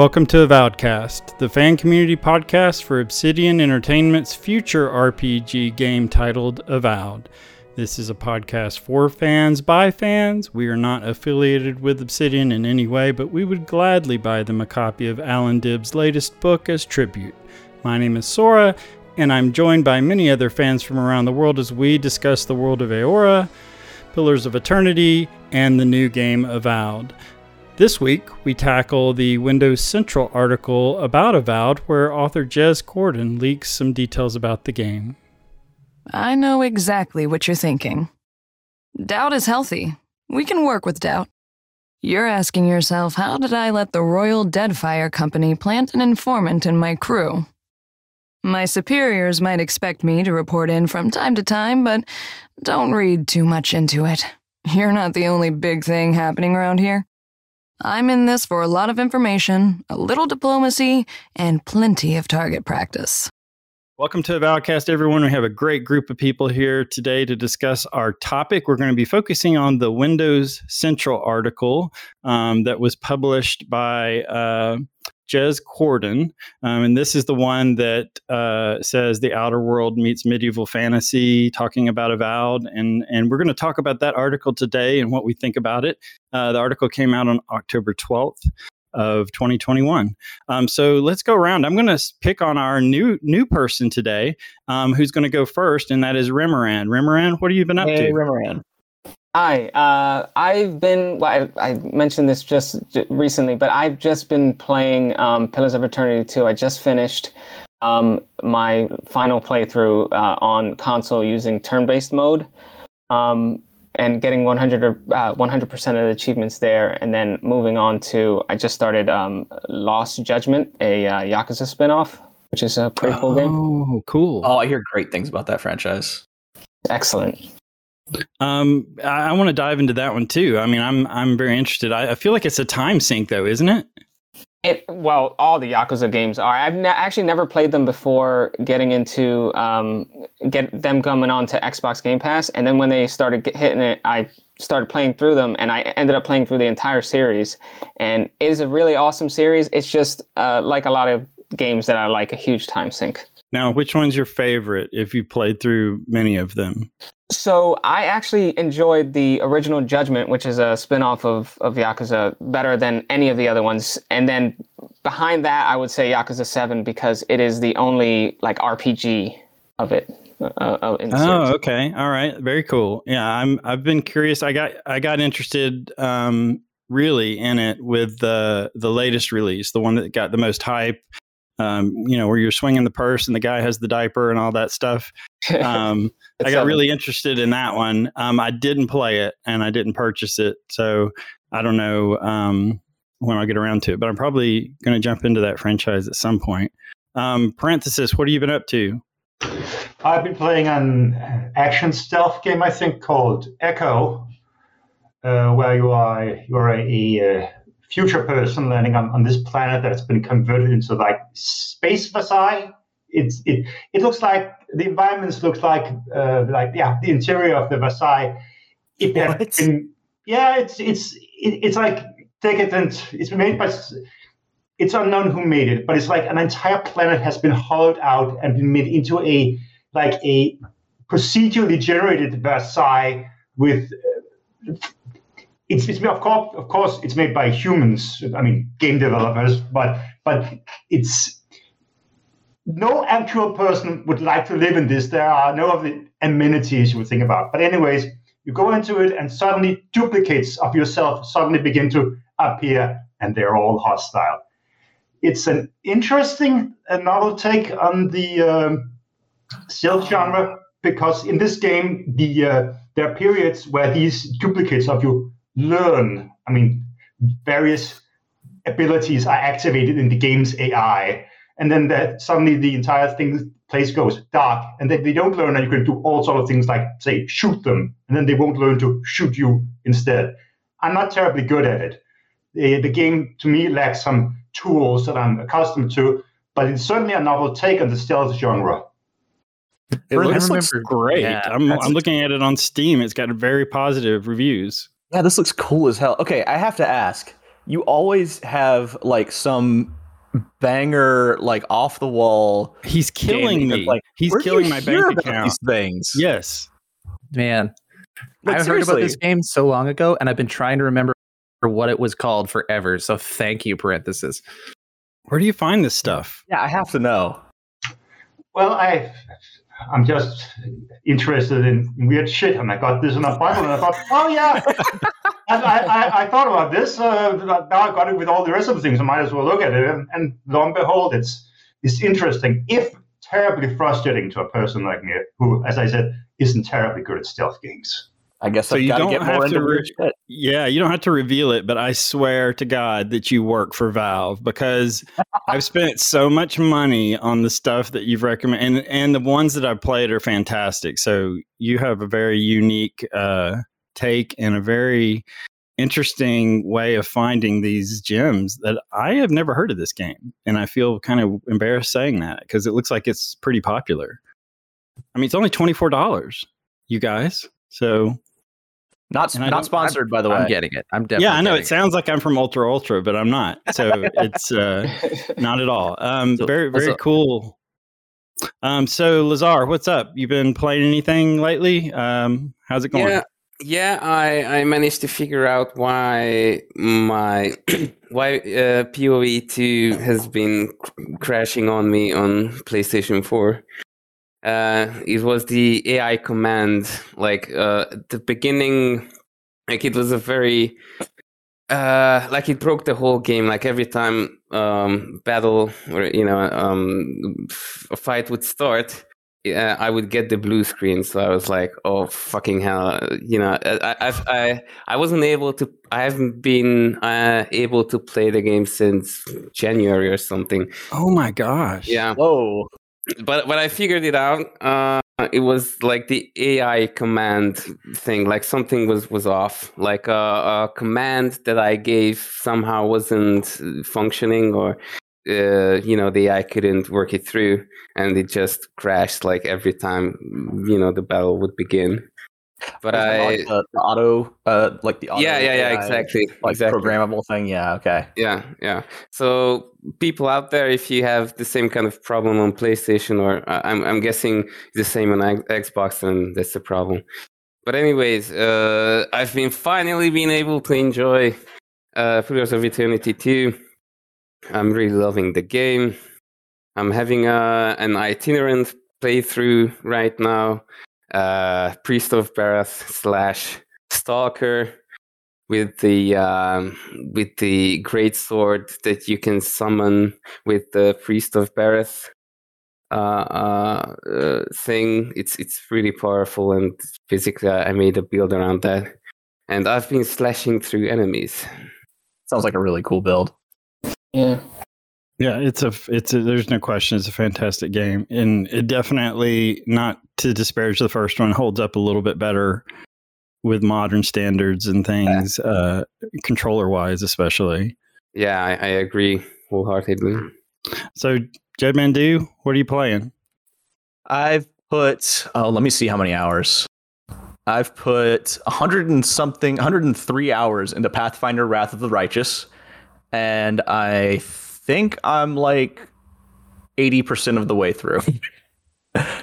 Welcome to Avowedcast, the fan community podcast for Obsidian Entertainment's future RPG game titled Avowed. This is a podcast for fans by fans. We are not affiliated with Obsidian in any way, but we would gladly buy them a copy of Alan Dibb's latest book as tribute. My name is Sora, and I'm joined by many other fans from around the world as we discuss the world of Eora, Pillars of Eternity, and the new game Avowed. This week, we tackle the Windows Central article about Avowed, where author Jez Corden leaks some details about the game. I know exactly what you're thinking. Doubt is healthy. We can work with doubt. You're asking yourself, how did I let the Royal Deadfire Company plant an informant in my crew? My superiors might expect me to report in from time to time, but don't read too much into it. You're not the only big thing happening around here. I'm in this for a lot of information, a little diplomacy, and plenty of target practice. Welcome to Avowedcast, everyone. We have a great group of people here today to discuss our topic. We're going to be focusing on the Windows Central article um, that was published by uh, Jez Corden. Um, and this is the one that uh, says the outer world meets medieval fantasy, talking about Avowed. And, and we're going to talk about that article today and what we think about it. Uh, the article came out on October 12th of 2021. Um, so let's go around. I'm going to pick on our new new person today, um, who's going to go first, and that is Remoran. Remoran, what have you been up hey, to? Remoran. Hi, uh, I've been. Well, I, I, mentioned this just recently, but I've just been playing um, Pillars of Eternity 2. I just finished um, my final playthrough uh, on console using turn-based mode, um, and getting 100 or uh, 100% of the achievements there, and then moving on to. I just started um, Lost Judgment, a uh, Yakuza spinoff, which is a pretty cool oh, game. Oh, cool! Oh, I hear great things about that franchise. Excellent. Um, I, I want to dive into that one too. I mean, I'm I'm very interested. I, I, feel like it's a time sink, though, isn't it? It well, all the Yakuza games are. I've ne- actually never played them before getting into um, get them coming on to Xbox Game Pass, and then when they started hitting it, I started playing through them, and I ended up playing through the entire series. And it is a really awesome series. It's just uh, like a lot of games that I like, a huge time sink. Now, which one's your favorite if you played through many of them? So I actually enjoyed the original Judgment, which is a spin-off of, of Yakuza, better than any of the other ones. And then behind that, I would say Yakuza 7 because it is the only like RPG of it. Uh, uh oh, okay, all right, very cool. Yeah, I'm. I've been curious. I got I got interested um, really in it with the the latest release, the one that got the most hype um, you know, where you're swinging the purse and the guy has the diaper and all that stuff. Um, I got really interested in that one. Um, I didn't play it and I didn't purchase it, so I don't know um, when I'll get around to it. But I'm probably going to jump into that franchise at some point. Um, parenthesis, what have you been up to? I've been playing an action stealth game, I think, called Echo, uh, where you are you are a, a future person landing on, on this planet that's been converted into like space Versailles. It's it it looks like the environments looks like uh, like yeah the interior of the Versailles. It been, yeah, it's it's it, it's like take it and It's made by it's unknown who made it, but it's like an entire planet has been hollowed out and been made into a like a procedurally generated Versailles with uh, it's, it's of course of course it's made by humans i mean game developers but but it's no actual person would like to live in this. There are no of the amenities you would think about. But anyways you go into it and suddenly duplicates of yourself suddenly begin to appear and they're all hostile. It's an interesting uh, novel take on the um, stealth genre because in this game the uh, there are periods where these duplicates of you learn. I mean, various abilities are activated in the game's AI, and then that suddenly the entire thing place goes dark, and then they don't learn and you can do all sort of things like say shoot them, and then they won't learn to shoot you instead. I'm not terribly good at it. The, the game to me lacks some tools that I'm accustomed to, but it's certainly a novel take on the stealth genre. It looks, looks great. Yeah, I'm, I'm looking at it on Steam. It's got very positive reviews. Yeah, this looks cool as hell. Okay, I have to ask. you always have like some banger, like off the wall. He's killing me. Like, He's killing my bank account. These things. Yes. Man, Like, I heard about this game so long ago, and I've been trying to remember what it was called forever. So thank you, parenthesis. Where do you find this stuff? Yeah, I have to know. Well, I, I'm just interested in weird shit, and I got this in a bundle, and I thought, oh yeah, I, I, I thought about this. Uh, now I got it with all the rest of the things. I might as well look at it, and, and lo and behold, it's it's interesting, if terribly frustrating to a person like me, who, as I said, isn't terribly good at stealth games. I guess So I've you don't get have more to re- Yeah, you don't have to reveal it, but I swear to God that you work for Valve because I've spent so much money on the stuff that you've recommended, and, and the ones that I've played are fantastic. So you have a very unique uh, take and a very interesting way of finding these gems that I have never heard of this game, and I feel kind of embarrassed saying that because it looks like it's pretty popular. I mean, it's only twenty four dollars, you guys. So Not And not don't- sponsored, by the way. I'm getting it. I'm definitely. yeah, I know getting it sounds like I'm from Ultra Ultra, but I'm not. So it's uh, not at all. Um, So- very very also- cool. Um, so Lazar, what's up? You been playing anything lately? Um, how's it going? Yeah, yeah. I I managed to figure out why my why uh, PoE two has been cr- crashing on me on PlayStation Four. Uh, it was the AI command. Like uh, the beginning, like it was a very uh like it broke the whole game like every time um battle or you know um f- a fight would start yeah, I would get the blue screen, so I was like, "Oh fucking hell!" You know, I I've, I I wasn't able to. I haven't been uh, able to play the game since January or something. Oh my gosh. Yeah, Whoa. But when I figured it out. Uh, it was like the AI command thing. Like something was was off. Like a, a command that I gave somehow wasn't functioning, or uh, you know, the AI couldn't work it through, and it just crashed like every time you know the battle would begin. But I, like the, the auto, uh, like the auto yeah, yeah, yeah, AI, exactly, like exactly. programmable thing. Yeah, okay. Yeah, yeah. So people out there, if you have the same kind of problem on PlayStation, or uh, I'm I'm guessing the same on Xbox, then that's the problem. But anyways, uh, I've been finally been able to enjoy uh, Pillars of Eternity 2. I'm really loving the game. I'm having a, an itinerant playthrough right now. Uh, Priest of Berath slash Stalker with the um, with the great sword that you can summon with the priest of Berath uh, uh, uh, thing. It's it's really powerful, and basically I made a build around that, and I've been slashing through enemies. Sounds like a really cool build. Yeah. Yeah, it's a it's a, there's no question it's a fantastic game and it definitely not to disparage the first one holds up a little bit better with modern standards and things uh controller wise especially. Yeah, I, I agree wholeheartedly. So Jed Mandu, what are you playing? I've put oh, let me see how many hours. I've put 100 and something, 103 hours into Pathfinder Wrath of the Righteous, and I think I'm like 80% of the way through.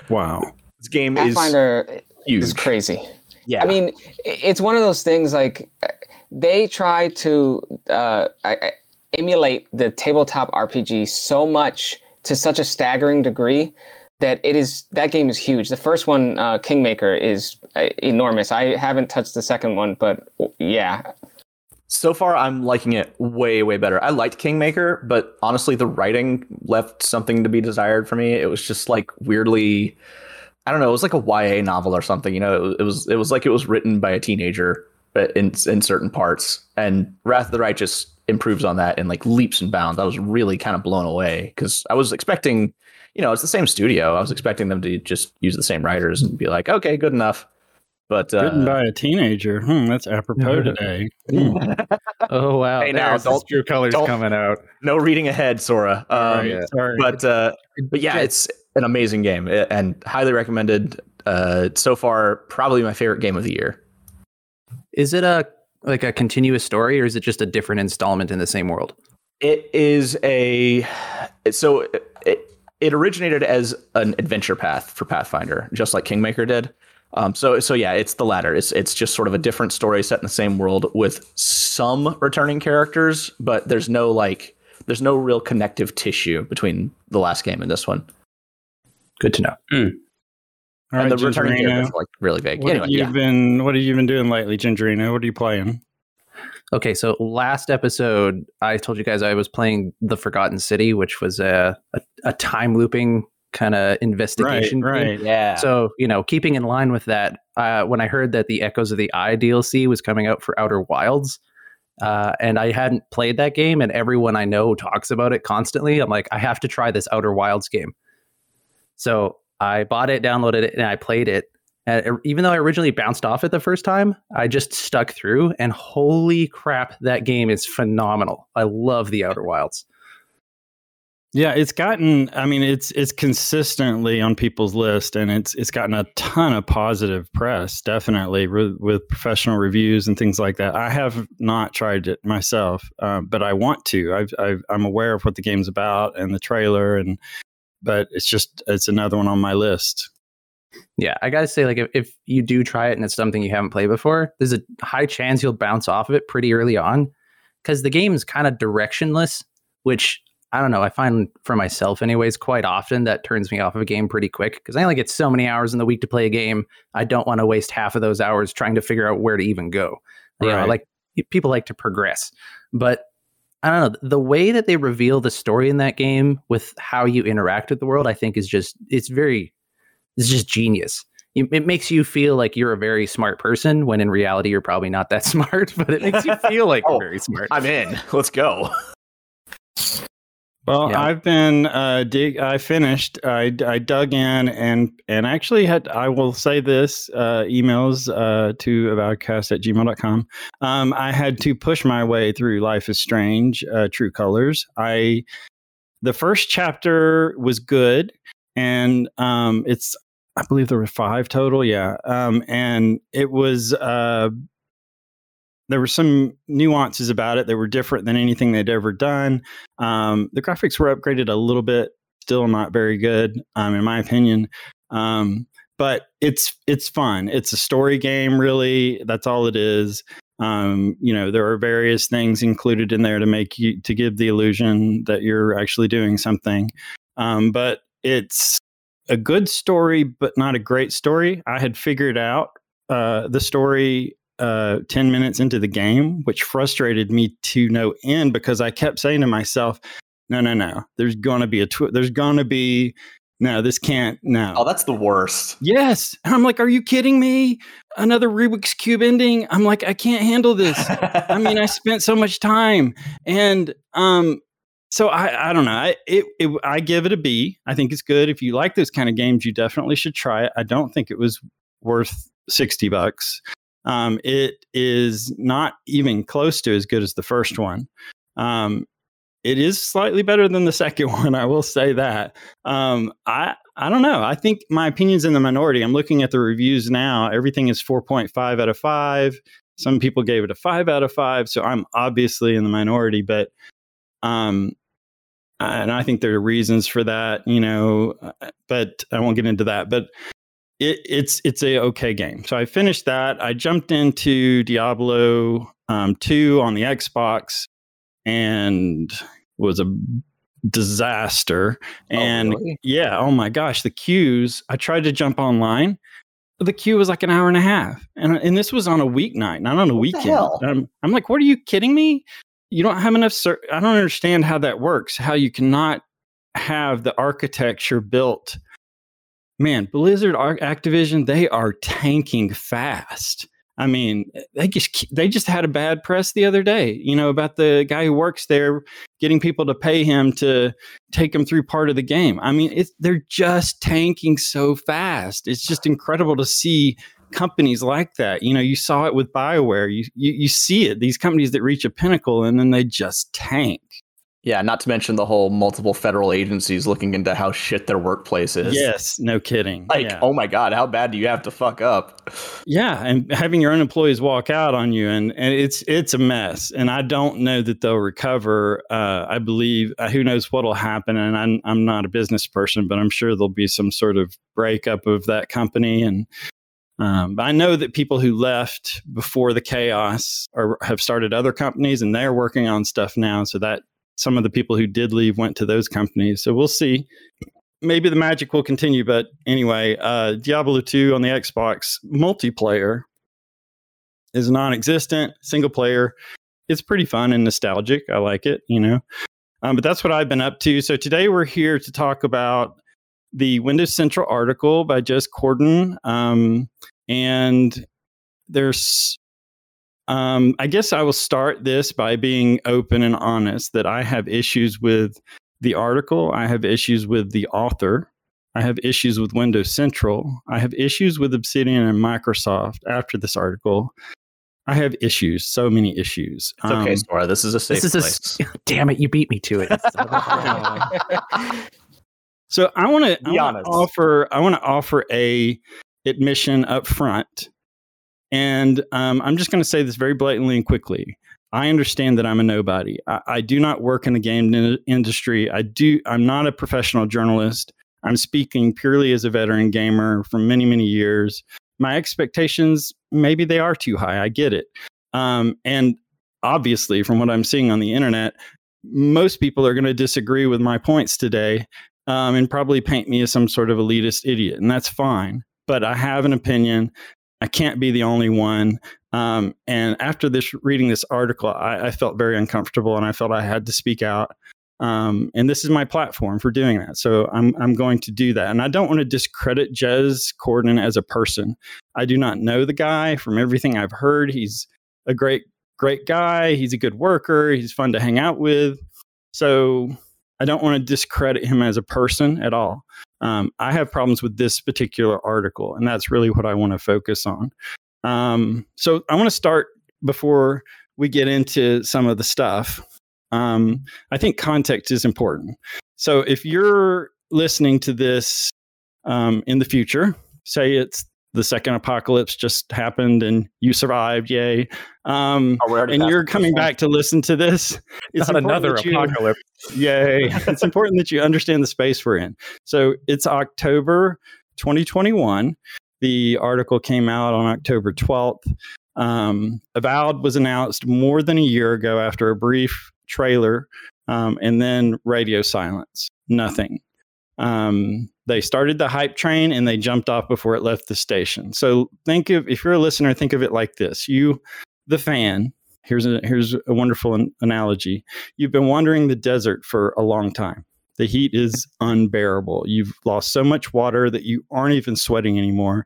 Wow. this game is Pathfinder huge. is crazy. Yeah. I mean, it's one of those things like uh, they try to uh, I- I- emulate the tabletop RPG so much to such a staggering degree that it is that game is huge. The first one, uh, Kingmaker, is uh, enormous. I haven't touched the second one, but yeah, so far I'm liking it way way better. I liked Kingmaker, but honestly the writing left something to be desired for me. It was just like weirdly I don't know, it was like a YA novel or something, you know. It was it was like it was written by a teenager but in in certain parts and Wrath of the Righteous improves on that in like leaps and bounds. I was really kind of blown away cuz I was expecting, you know, it's the same studio. I was expecting them to just use the same writers and be like, "Okay, good enough." But uh, Written by a teenager. Hmm, that's apropos today. Hmm. Oh wow! Hey, now, There's his colors don't- coming out. no reading ahead, Sora. Um, Right, Sorry. but uh, but yeah, it's an amazing game and highly recommended. Uh, so far, probably my favorite game of the year. Is it a like a continuous story, or is it just a different installment in the same world? It is a so it, it originated as an adventure path for Pathfinder, just like Kingmaker did. Um, so so yeah, it's the latter. It's it's just sort of a different story set in the same world with some returning characters, but there's no like there's no real connective tissue between the last game and this one. Good to know. All and right, the returning characters are like really vague. What Anyway, have yeah. been What have you been doing lately, Gingerino? What are you playing? Okay, so last episode, I told you guys I was playing The Forgotten City, which was a a, a time looping kind of investigation. Right, right. yeah. So you know, keeping in line with that, uh, when I heard that the Echoes of the Eye DLC was coming out for Outer Wilds, uh, and I hadn't played that game, and everyone I know talks about it constantly, I'm like, I have to try this Outer Wilds game. So I bought it, downloaded it, and I played it. And even though I originally bounced off it the first time, I just stuck through, and holy crap, that game is phenomenal. I love the Outer Wilds. Yeah, it's gotten. I mean, it's it's consistently on people's list, and it's it's gotten a ton of positive press. Definitely with, with professional reviews and things like that. I have not tried it myself, um, but I want to. I've, I've I'm aware of what the game's about and the trailer, and but it's just it's another one on my list. Yeah, I gotta say, like, if, if you do try it and it's something you haven't played before, there's a high chance you'll bounce off of it pretty early on because the game's kind of directionless, which I don't know. I find for myself, anyways, quite often that turns me off of a game pretty quick because I only get so many hours in the week to play a game. I don't want to waste half of those hours trying to figure out where to even go. You know, like people like to progress, but I don't know. The way that they reveal the story in that game with how you interact with the world, I think is just it's very it's just genius. It makes you feel like you're a very smart person when in reality you're probably not that smart, but it makes you feel like Oh, you're very smart. I'm in. Let's go. Well, Yeah. I've been uh, dig. I finished. I, I dug in and and actually had. I will say this: uh, emails uh, to avowedcast at gmail.com. Um, I had to push my way through Life is Strange, uh, True Colors. I the first chapter was good, and um, it's. I believe there were five total. Yeah, um, and it was. Uh, there were some nuances about it that were different than anything they'd ever done. Um, the graphics were upgraded a little bit, still not very good, um, in my opinion. Um, but it's it's fun. It's a story game, really. That's all it is. Um, you know, there are various things included in there to make you to give the illusion that you're actually doing something. Um, but it's a good story, but not a great story. I had figured out uh, the story uh, 10 minutes into the game, which frustrated me to no end because I kept saying to myself, no, no, no, there's going to be a, tw- there's going to be, no, this can't, no. Oh, that's the worst. yes. And I'm like, are you kidding me? Another Rubik's Cube ending? I'm like, I can't handle this. I mean, I spent so much time and, um, so I, I don't know. I it, it I give it a B. I think it's good. If you like those kind of games, you definitely should try it. I don't think it was worth sixty bucks. Um, it is not even close to as good as the first one. Um, it is slightly better than the second one. I will say that. Um, I I don't know. I think my opinion's in the minority. I'm looking at the reviews now. Everything is 4.5 out of five. Some people gave it a five out of five. So I'm obviously in the minority, but um, and I think there are reasons for that, you know, uh, but I won't get into that. But it, it's it's a okay game. So I finished that. I jumped into Diablo um, two on the Xbox, and was a disaster. And really? yeah, oh my gosh, the queues. I tried to jump online. The queue was like an hour and a half, and and this was on a weeknight, not on a What weekend. I'm, I'm like, what are you kidding me? You don't have enough. Ser- I don't understand how that works. How you cannot have the architecture built. Man, Blizzard, Activision, they are tanking fast. I mean, they just they just had a bad press the other day, you know, about the guy who works there getting people to pay him to take them through part of the game. I mean, they're just tanking so fast. It's just incredible to see companies like that. You know, you saw it with BioWare. You you, you see it. These companies that reach a pinnacle and then they just tank. Yeah, not to mention the whole multiple federal agencies looking into how shit their workplace is. Yes, no kidding. Like, yeah. oh my god, how bad do you have to fuck up? Yeah, and having your own employees walk out on you, and, and it's it's a mess. And I don't know that they'll recover. Uh, I believe uh, who knows what'll happen. And I'm I'm not a business person, but I'm sure there'll be some sort of breakup of that company. And um, but I know that people who left before the chaos are, have started other companies, and they're working on stuff now. So that some of the people who did leave went to those companies. So we'll see. Maybe the magic will continue, but anyway, uh, Diablo 2 on the Xbox multiplayer is non-existent. Single player, it's pretty fun and nostalgic. I like it, you know. Um, but that's what I've been up to. So today we're here to talk about the Windows Central article by Jez Corden, um, and there's um, I guess I will start this by being open and honest that I have issues with the article. I have issues with the author. I have issues with Windows Central. I have issues with Obsidian and Microsoft after this article. I have issues, so many issues. It's okay, Um, Sora. This is a safe This is place. a. s- Damn it! You beat me to it. So I want to Be honest. offer I want to offer a admission up front, and um, I'm just going to say this very blatantly and quickly. I understand that I'm a nobody. I, I do not work in the game in- industry. I do. I'm not a professional journalist. I'm speaking purely as a veteran gamer for many many years. My expectations maybe they are too high. I get it, um, and obviously from what I'm seeing on the internet, most people are going to disagree with my points today um, and probably paint me as some sort of elitist idiot, and that's fine. But I have an opinion. I can't be the only one. Um, and after this, reading this article, I, I felt very uncomfortable, and I felt I had to speak out. Um, and this is my platform for doing that, so I'm I'm going to do that. And I don't want to discredit Jez Corden as a person. I do not know the guy. From everything I've heard, he's a great great guy. He's a good worker. He's fun to hang out with. So I don't want to discredit him as a person at all. Um, I have problems with this particular article, and that's really what I want to focus on. Um, so I want to start before we get into some of the stuff. Um, I think context is important. So if you're listening to this um, in the future, say it's the second apocalypse just happened and you survived, yay! Um, Oh, and you're coming back to listen to this. It's Not another you- apocalypse. Yay. it's important that you understand the space we're in. So it's October 2021. The article came out on October 12th. Um, Avowed was announced more than a year ago after a brief trailer um, and then radio silence. Nothing. Um, they started the hype train and they jumped off before it left the station. So think of, if you're a listener, think of it like this you, the fan, here's a, here's a wonderful an- analogy you've been wandering the desert for a long time. The heat is unbearable. You've lost so much water that you aren't even sweating anymore.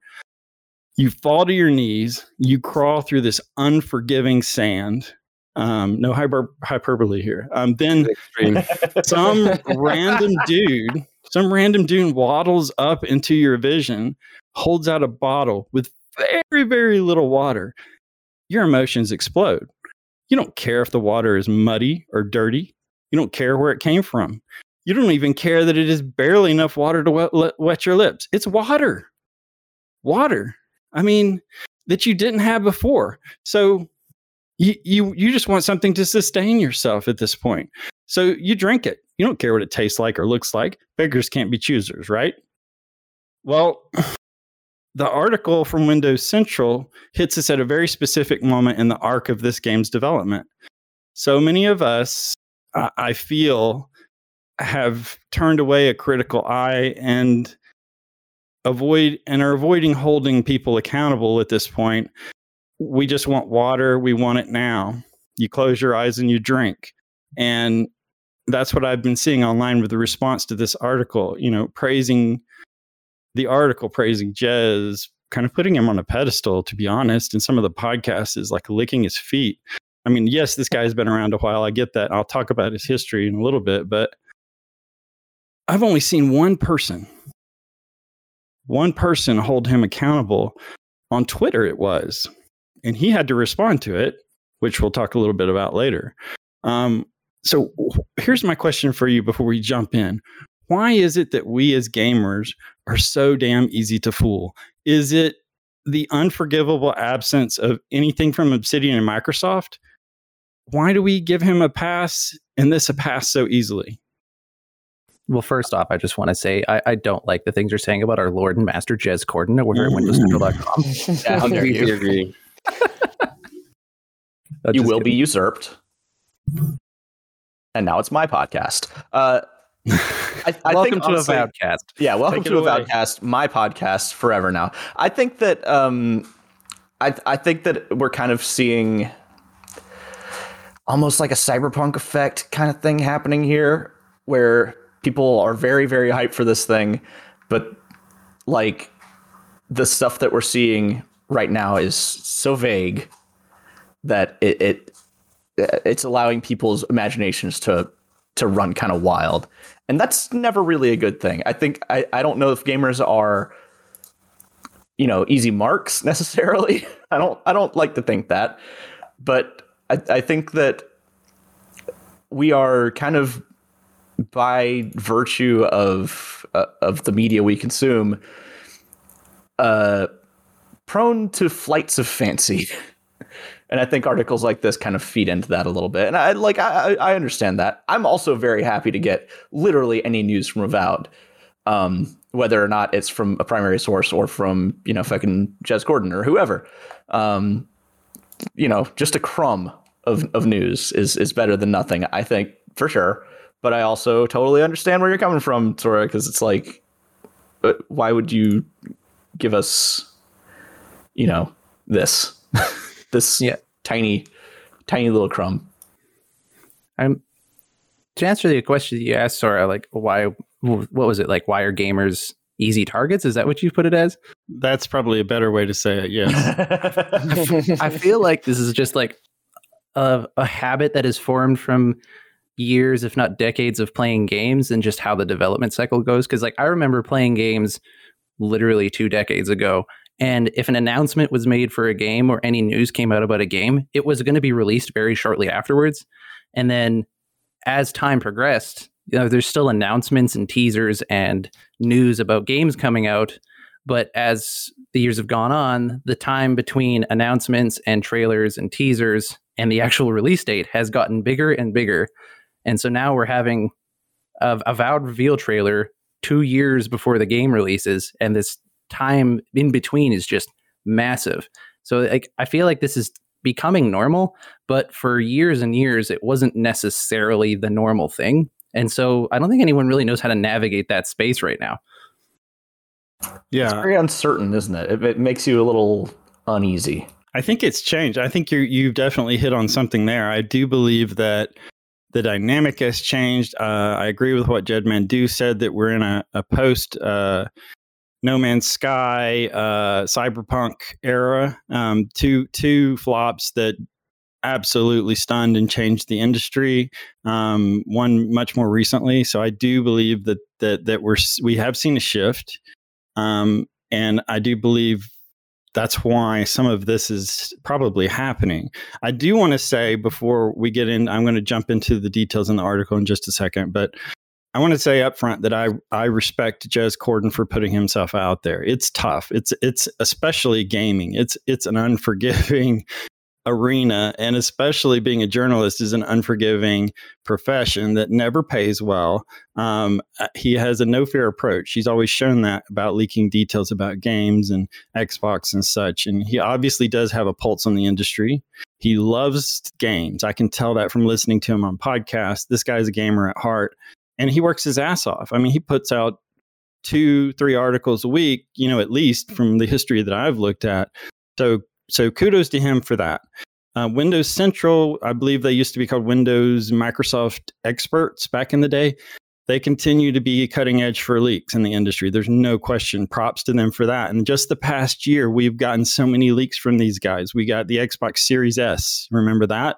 You fall to your knees. You crawl through this unforgiving sand. Um, no hyper- hyperbole here. Um, then some random dude, some random dude waddles up into your vision, holds out a bottle with very, very little water. Your emotions explode. You don't care if the water is muddy or dirty. You don't care where it came from. You don't even care that it is barely enough water to wet, wet your lips. It's water. Water. I mean, that you didn't have before. So you, you you just want something to sustain yourself at this point. So you drink it. You don't care what it tastes like or looks like. Beggars can't be choosers, right? Well, the article from Windows Central hits us at a very specific moment in the arc of this game's development. So many of us, I I feel, have turned away a critical eye and avoid and are avoiding holding people accountable at this point. We just want water. We want it now. You close your eyes and you drink. And that's what I've been seeing online with the response to this article, you know, praising the article, praising Jez, kind of putting him on a pedestal, to be honest. And some of the podcasts is like licking his feet. I mean, yes, this guy's been around a while. I get that. I'll talk about his history in a little bit, but I've only seen one person, one person hold him accountable on Twitter, it was. And he had to respond to it, which we'll talk a little bit about later. Um, so here's my question for you before we jump in. Why is it that we as gamers are so damn easy to fool? Is it the unforgivable absence of anything from Obsidian and Microsoft? Why do we give him a pass and this a pass so easily? Well, first off, I just want to say I, I don't like the things you're saying about our Lord and Master Jez Corden over at WindowsCentral.com. Yeah, how dare Completely agree. You will be usurped. And now it's my podcast. Uh, I, I Welcome think to honestly- Avowedcast. Yeah, welcome Take to away. Avowedcast, my podcast forever now. I think that um I I think that we're kind of seeing almost like a cyberpunk effect kind of thing happening here where people are very very hyped for this thing, but like the stuff that we're seeing right now is so vague that it, it it's allowing people's imaginations to to run kind of wild. And that's never really a good thing. I think i, I don't know if gamers are you know easy marks necessarily. I don't i don't like to think that. But i, I think that we are kind of by virtue of uh, of the media we consume uh prone to flights of fancy and I think articles like this kind of feed into that a little bit. And I like I, I understand that. I'm also very happy to get literally any news from Avowed, um, whether or not it's from a primary source or from you know fucking Jez Corden or whoever. Um, you know, just a crumb of of news is is better than nothing. I think for sure. But I also totally understand where you're coming from, Sora, because it's like, uh, why would you give us, you know, this? this Yeah. tiny, tiny little crumb. I'm to answer the question you asked, Sora, like why? What was it like? Why are gamers easy targets? Is that what you put it as? That's probably a better way to say it. Yes. I feel like this is just like a, a habit that is formed from years, if not decades, of playing games and just how the development cycle goes. Because like I remember playing games literally two decades ago. And if an announcement was made for a game or any news came out about a game, it was going to be released very shortly afterwards. And then as time progressed, you know, there's still announcements and teasers and news about games coming out. But as the years have gone on, the time between announcements and trailers and teasers and the actual release date has gotten bigger and bigger. And so now we're having a avowed reveal trailer two years before the game releases, and this time in between is just massive. So like I feel like this is becoming normal, but for years and years it wasn't necessarily the normal thing. And so I don't think anyone really knows how to navigate that space right now. Yeah. It's very uncertain, isn't it? it? It makes you a little uneasy. I think it's changed. I think you you've definitely hit on something there. I do believe that the dynamic has changed. Uh, I agree with what Jed Mandu said that we're in a, a post uh, No Man's Sky uh, cyberpunk era. Um, two two flops that absolutely stunned and changed the industry. Um, one much more recently. So I do believe that that that we're we have seen a shift, um, and I do believe that's why some of this is probably happening. I do want to say before we get in, I'm going to jump into the details in the article in just a second, but I want to say up front that I I respect Jez Corden for putting himself out there. It's tough. It's it's especially gaming. It's it's an unforgiving arena and especially being a journalist is an unforgiving profession that never pays well um, uh, he has a no fear approach he's always shown that about leaking details about games and xbox and such and he obviously does have a pulse on the industry he loves games i can tell that from listening to him on podcasts this guy's a gamer at heart and he works his ass off i mean he puts out two three articles a week you know at least from the history that i've looked at so so kudos to him for that. Uh, Windows Central, I believe they used to be called Windows Microsoft Experts back in the day. They continue to be cutting edge for leaks in the industry. There's no question. Props to them for that. And just the past year, we've gotten so many leaks from these guys. We got the Xbox Series S. Remember that?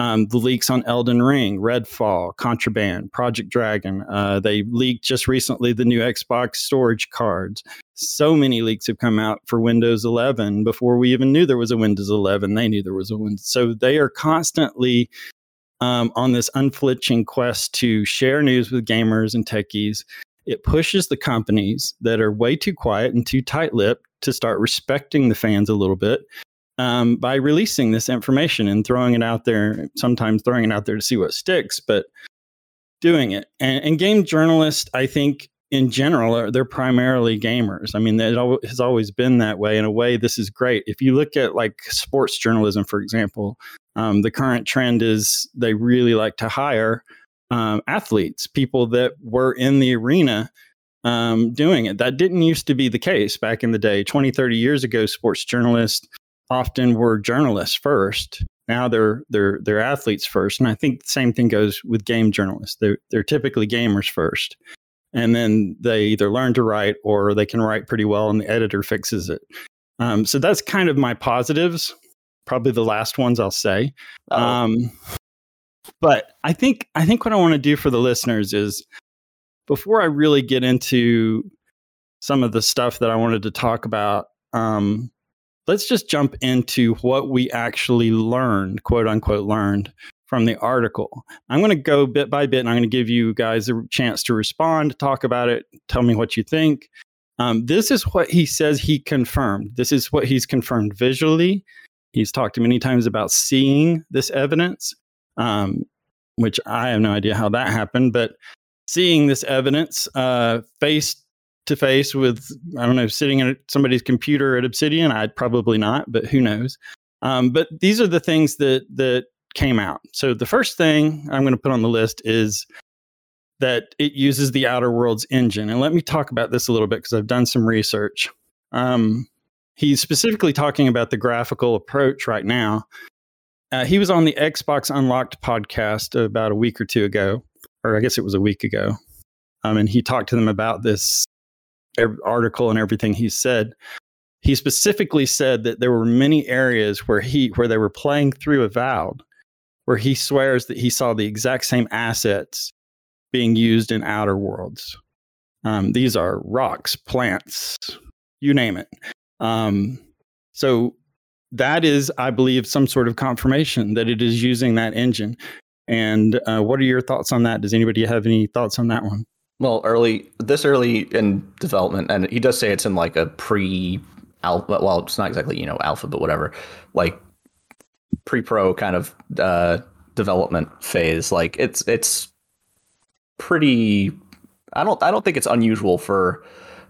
Um, the leaks on Elden Ring, Redfall, Contraband, Project Dragon. Uh, they leaked just recently the new Xbox storage cards so many leaks have come out for Windows 11 before we even knew there was a Windows 11. They knew there was a Windows. So they are constantly um, on this unflinching quest to share news with gamers and techies. It pushes the companies that are way too quiet and too tight lipped to start respecting the fans a little bit um, by releasing this information and throwing it out there, sometimes throwing it out there to see what sticks, but doing it. And, and game journalists, I think, in general, are, they're primarily gamers. I mean, it has always been that way. In a way, this is great. If you look at like sports journalism, for example, um, the current trend is they really like to hire um, athletes, people that were in the arena um, doing it. That didn't used to be the case back in the day. 20, 30 years ago, sports journalists often were journalists first. Now they're they're they're athletes first, and I think the same thing goes with game journalists. They're they're typically gamers first, and then they either learn to write or they can write pretty well, and the editor fixes it. Um, so that's kind of my positives. Probably the last ones I'll say. Um, but I think I think what I want to do for the listeners is before I really get into some of the stuff that I wanted to talk about, um, let's just jump into what we actually learned, quote unquote, learned from the article. I'm going to go bit by bit and I'm going to give you guys a chance to respond, talk about it, tell me what you think. Um, this is what he says he confirmed. This is what he's confirmed visually. He's talked many times about seeing this evidence, um, which I have no idea how that happened, but seeing this evidence uh, face to face with, I don't know, sitting at somebody's computer at Obsidian. I'd probably not, but who knows? Um, but these are the things that that came out. So the first thing I'm going to put on the list is that it uses the Outer Worlds engine. And let me talk about this a little bit because I've done some research. Um, he's specifically talking about the graphical approach right now. Uh, he was on the Xbox Unlocked podcast about a week or two ago, or I guess it was a week ago. Um, and he talked to them about this article and everything he said, he specifically said that there were many areas where he where they were playing through Avowed, where he swears that he saw the exact same assets being used in Outer Worlds. Um, these are rocks, plants, you name it. Um, so that is, I believe, some sort of confirmation that it is using that engine. And uh, what are your thoughts on that? Does anybody have any thoughts on that one? Well, early this early in development, and he does say it's in like a pre alpha. Well, it's not exactly you know alpha, but whatever, like pre pro kind of uh, development phase. Like it's it's pretty. I don't I don't think it's unusual for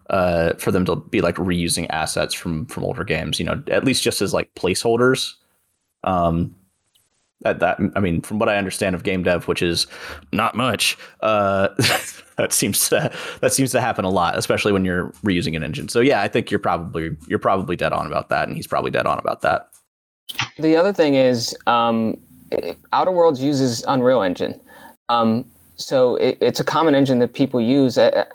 uh, for them to be like reusing assets from from older games. You know, at least just as like placeholders. Um, that that I mean, from what I understand of game dev, which is not much, uh, that seems to that seems to happen a lot, especially when you're reusing an engine. So yeah, I think you're probably you're probably dead on about that, and he's probably dead on about that. The other thing is, um, Outer Worlds uses Unreal Engine, um, so it, it's a common engine that people use. I,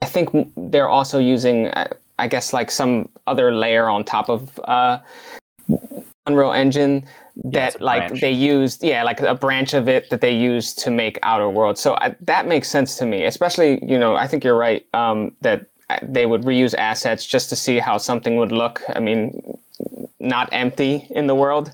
I, think they're also using, I guess, like some other layer on top of uh, Unreal Engine that yeah, like branch. they used yeah like a branch of it that they used to make outer worlds. So I, that makes sense to me especially you know i think you're right um, that uh, they would reuse assets just to see how something would look. I mean not empty in the world.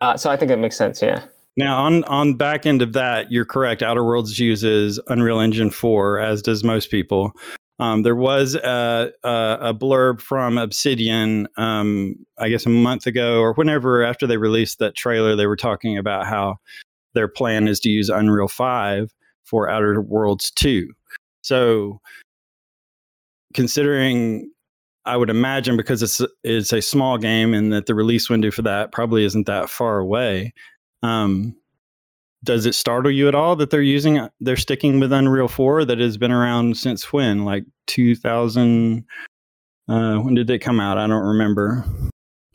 Uh, so i think it makes sense yeah. Now on on back end of that you're correct. Outer worlds uses unreal engine 4 as does most people um, there was a, a, a, blurb from Obsidian, um, I guess a month ago or whenever after they released that trailer, they were talking about how their plan is to use Unreal 5 for Outer Worlds 2. So, considering, I would imagine because it's it's a small game and that the release window for that probably isn't that far away. Um, does it startle you at all that they're using they're sticking with Unreal 4 that has been around since when? Like 2000 uh, when did it come out? I don't remember.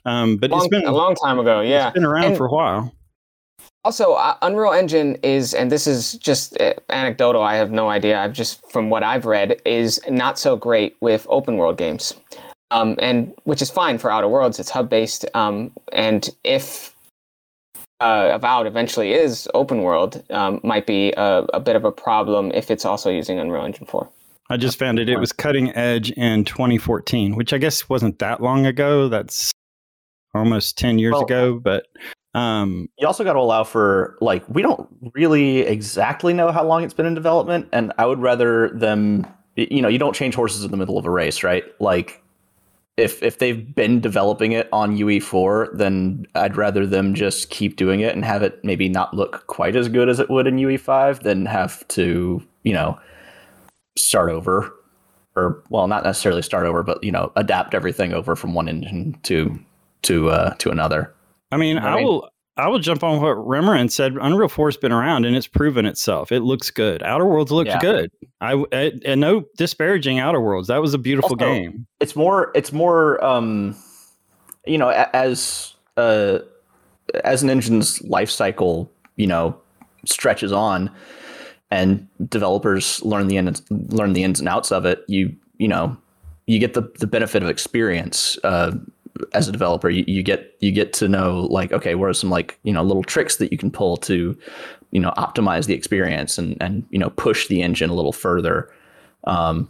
Um, but long, it's been a long time ago. Yeah, it's been around and for a while. Also, uh, Unreal Engine is, and this is just uh, anecdotal. I have no idea. I've just from what I've read is not so great with open world games, um, and which is fine for Outer Worlds. It's hub based, um, and if uh, Avowed eventually is open world um, might be a, a, bit of a problem if it's also using Unreal Engine 4. I just found it. It was cutting edge in 2014, which I guess wasn't that long ago. That's almost 10 years well, ago, but Um, you also got to allow for like we don't really exactly know how long it's been in development, and I would rather them. You know, you don't change horses in the middle of a race, right? Like if if they've been developing it on UE4, then I'd rather them just keep doing it and have it maybe not look quite as good as it would in UE5 than have to, you know, start over or well, not necessarily start over, but you know, adapt everything over from one engine to to uh to another. I mean, I, mean, will I will jump on what Remoran said. Unreal 4's been around and it's proven itself. It looks good. Outer Worlds looks yeah. good. I, I, and no disparaging Outer Worlds. That was a beautiful also, game. It's more. It's more. Um, you know, as uh, as an engine's life cycle, you know, stretches on, and developers learn the ins, learn the ins and outs of it. You you know, you get the the benefit of experience. Uh, as a developer you, you get you get to know like okay what are some like you know little tricks that you can pull to you know optimize the experience and and you know push the engine a little further um,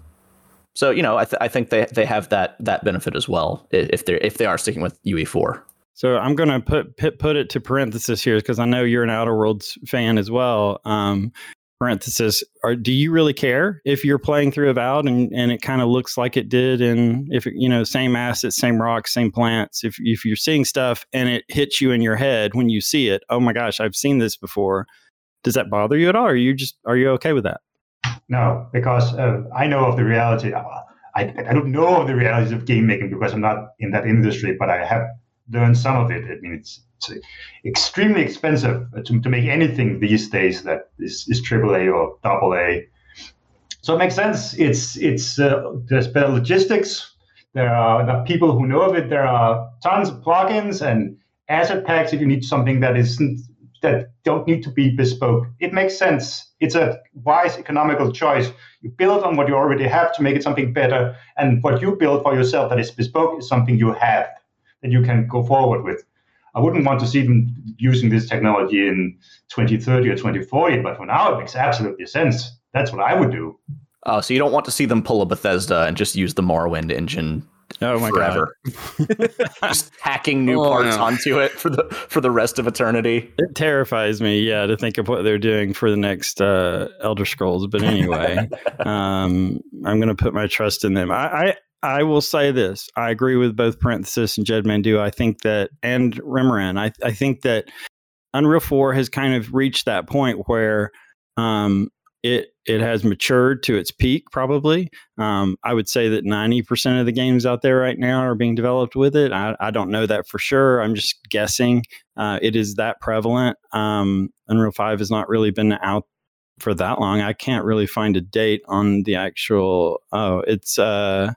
so you know I, th- I think they they have that that benefit as well if they if they are sticking with UE4 so I'm going to put, put put it to parenthesis here because I know you're an Outer Worlds fan as well. Um, parenthesis are, do you really care if you're playing through a avowed and, and it kind of looks like it did and if you know same assets same rocks same plants if, if you're seeing stuff and it hits you in your head when you see it oh my gosh i've seen this before does that bother you at all or are you just are you okay with that? No because uh, i know of the reality I, I don't know of the realities of game making because i'm not in that industry but i have learned some of it. I mean it's it's extremely expensive to, to make anything these days that is, is AAA or AA. So it makes sense. It's it's uh, there's better logistics. There are, people who know of it. There are tons of plugins and asset packs if you need something that isn't that don't need to be bespoke. It makes sense. It's a wise economical choice. You build on what you already have to make it something better, and what you build for yourself that is bespoke is something you have that you can go forward with. I wouldn't want to see them using this technology in 2030 or 2040, but for now, it makes absolutely sense. That's what I would do. Oh, so you don't want to see them pull a Bethesda and just use the Morrowind engine oh my forever. god just hacking new oh, parts no. onto it for the for the rest of eternity it terrifies me yeah to think of what they're doing for the next uh, elder scrolls but anyway um, i'm gonna put my trust in them I, I I will say this. I agree with both Parenthesis and Jed Mandu. I think that, and Remoran, I, I think that Unreal 4 has kind of reached that point where um, it it has matured to its peak, probably. Um, I would say that 90% of the games out there right now are being developed with it. I, I don't know that for sure. I'm just guessing. Uh, it is that prevalent. Um, Unreal 5 has not really been out for that long. I can't really find a date on the actual. Oh, it's. Uh,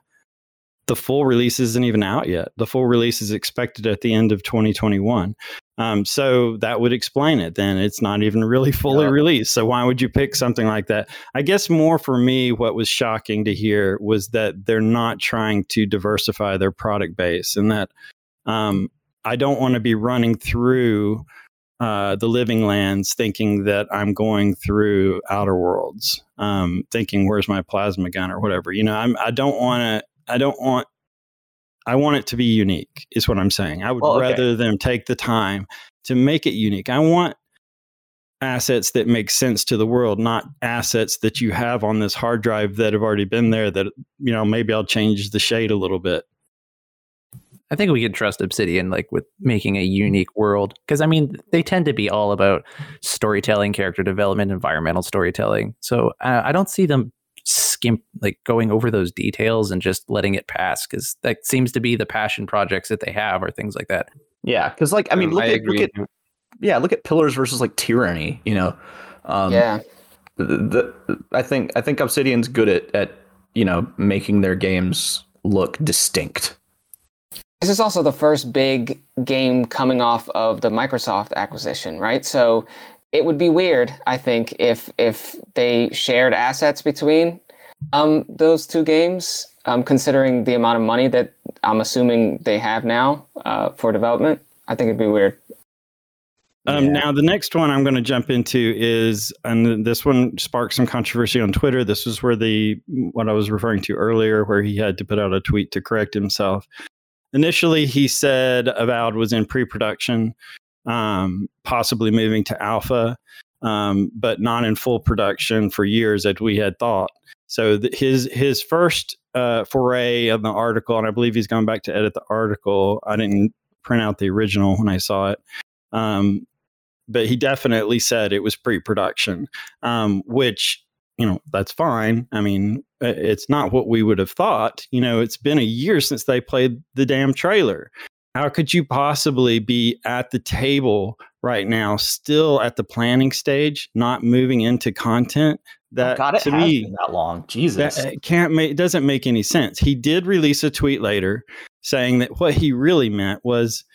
the full release isn't even out yet. The full release is expected at the end of 2021. Um, so that would explain it. Then it's not even really fully yeah. released. So why would you pick something like that? I guess more for me, what was shocking to hear was that they're not trying to diversify their product base, and that um, I don't want to be running through. Uh, the living lands thinking that I'm going through outer worlds, um, thinking where's my plasma gun or whatever. You know, I'm, I don't want to I don't want I want it to be unique, is what I'm saying. I would well, okay. rather them take the time to make it unique. I want assets that make sense to the world, not assets that you have on this hard drive that have already been there that, you know, maybe I'll change the shade a little bit. I think we can trust Obsidian like with making a unique world because I mean they tend to be all about storytelling, character development, environmental storytelling. So uh, I don't see them skimp like going over those details and just letting it pass because that seems to be the passion projects that they have or things like that. Yeah, because like I mean, um, look, I at, look at yeah, look at Pillars versus like Tyranny. You know, um, yeah. The, the, I think I think Obsidian's good at at you know making their games look distinct. This is also the first big game coming off of the Microsoft acquisition, right? So it would be weird, I think, if if they shared assets between um, those two games, um, considering the amount of money that I'm assuming they have now uh, for development. I think it'd be weird. Um, yeah. Now, the next one I'm going to jump into is, and this one sparked some controversy on Twitter. This was where the what I was referring to earlier, where he had to put out a tweet to correct himself. Initially, he said Avowed was in pre-production um, possibly moving to alpha, um, but not in full production for years as we had thought. So th- his his first uh, foray of the article, and I believe he's gone back to edit the article. I didn't print out the original when I saw it, um, but he definitely said it was pre-production, um, which you know that's fine. I mean, it's not what we would have thought. You know, it's been a year since they played the damn trailer. How could you possibly be at the table right now, still at the planning stage, not moving into content? That God, to me that long. Jesus. that it can't make it doesn't make any sense. He did release a tweet later saying that what he really meant was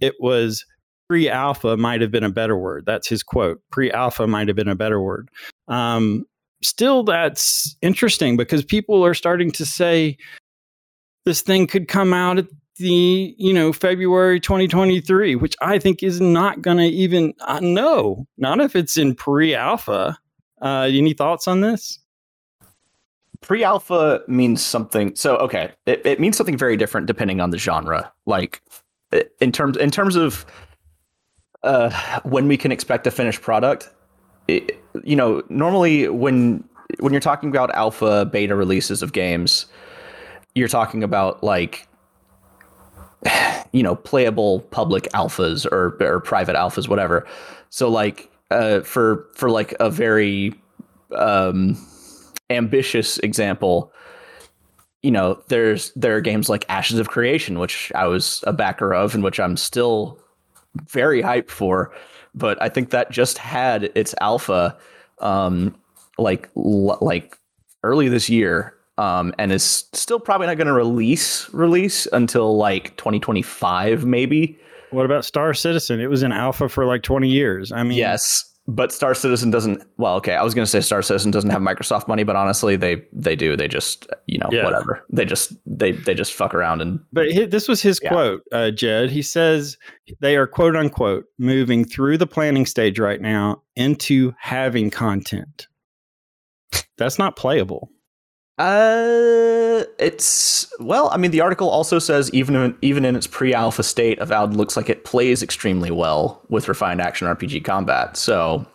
it was pre-alpha might have been a better word. That's his quote. Pre-alpha might have been a better word. Um, still, that's interesting because people are starting to say this thing could come out at the you know February 2023, which I think is not going to even uh, no, not if it's in pre-alpha. Uh, any thoughts on this? pre-alpha means something so okay it, it means something very different depending on the genre like in terms in terms of uh when we can expect a finished product it, you know normally when when you're talking about alpha beta releases of games you're talking about like you know playable public alphas or or private alphas whatever so like uh for for like a very um ambitious example you know there's there are games like ashes of creation which i was a backer of and which i'm still very hyped for but i think that just had its alpha um like l- like early this year um and is still probably not going to release release until like 2025 maybe What about Star Citizen? It was in alpha for like 20 years. I mean, Yes, but Star Citizen doesn't. Well, okay, I was going to say Star Citizen doesn't have Microsoft money, but honestly, they they do. They just you know Yeah. whatever. They just they they just fuck around and But hi this was his Yeah. quote, uh, Jed. He says they are quote unquote moving through the planning stage right now into having content. That's not playable. Uh, it's well. I mean, the article also says even in, even in its pre-alpha state, Avowed looks like it plays extremely well with refined action RPG combat. So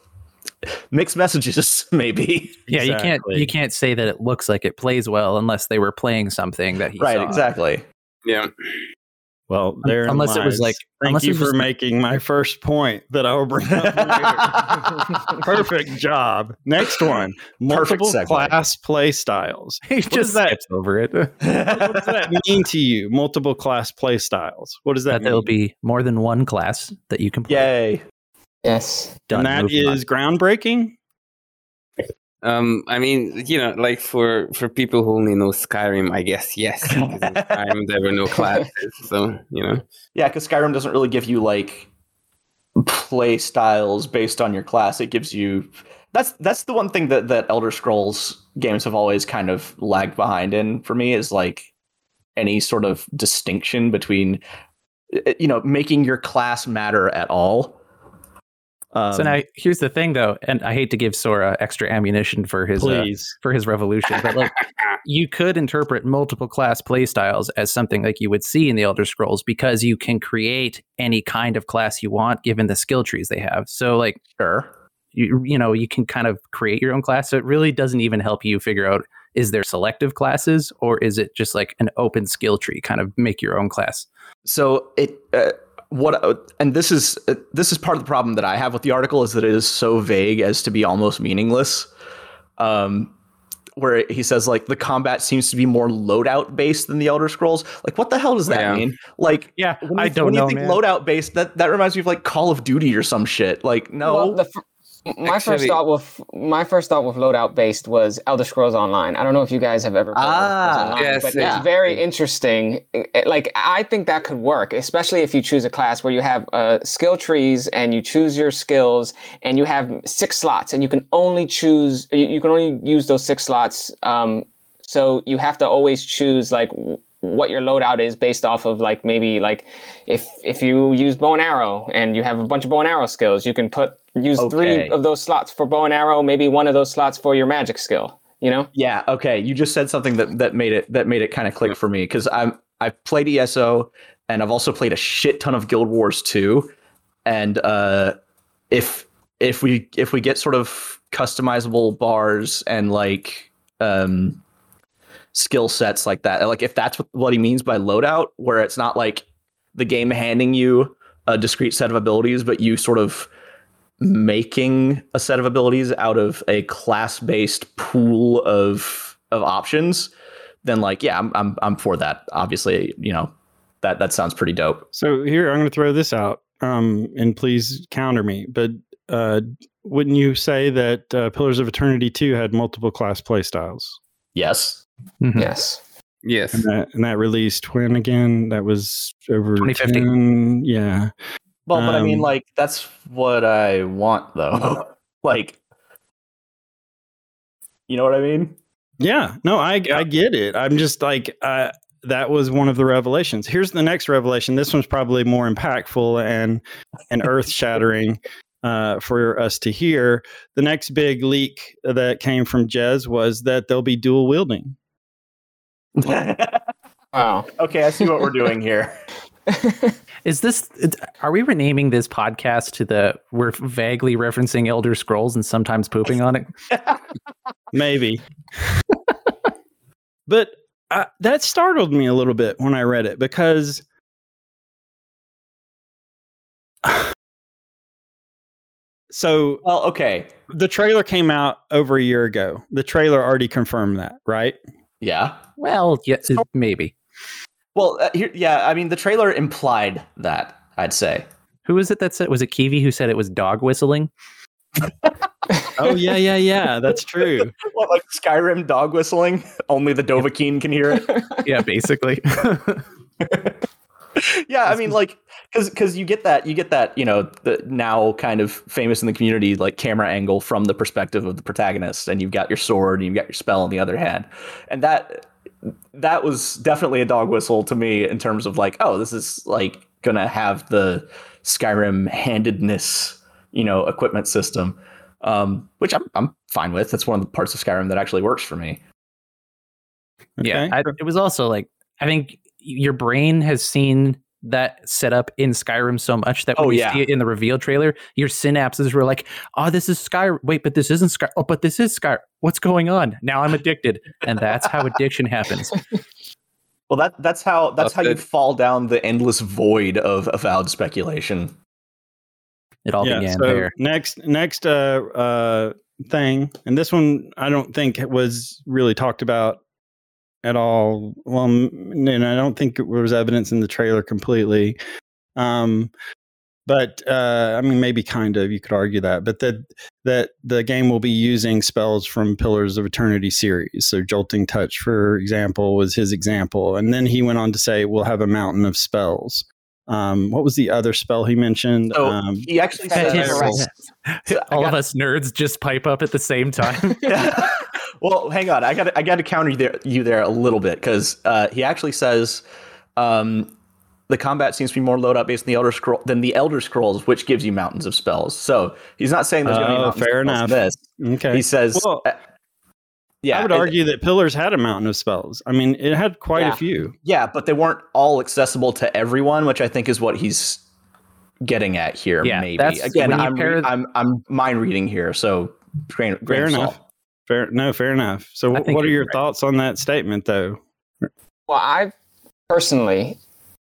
mixed messages, maybe. Yeah, you can't you can't say that it looks like it plays well unless they were playing something that he right, saw. exactly. Yeah. Well, there unless it was like- thank you for just- making my first point that I will bring up later. Perfect job. Next one: multiple class play styles. he does just that- over it. What does that mean to you? Multiple class play styles. What does that that mean? there'll be more than one class that you can play. Yay! Yes. Done. and that Moving on. groundbreaking. Um, I mean, you know, like for for people who only know Skyrim, I guess yes. Because in Skyrim there were no classes, so you know. Yeah, because Skyrim doesn't really give you like play styles based on your class. It gives you that's that's the one thing that that Elder Scrolls games have always kind of lagged behind in for me is like any sort of distinction between uh, you know making your class matter at all. Um, so now here's the thing though, and I hate to give Sora extra ammunition for his uh, for his revolution, but like you could interpret multiple class playstyles as something like you would see in the Elder Scrolls because you can create any kind of class you want given the skill trees they have. So like sure. you you know you can kind of create your own class. So it really doesn't even help you figure out is there selective classes or is it just like an open skill tree kind of make your own class. So it uh, what uh, and this is uh, this is part of the problem that I have with the article is that it is so vague as to be almost meaningless. Um, where he says like the combat seems to be more loadout based than the Elder Scrolls. Like what the hell does that Yeah. mean? Like Yeah, when you, I don't when know, you think man. loadout based, that that reminds me of like Call of Duty or some shit. Like no, Well, the fir- my first thought with my first thought with loadout based was Elder Scrolls Online. I don't know if you guys have ever played Elder Ah, Online, yes, but yeah. it's very interesting. Like I think that could work, especially if you choose a class where you have uh, skill trees and you choose your skills and you have six slots and you can only choose you, you can only use those six slots. Um, so you have to always choose like what your loadout is based off of like maybe like if if you use bow and arrow and you have a bunch of bow and arrow skills, you can put use Okay. three of those slots for bow and arrow, maybe one of those slots for your magic skill. You know? Yeah, okay. You just said something that that made it that made it kind of click for me because I'm I've played ESO and I've also played a shit ton of Guild Wars 2. and uh, if if we if we get sort of customizable bars and like um, skill sets like that, like if that's what, what he means by loadout, where it's not like the game handing you a discrete set of abilities, but you sort of making a set of abilities out of a class-based pool of of options, then like yeah, I'm I'm I'm for that. Obviously, you know, that that sounds pretty dope. So here I'm going to throw this out, um, and please counter me. But uh, wouldn't you say that uh, Pillars of Eternity 2 had multiple class playstyles? Yes. Mhm. Yes. Yes. And that, and that released when again? That was over 2015. 10 yeah. Well, but I mean, Um, like that's what I want, though. like, you know what I mean? Yeah, no, I I get it. I'm just like uh, that was one of the revelations. Here's the next revelation. This one's probably more impactful and and earth shattering uh, for us to hear. The next big leak that came from Jez was that they'll be dual wielding. Wow. okay, I see what we're doing here. Is this? Are we renaming this podcast to the? We're vaguely referencing Elder Scrolls and sometimes pooping on it. Maybe, but uh, that startled me a little bit when I read it because. So Well, okay, the trailer came out over a year ago. The trailer already confirmed that, right? yeah. Well, yeah, maybe. Well, uh, here, yeah. I mean, the trailer implied that. I'd say. Who was it that said? Was it Kiwi who said it was dog whistling? Oh yeah, yeah, yeah. That's true. What, like Skyrim dog whistling? Only the Dovahkiin can hear it. Yeah, basically. yeah, I mean, like, because because you get that you get that you know the now kind of famous in the community like camera angle from the perspective of the protagonist, and you've got your sword and you've got your spell on the other hand, and that that was definitely a dog whistle to me in terms of like, oh, this is like gonna have the Skyrim handedness, you know, equipment system, um, which I'm I'm fine with. That's one of the parts of Skyrim that actually works for me. Yeah, I, it was also like I think your brain has seen that setup in Skyrim so much that when Oh, you yeah. see it in the reveal trailer, your synapses were like, "Oh, this is Sky. Wait, but this isn't Sky. Oh, but this is Sky. What's going on? Now I'm addicted." And that's how addiction happens. Well, that that's how that's how you fall down the endless void of avowed speculation. It all yeah. began So there. next, next uh, uh, thing, and this one I don't think was really talked about at all. Well, and I don't think it was evidence in the trailer completely. Um, but uh, I mean, maybe kind of. You could argue that, but that that the game will be using spells from Pillars of Eternity series. So, Jolting Touch, for example, was his example, and then he went on to say we'll have a mountain of spells. Um, what was the other spell he mentioned? So um, he actually Fetish says, arrest. So I all of us nerds just pipe up at the same time. Yeah. Well, hang on. I got I got to counter you there, you there a little bit because uh, he actually says um, the combat seems to be more loadout based than the Elder Scroll than the Elder Scrolls, which gives you mountains of spells. So he's not saying there's going to be Oh, mountains fair of spells enough. in This. okay. He says, Well, uh, yeah, I would and- argue that Pillars had a mountain of spells. I mean, it had quite Yeah. a few. yeah, but they weren't all accessible to everyone, which I think is what he's getting at here. Yeah, maybe again, I'm, re- pair- I'm I'm mind reading here, so grain, grain Fair of enough. salt. Fair, no, fair enough. So, I wh- think what are you're your right. thoughts on that statement, though? Well, I personally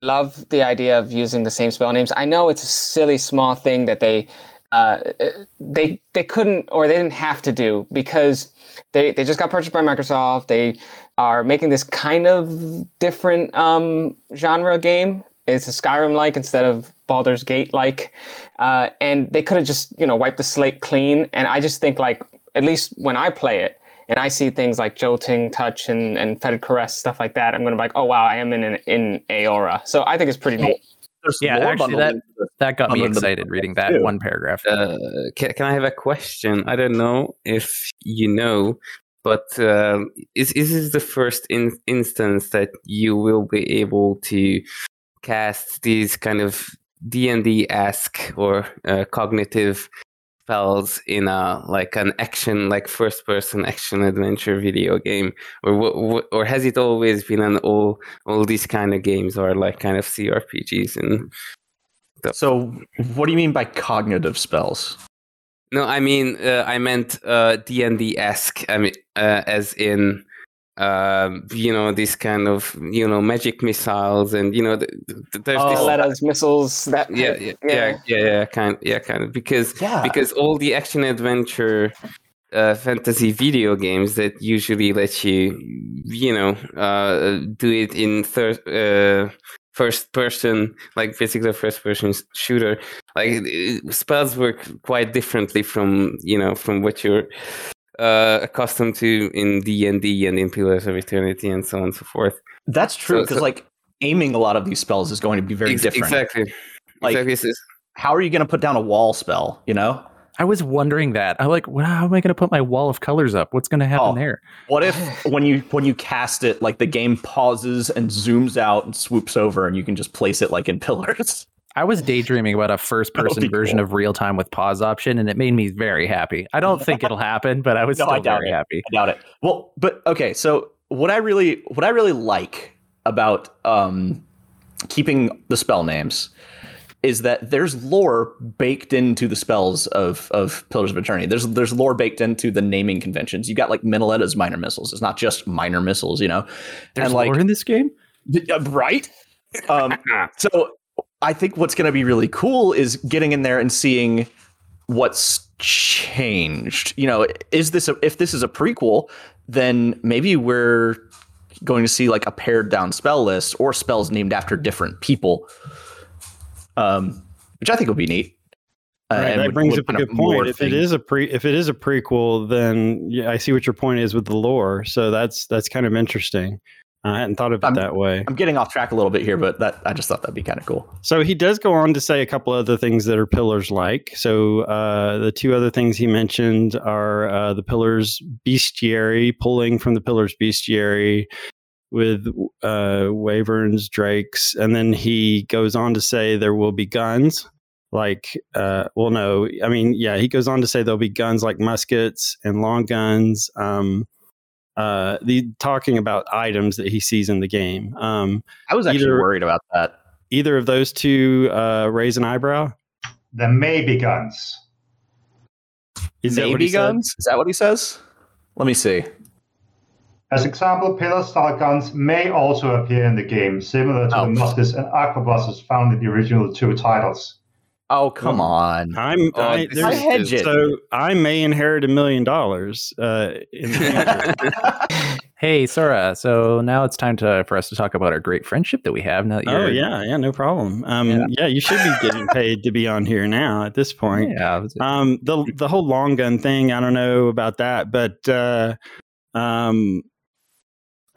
love the idea of using the same spell names. I know it's a silly small thing that they uh, they they couldn't or they didn't have to do because they they just got purchased by Microsoft. They are making this kind of different um, genre game. It's a Skyrim like instead of Baldur's Gate like, uh, and they could have just you know wiped the slate clean. And I just think like at least when I play it, and I see things like jolting, touch, and and fetid caress, stuff like that, I'm gonna be like, oh wow, I am in an, in Eora. So I think it's pretty neat. There's Yeah, actually, that- into. That got me Other than the excited reading that too. one paragraph. Uh, can, can I have a question? I don't know if you know, but uh, is is this the first in, instance that you will be able to cast these kind of D and D esque or uh, cognitive spells in a like an action, like first person action adventure video game, or or has it always been an all all these kind of games or like kind of CRPGs and So, what do you mean by cognitive spells? No, I mean uh, I meant uh, D and D esque. I mean, uh, as in, um, you know, these kind of you know magic missiles, and you know, th- th- there's Oh. this. Letters, missiles. That Yeah, yeah, yeah, yeah, yeah, kind, yeah, kind of because Yeah. because all the action adventure uh, fantasy video games that usually let you, you know, uh, do it in third, uh, first person, like basically first person shooter, like spells work quite differently from you know from what you're uh, accustomed to in D and D and in Pillars of Eternity and so on and so forth. That's true because so- like aiming a lot of these spells is going to be very Ex- different. Exactly. Like- exactly. How are you going to put down a wall spell? You know, I was wondering that. I'm like, well, how am I going to put my wall of colors up? What's going to happen Oh. there? what if when you when you cast it, like the game pauses and zooms out and swoops over, and you can just place it like in pillars? I was daydreaming about a first person version cool. of real time with pause option, and it made me very happy. I don't think it'll happen, but I was No, I still doubt very it. happy. I doubt it. Well, but okay. So what I really what I really like about um, keeping the spell names is that there's lore baked into the spells of of Pillars of Eternity. There's there's lore baked into the naming conventions. You got like Minoletta's minor missiles. It's not just minor missiles, you know. There's and like lore in this game. uh, right. Um, so I think what's going to be really cool is getting in there and seeing what's changed. You know, is this a, if this is a prequel, then maybe we're going to see like a pared down spell list or spells named after different people. Um, which I think would be neat. Uh, Right, and that would- brings would up a good point. If it things. is a pre, if it is a prequel, then yeah, I see what your point is with the lore. So that's that's kind of interesting. I hadn't thought of it I'm- that way. I'm getting off track a little bit here, but that I just thought that'd be kind of cool. So he does go on to say a couple other things that are pillars like. So uh, the two other things he mentioned are uh, the pillars bestiary, pulling from the pillars bestiary with uh, wyverns, drakes, and then he goes on to say there will be guns. Like, uh, well, no, I mean, yeah, he goes on to say there'll be guns like muskets and long guns. Um, uh, the talking about items that he sees in the game. Um, I was actually Either- worried about that. either of those two uh, raise an eyebrow? There may be guns. Is that what Maybe he said? guns? Is that what he says? Let me see. As example, pillar-style guns may also appear in the game, similar to Oh. the muskets and arquebuses found in the original two titles. Oh, come on. I'm Oh, I, this I hedge it. so I may inherit a million dollars uh, in the future. Hey, Sora. So now it's time to for us to talk about our great friendship that we have. Now that oh you're, yeah, yeah, no problem. Um, Yeah. yeah. you should be getting paid to be on here now at this point. yeah. Um, the the whole long gun thing, I don't know about that, but uh, um,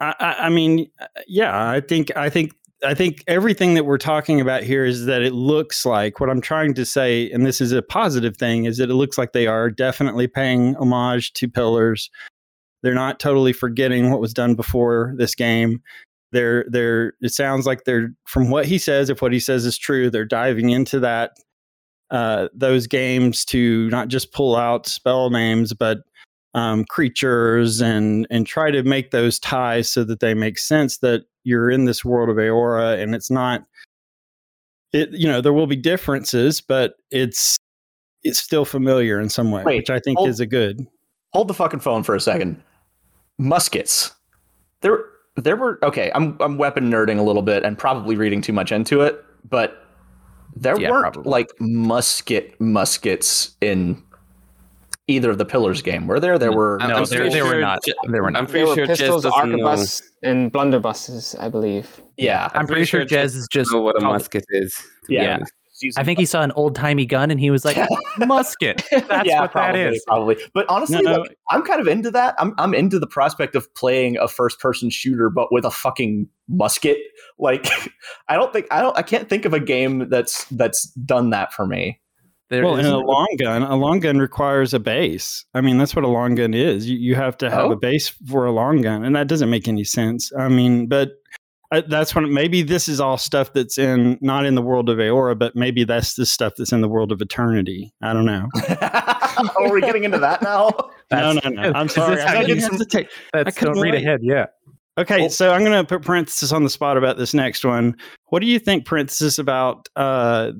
I, I, I mean, yeah, I think I think I think everything that we're talking about here is that it looks like what I'm trying to say, and this is a positive thing, is that it looks like they are definitely paying homage to Pillars. They're not totally forgetting what was done before this game. They're they're it sounds like they're from what he says, if what he says is true, they're diving into that uh, those games to not just pull out spell names, but um, creatures and and try to make those ties so that they make sense that you're in this world of Eora and it's not. It you know there will be differences, but it's it's still familiar in some way, Wait, which I think hold- is a good. Hold the fucking phone for a second. Muskets. There there were okay, I'm I'm weapon nerding a little bit and probably reading too much into it, but there Yeah, weren't probably. like musket muskets in either of the pillars game. Were there? There mm. were I'm- no, I'm they, pretty they were not. Je- They were I'm not. pretty There were sure Jez pistols, doesn't know. arquebus, and blunderbusses, I believe. yeah. I'm pretty sure Jez is just. know what a musket is. to Yeah. I think he saw an old timey gun and he was like, musket. That's yeah, what probably, that is. Probably. But honestly, No, no. like, I'm kind of into that. I'm I'm into the prospect of playing a first person shooter but with a fucking musket. Like I don't think I don't I can't think of a game that's that's done that for me. There well, in a long gun, a long gun requires a base. I mean, that's what a long gun is. You, you have to have Oh. a base for a long gun, and that doesn't make any sense. I mean, but uh, that's when maybe this is all stuff that's in not in the world of Eora, but maybe that's the stuff that's in the world of eternity. I don't know. Are we getting into that now? no, no, no. I'm sorry. this I how didn't hesitate. that's, I couldn't don't read wait. ahead. Yeah. Okay, Well- so I'm going to put parenthesis on the spot about this next one. What do you think, parenthesis, about uh,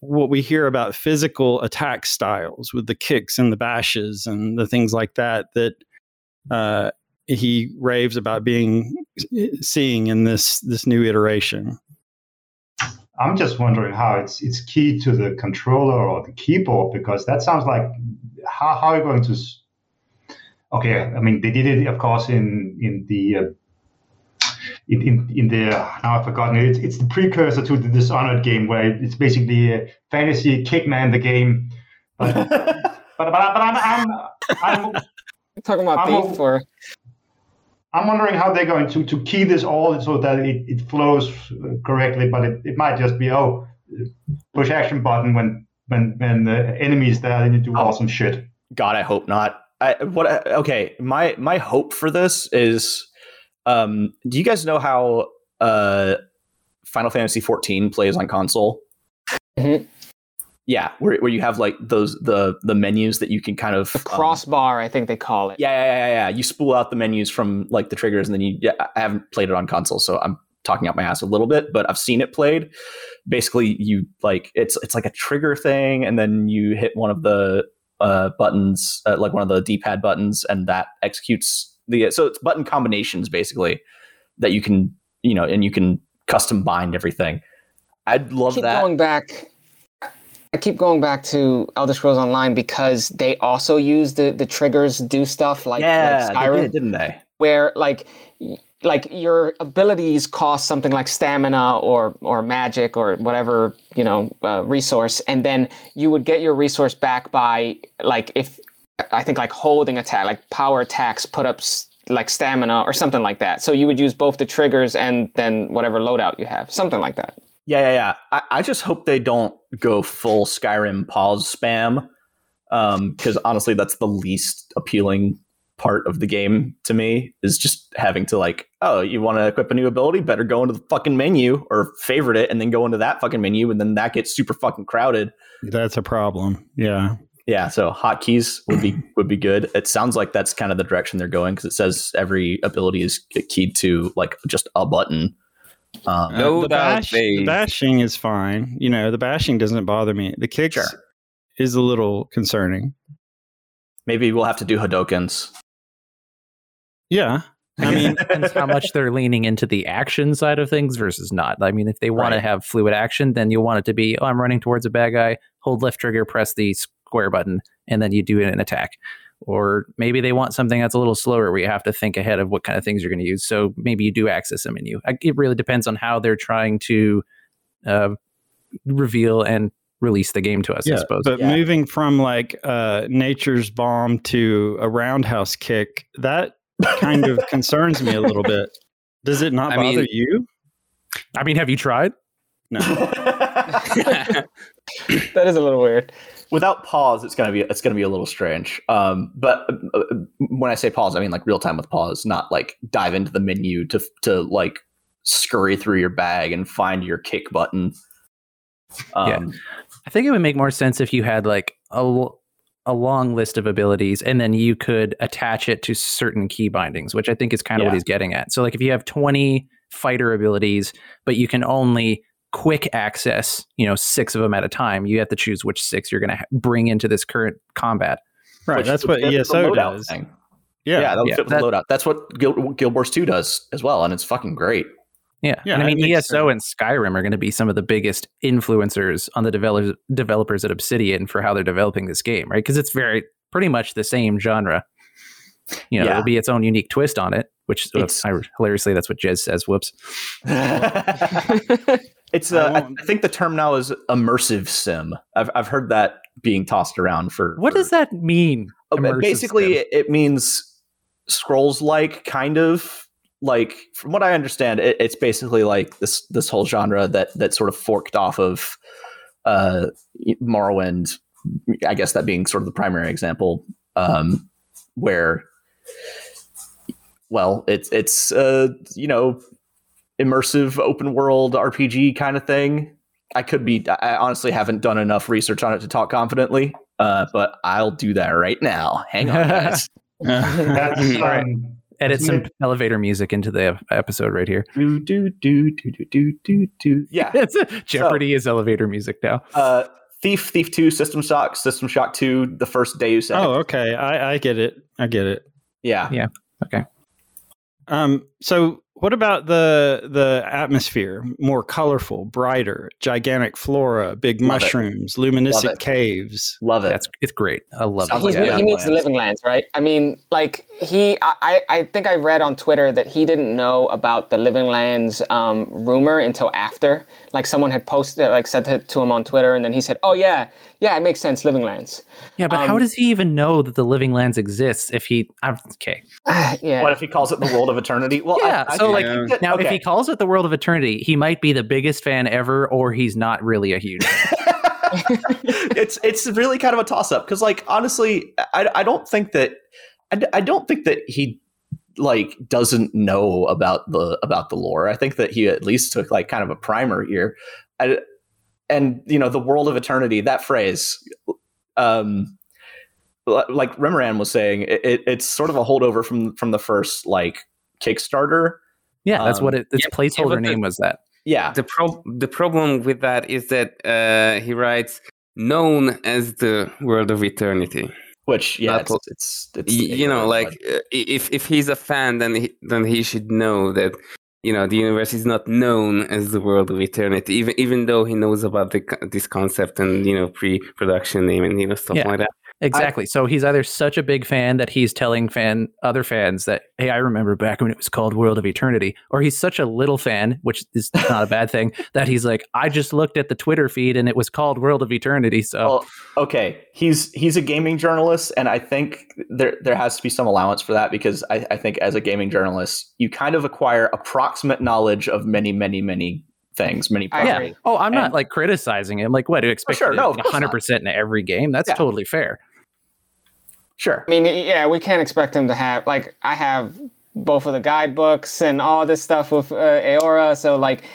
what we hear about physical attack styles with the kicks and the bashes and the things like that that uh, he raves about being seeing in this this new iteration. I'm just wondering how it's it's key to the controller or the keyboard because that sounds like how how are you going to? Okay, I mean they did it, of course, in in the uh, in, in, in the now I've forgotten it. It's, it's the precursor to the Dishonored game where it's basically a fantasy kickman the game. But but, but, but I'm, I'm, I'm talking about I'm- beef or I'm wondering how they're going to, to key this all so that it, it flows uh, correctly, but it, it might just be oh, push action button when when when the enemies there and you do Oh. awesome shit. God, I hope not. I what? I- Okay, my my hope for this is, um, do you guys know how uh, Final Fantasy 14 plays on console? Mhm. Yeah, where where you have like those the the menus that you can kind of the um, crossbar, I think they call it. yeah, yeah, yeah, yeah. You spool out the menus from like the triggers, and then you. Yeah, I haven't played it on console, so I'm talking out my ass a little bit, but I've seen it played. Basically, you like it's it's like a trigger thing, and then you hit one of the uh, buttons, uh, like one of the D-pad buttons, and that executes the. So it's button combinations basically that you can you know, and you can custom bind everything. I'd love keep that. going back. I keep going back to Elder Scrolls Online because they also use the the triggers do stuff like, yeah, like they Skyrim, did, didn't they? where like like your abilities cost something like stamina or or magic or whatever you know uh, resource, and then you would get your resource back by like if I think like holding attack, like power attacks put up like stamina or something like that. So you would use both the triggers and then whatever loadout you have, something like that. Yeah, yeah, yeah. I, I just hope they don't go full Skyrim pause spam. Um, because honestly, that's the least appealing part of the game to me is just having to like, oh, you want to equip a new ability? Better go into the fucking menu or favorite it and then go into that fucking menu, and then that gets super fucking crowded. That's a problem. Yeah. Yeah, so hotkeys would be would be good. It sounds like that's kind of the direction they're going because it says every ability is keyed to like just a button. Um, No the, doubt bash, the bashing is fine. You know, the bashing doesn't bother me. The kicks Sure. is a little concerning. maybe we'll have to do Hadokens. Yeah. I mean, depends how much they're leaning into the action side of things versus not. I mean, if they want Right. to have fluid action, then you'll want it to be, oh, I'm running towards a bad guy, hold left trigger, press the square button, and then you do an attack. Or maybe they want something that's a little slower where you have to think ahead of what kind of things you're going to use. So maybe you do access a menu. I- It really depends on how they're trying to uh, reveal and release the game to us, I suppose. But Yeah. moving from like uh, nature's bomb to a roundhouse kick, that kind of concerns me a little bit. Does it not I bother mean- you? I mean, have you tried? No. That is a little weird. Without pause, it's gonna be it's gonna be a little strange. Um, but uh, uh, when I say pause, I mean like real time with pause, not like dive into the menu to to like scurry through your bag and find your kick button. Um, I think it would make more sense if you had like a a long list of abilities and then you could attach it to certain key bindings, which I think is kind of Yeah. what he's getting at. So, like if you have 20 fighter abilities, but you can only quick access, you know, six of them at a time, you have to choose which six you're going to ha- bring into this current combat. Right. which That's what ESO does. thing. Yeah. Yeah, that would Yeah, fit with the that- loadout. That's what Guild, Guild Wars 2 does as well, and it's fucking great. Yeah. Yeah, and I mean, makes ESO and Skyrim are going to be some of the biggest influencers on the developers developers at Obsidian for how they're developing this game, right? Because it's very pretty much the same genre. You know, Yeah. it'll be its own unique twist on it, which uh, I, hilariously that's what Jez says. Whoops. it's I uh, I, I think the term now is immersive sim. I've I've heard that being tossed around for What for- does that mean? Immersive basically sim? it, it means scrolls like kind of like from what i understand it, it's basically like this this whole genre that that sort of forked off of uh morrowind i guess that being sort of the primary example um where well it's it's uh you know immersive open world rpg kind of thing i could be i honestly haven't done enough research on it to talk confidently uh but i'll do that right now hang on guys That's Right. um, edit some Maybe- elevator music into the episode right here. Do do do do do do do do. Yeah. It's Jeopardy is elevator music now. Uh, Thief, Thief Two, System Shock, System Shock Two, the first Deus Ex. Oh, okay. I, I get it. I get it. yeah. Yeah. Okay. Um, so what about the the atmosphere? More colorful, brighter, gigantic flora, big Love it. mushrooms, luminescent it. caves. Love it. That's it's great. I love Sounds it. He's, Yeah. he needs the living lands, right? I mean, like he, I, I I think I read on Twitter that he didn't know about the living lands um, rumor until after, like someone had posted, like said it to him on Twitter, and then he said, "Oh yeah, yeah, it makes sense, living lands." Yeah, but how Um, does he even know that the Living Lands exists if he? I'm, okay, yeah, What if he calls it the world of eternity? Well, Yeah, I, so, I like, think that- now if he calls it the World of Eternity, he might be the biggest fan ever, or he's not really a huge. it's it's really kind of a toss up because like honestly I, I don't think that I don't think that he like doesn't know about the about the lore I think that he at least took like kind of a primer here I, and you know the world of eternity that phrase um like Remoran was saying it, it, it's sort of a holdover from from the first like Kickstarter Yeah, that's Um, what it. Its yeah, placeholder but the- name was that. yeah The pro- the problem with that is that uh, he writes known as the world of eternity. which yeah it's, it's, it's you know, like uh, if if he's a fan, then he, then he should know that you know the universe is not known as the world of eternity, even even though he knows about the, this concept and you know pre-production name and you know stuff Yeah. like that. Exactly. so he's either such a big fan that he's telling fan other fans that, hey, I remember back when it was called World of Eternity, or he's such a little fan, which is not a bad thing, that he's like, I just looked at the Twitter feed and it was called World of Eternity. So Well, okay, he's he's a gaming journalist, and I think there there has to be some allowance for that because I, I think as a gaming journalist, you kind of acquire approximate knowledge of many, many, many things, many. I yeah. Oh, I'm not like criticizing him. Like, what do you expect? sure, to no, of do course not. 100% in every game? That's Yeah. totally fair. Sure. I mean, yeah, we can't expect him to have like I have both of the guidebooks and all this stuff with uh, Eora. So like, so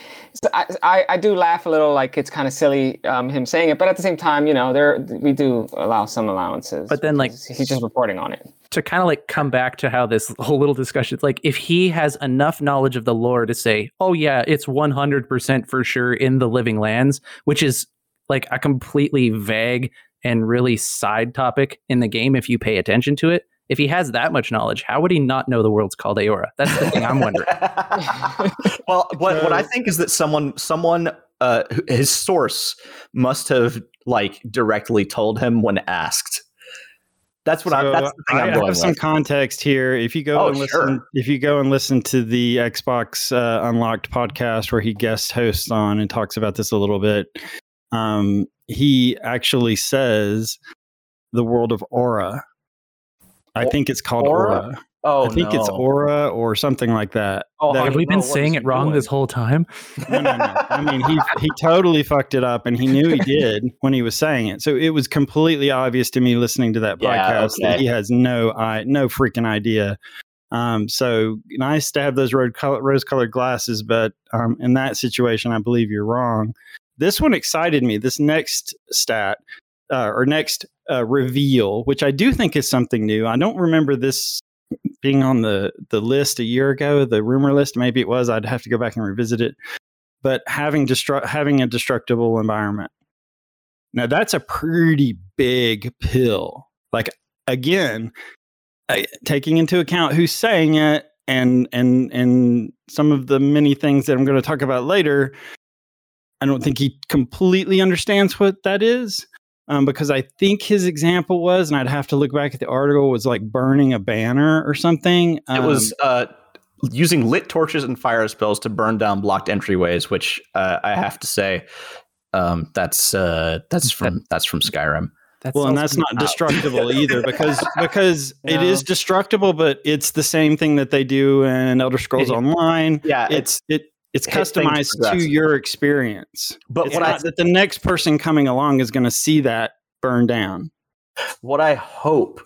I, I I do laugh a little, like it's kind of silly um, him saying it, but at the same time, you know, there we do allow some allowances. But then, like- he's just reporting on it. to kind of like come back to how this whole little discussion it's like if he has enough knowledge of the lore to say oh yeah it's 100% for sure in the living lands which is like a completely vague and really side topic in the game if you pay attention to it if he has that much knowledge how would he not know the world's called Eora that's the thing i'm wondering well, what what I think is that someone someone uh, his source must have like directly told him when asked. That's what I. So That's the thing I I'm going have some context here. If you go Oh, and listen, sure. if you go and listen to the Xbox uh, Unlocked podcast where he guest hosts on and talks about this a little bit, um, he actually says the world of aura. I O- think it's called aura? aura. oh, I think it's aura or something like that. Oh, That- have we been saying it wrong doing? this whole time no, no, no. I mean, he he totally fucked it up, and he knew he did when he was saying it. So it was completely obvious to me listening to that Yeah, podcast that he has no I no freaking idea. Um, so nice to have those rose rose colored glasses, but um, in that situation, I believe you're wrong. This one excited me. This next stat uh, or next uh, reveal, which I do think is something new. I don't remember this being on the the list a year ago, the rumor list. Maybe it was. I'd have to go back and revisit it. But having destru- having a destructible environment. Now that's a pretty big pill. Like again, I- taking into account who's saying it and and and some of the many things that I'm going to talk about later. I don't think he completely understands what that is. Um, because I think his example was, and I'd have to look back at the article, was like burning a banner or something. It Um, was uh, using lit torches and fire spells to burn down blocked entryways, which uh, I have to say, um, that's uh, that's from that's from Skyrim. that's well, and that's not destructible either because because it No. is destructible, but it's the same thing that they do in Elder Scrolls It- Online. Yeah, It's it it's customized to your experience. but It's what I that the next person coming along is going to see that burn down. what I hope.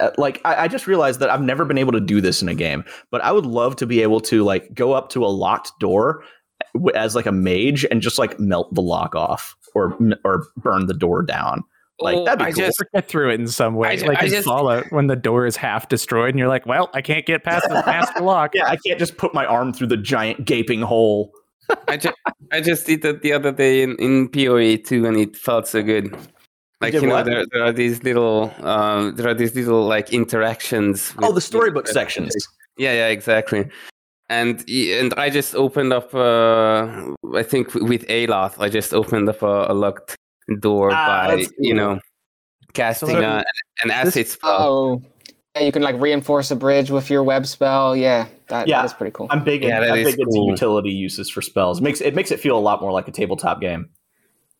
uh, Like I, I just realized that I've never been able to do this in a game, but I would love to be able to like go up to a locked door as like a mage and just like melt the lock off or or burn the door down Like Oh, that'd be I cool. just- get through it in some way, I ju- like I in just- Fallout when the door is half destroyed and you're like, "Well, I can't get past the master lock." yeah, I can't just put my arm through the giant gaping hole. I just I just did that the other day in, in PoE too, and it felt so good. Like did you know, there, there are these little um, there are these little like interactions. Oh, the storybook with- sections. Yeah, yeah, exactly. And and I just opened up. Uh, I think with Aloth, I just opened up a, a locked door Ah, by that's you know casting So a, an acid spell. Oh, yeah, you can like reinforce a bridge with your web spell. Yeah, that, Yeah. that is pretty cool. I'm big. Yeah, in, I'm is big into cool. utility uses for spells. Makes it makes it feel a lot more like a tabletop game.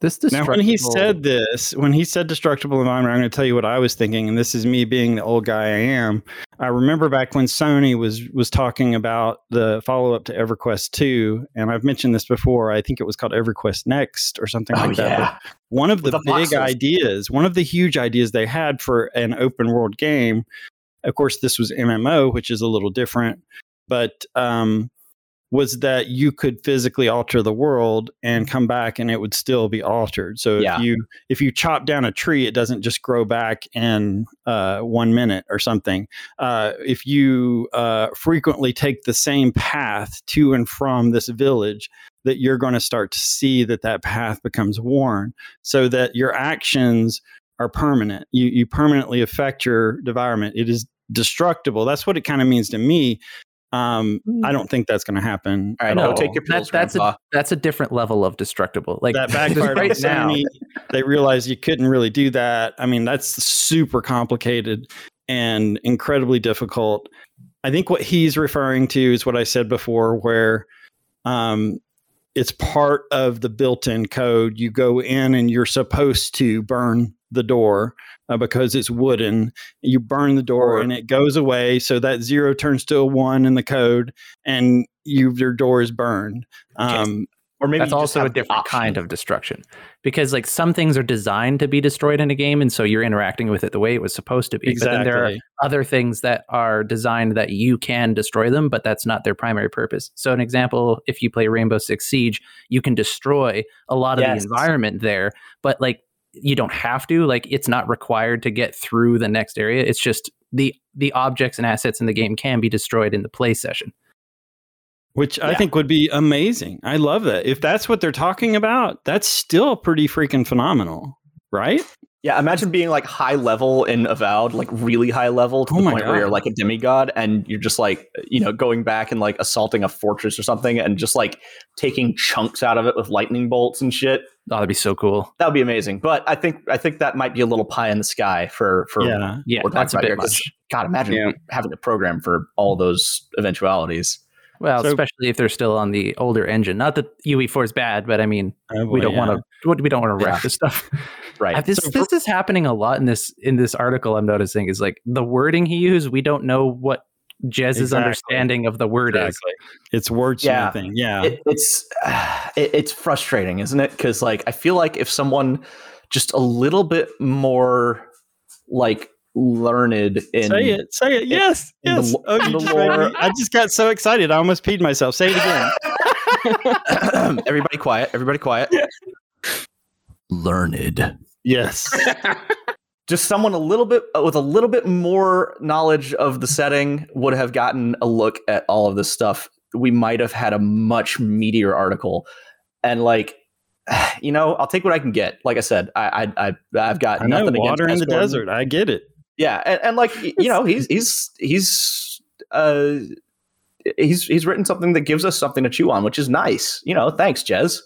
This Now, when he said this, when he said destructible environment, I'm going to tell you what I was thinking, and this is me being the old guy I am. I remember back when Sony was was talking about the follow up to EverQuest 2, and I've mentioned this before. I think it was called EverQuest Next or something Oh like that. yeah, one of the, the big voxels. ideas, one of the huge ideas they had for an open world game, of course, this was MMO, which is a little different, but um, was that you could physically alter the world and come back and it would still be altered. So Yeah. if you if you chop down a tree, it doesn't just grow back in uh, one minute or something. Uh, if you uh, frequently take the same path to and from this village, that you're going to start to see that that path becomes worn so that your actions are permanent. You, you permanently affect your environment. It is destructible. That's what it kind of means to me. Um, I don't think that's going to happen. All right, at no, all. take your That- that's Grandpa. a that's a different level of destructible. Like that just backfired right on now. Sony. They realized you couldn't really do that. I mean, that's super complicated and incredibly difficult. I think what he's referring to is what I said before, where um, it's part of the built-in code. You go in and you're supposed to burn the door uh, because it's wooden. You burn the door Or- and it goes away, so that zero turns to a one in the code, and you your door is burned. Um, Or maybe that's also a different option. kind of destruction because like some things are designed to be destroyed in a game and so you're interacting with it the way it was supposed to be but then there are other things that are designed that you can destroy them but that's not their primary purpose so an example if you play rainbow six siege you can destroy a lot of Yes. the environment there but like you don't have to like it's not required to get through the next area it's just the the objects and assets in the game can be destroyed in the play session which I think would be amazing. I love that. If that's what they're talking about, that's still pretty freaking phenomenal, right? Yeah, imagine being like high level in Avowed, like really high level to Oh the my point where you're like a demigod and you're just like, you know, going back and like assaulting a fortress or something and just like taking chunks out of it with lightning bolts and shit. Oh that'd be so cool That would be amazing. But I think I think that might be a little pie in the sky for for Yeah. yeah that's a bit about here, 'cause, much God, imagine Yeah. having a program for all those eventualities. well So- especially if they're still on the older engine not that ue4 is bad but i mean Oh, we don't yeah. want to we don't want to wreck Yeah. this stuff Right. Uh, This So this is happening a lot in this in this article. I'm noticing is like the wording he used. We don't know what Jez's Exactly. understanding of the word is. It's wordsmithing. Yeah. Yeah. yeah. it, it's it, it's frustrating, isn't it? Because like I feel like if someone just a little bit more like learned in say it. Say it. Yes. in Yes. lo- oh, you the just lore- me- I just got so excited. I almost peed myself. Say it again. everybody quiet, everybody quiet. Learned. yes. Just someone a little bit uh, with a little bit more knowledge of the setting would have gotten a look at all of this stuff. We might have had a much meatier article, and like, you know, I'll take what I can get. Like I said, I, I, I I've got I know. nothing Water in the Escort. desert. I get it. Yeah, and, and like you know, he's he's he's uh he's he's written something that gives us something to chew on, which is nice. You know, thanks, Jez.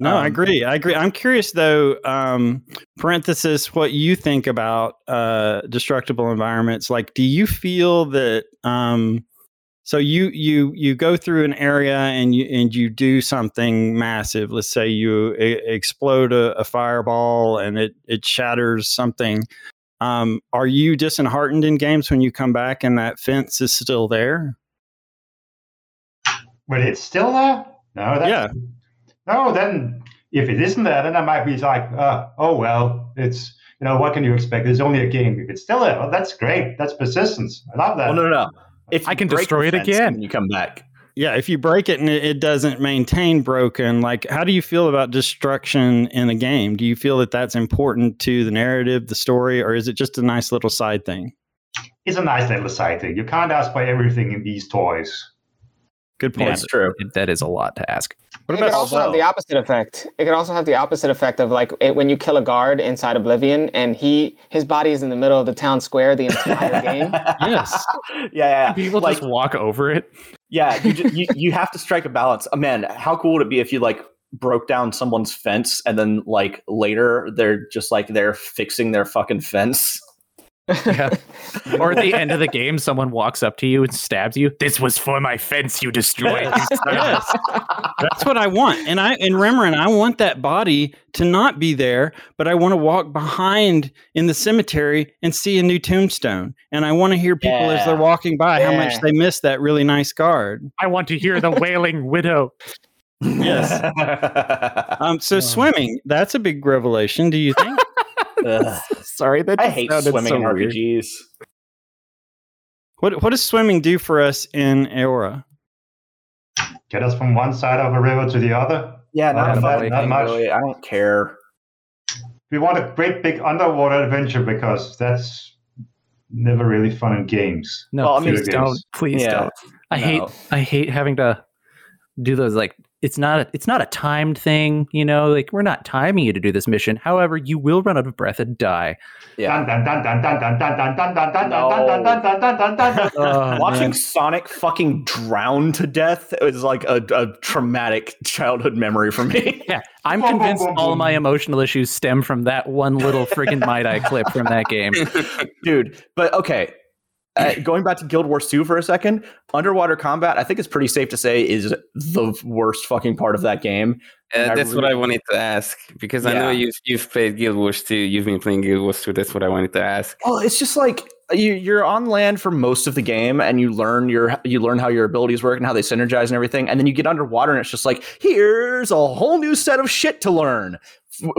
No, I Um, agree. I agree. I'm curious though, um, parenthesis, what you think about uh, destructible environments. Like, do you feel that um, so you you you go through an area and you and you do something massive. Let's say you e- explode a, a fireball and it it shatters something. Um, are you disheartened in games when you come back and that fence is still there? But it's still there? No, that's, Yeah. No, then if it isn't there, then I might be like, uh, oh well, it's you know what can you expect? It's only a game. If it's still there, well, that's great. That's persistence. I love that. Well, no, no, no. If I can destroy it again. when you come back. yeah, if you break it and it, it doesn't maintain broken, like how do you feel about destruction in a game? Do you feel that that's important to the narrative, the story, or is it just a nice little side thing? It's a nice little side thing. You can't ask for everything in these toys. Good point. That's true. That is a lot to ask. What it could about also have the opposite effect. It could also have the opposite effect of like it, when you kill a guard inside Oblivion and he his body is in the middle of the town square the entire game. Yes. yeah, yeah. People like, just walk over it. yeah, you, ju- you you have to strike a balance. Oh, man, how cool would it be if you like broke down someone's fence and then like later they're just like they're fixing their fucking fence. Yeah. or at the end of the game, someone walks up to you and stabs you. This was for my fence you destroyed. you son of a-" yes. That's what I want. And I and Remoran, I want that body to not be there, but I want to walk behind in the cemetery and see a new tombstone. And I want to hear people as they're walking by how much they miss that really nice guard. I want to hear the wailing widow. Yes. Um, so swimming, that's a big revelation, do you think? Ugh. Sorry, that I hate swimming so in weird. RPGs. what what does swimming do for us in Eora? Get us from one side of a river to the other. Yeah, not not, much, much, not much. Really. I don't care. We want a great big underwater adventure because that's never really fun in games. No, Well, I mean, please don't. Please Yeah. don't. I hate No. I hate having to do those like it's not a, it's not a timed thing, you know. Like we're not timing you to do this mission. However, you will run out of breath and die. Yeah. Watching Sonic fucking drown to death is like a, a traumatic childhood memory for me. yeah, I'm convinced all my emotional issues stem from that one little frigging Might I clip from that game, dude. But okay, uh, going back to Guild Wars 2 for a second, underwater combat, I think it's pretty safe to say, is the worst fucking part of that game. Uh, I that's what I wanted to ask because I know you've you've played Guild Wars 2. You've been playing Guild Wars 2. That's what I wanted to ask. Well, it's just like you, you're on land for most of the game, and you learn your you learn how your abilities work and how they synergize and everything, and then you get underwater, and it's just like here's a whole new set of shit to learn,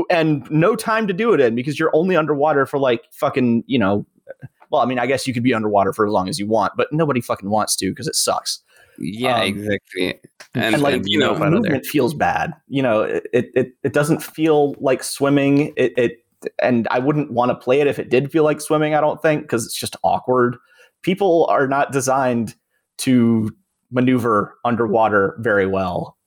and no time to do it in because you're only underwater for like fucking you know. Well, I mean, I guess you could be underwater for as long as you want, but nobody fucking wants to because it sucks. Yeah, Um, exactly. And, And, like and, you know, there. movement feels bad. You know, it it it doesn't feel like swimming. It it and I wouldn't want to play it if it did feel like swimming. I don't think because it's just awkward. People are not designed to maneuver underwater very well.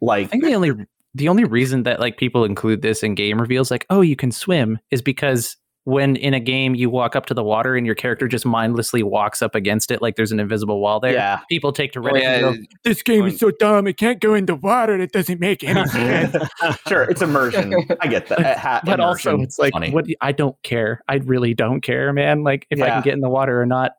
Like I think the only the only reason that like people include this in game reveals, like, oh, you can swim, is because when in a game you walk up to the water and your character just mindlessly walks up against it like there's an invisible wall there. yeah, People take to Oh, Reddit and yeah, go, this game is so dumb, it can't go in the water, it doesn't make any sense. sure, it's immersion. I get that. Ha- but also it's like funny. what do- I don't care. I really don't care, man. Like if I can get in the water or not.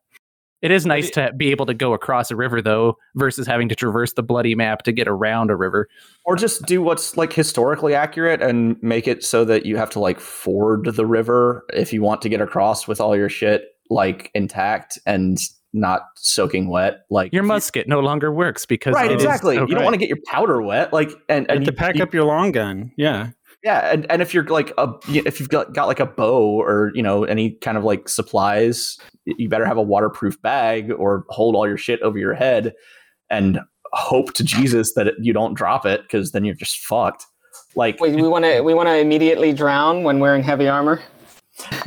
It is nice to be able to go across a river though, versus having to traverse the bloody map to get around a river. or just do what's like historically accurate and make it so that you have to like ford the river if you want to get across with all your shit like intact and not soaking wet like Your if you- musket no longer works because right it is- exactly you okay. don't want to get your powder wet like and, And and to pack you- up your long gun. Yeah. Yeah and, and if you're like a if you've got, got like a bow or you know any kind of like supplies you better have a waterproof bag or hold all your shit over your head and hope to jesus that it, you don't drop it because then you're just fucked like we want to we want to immediately drown when wearing heavy armor.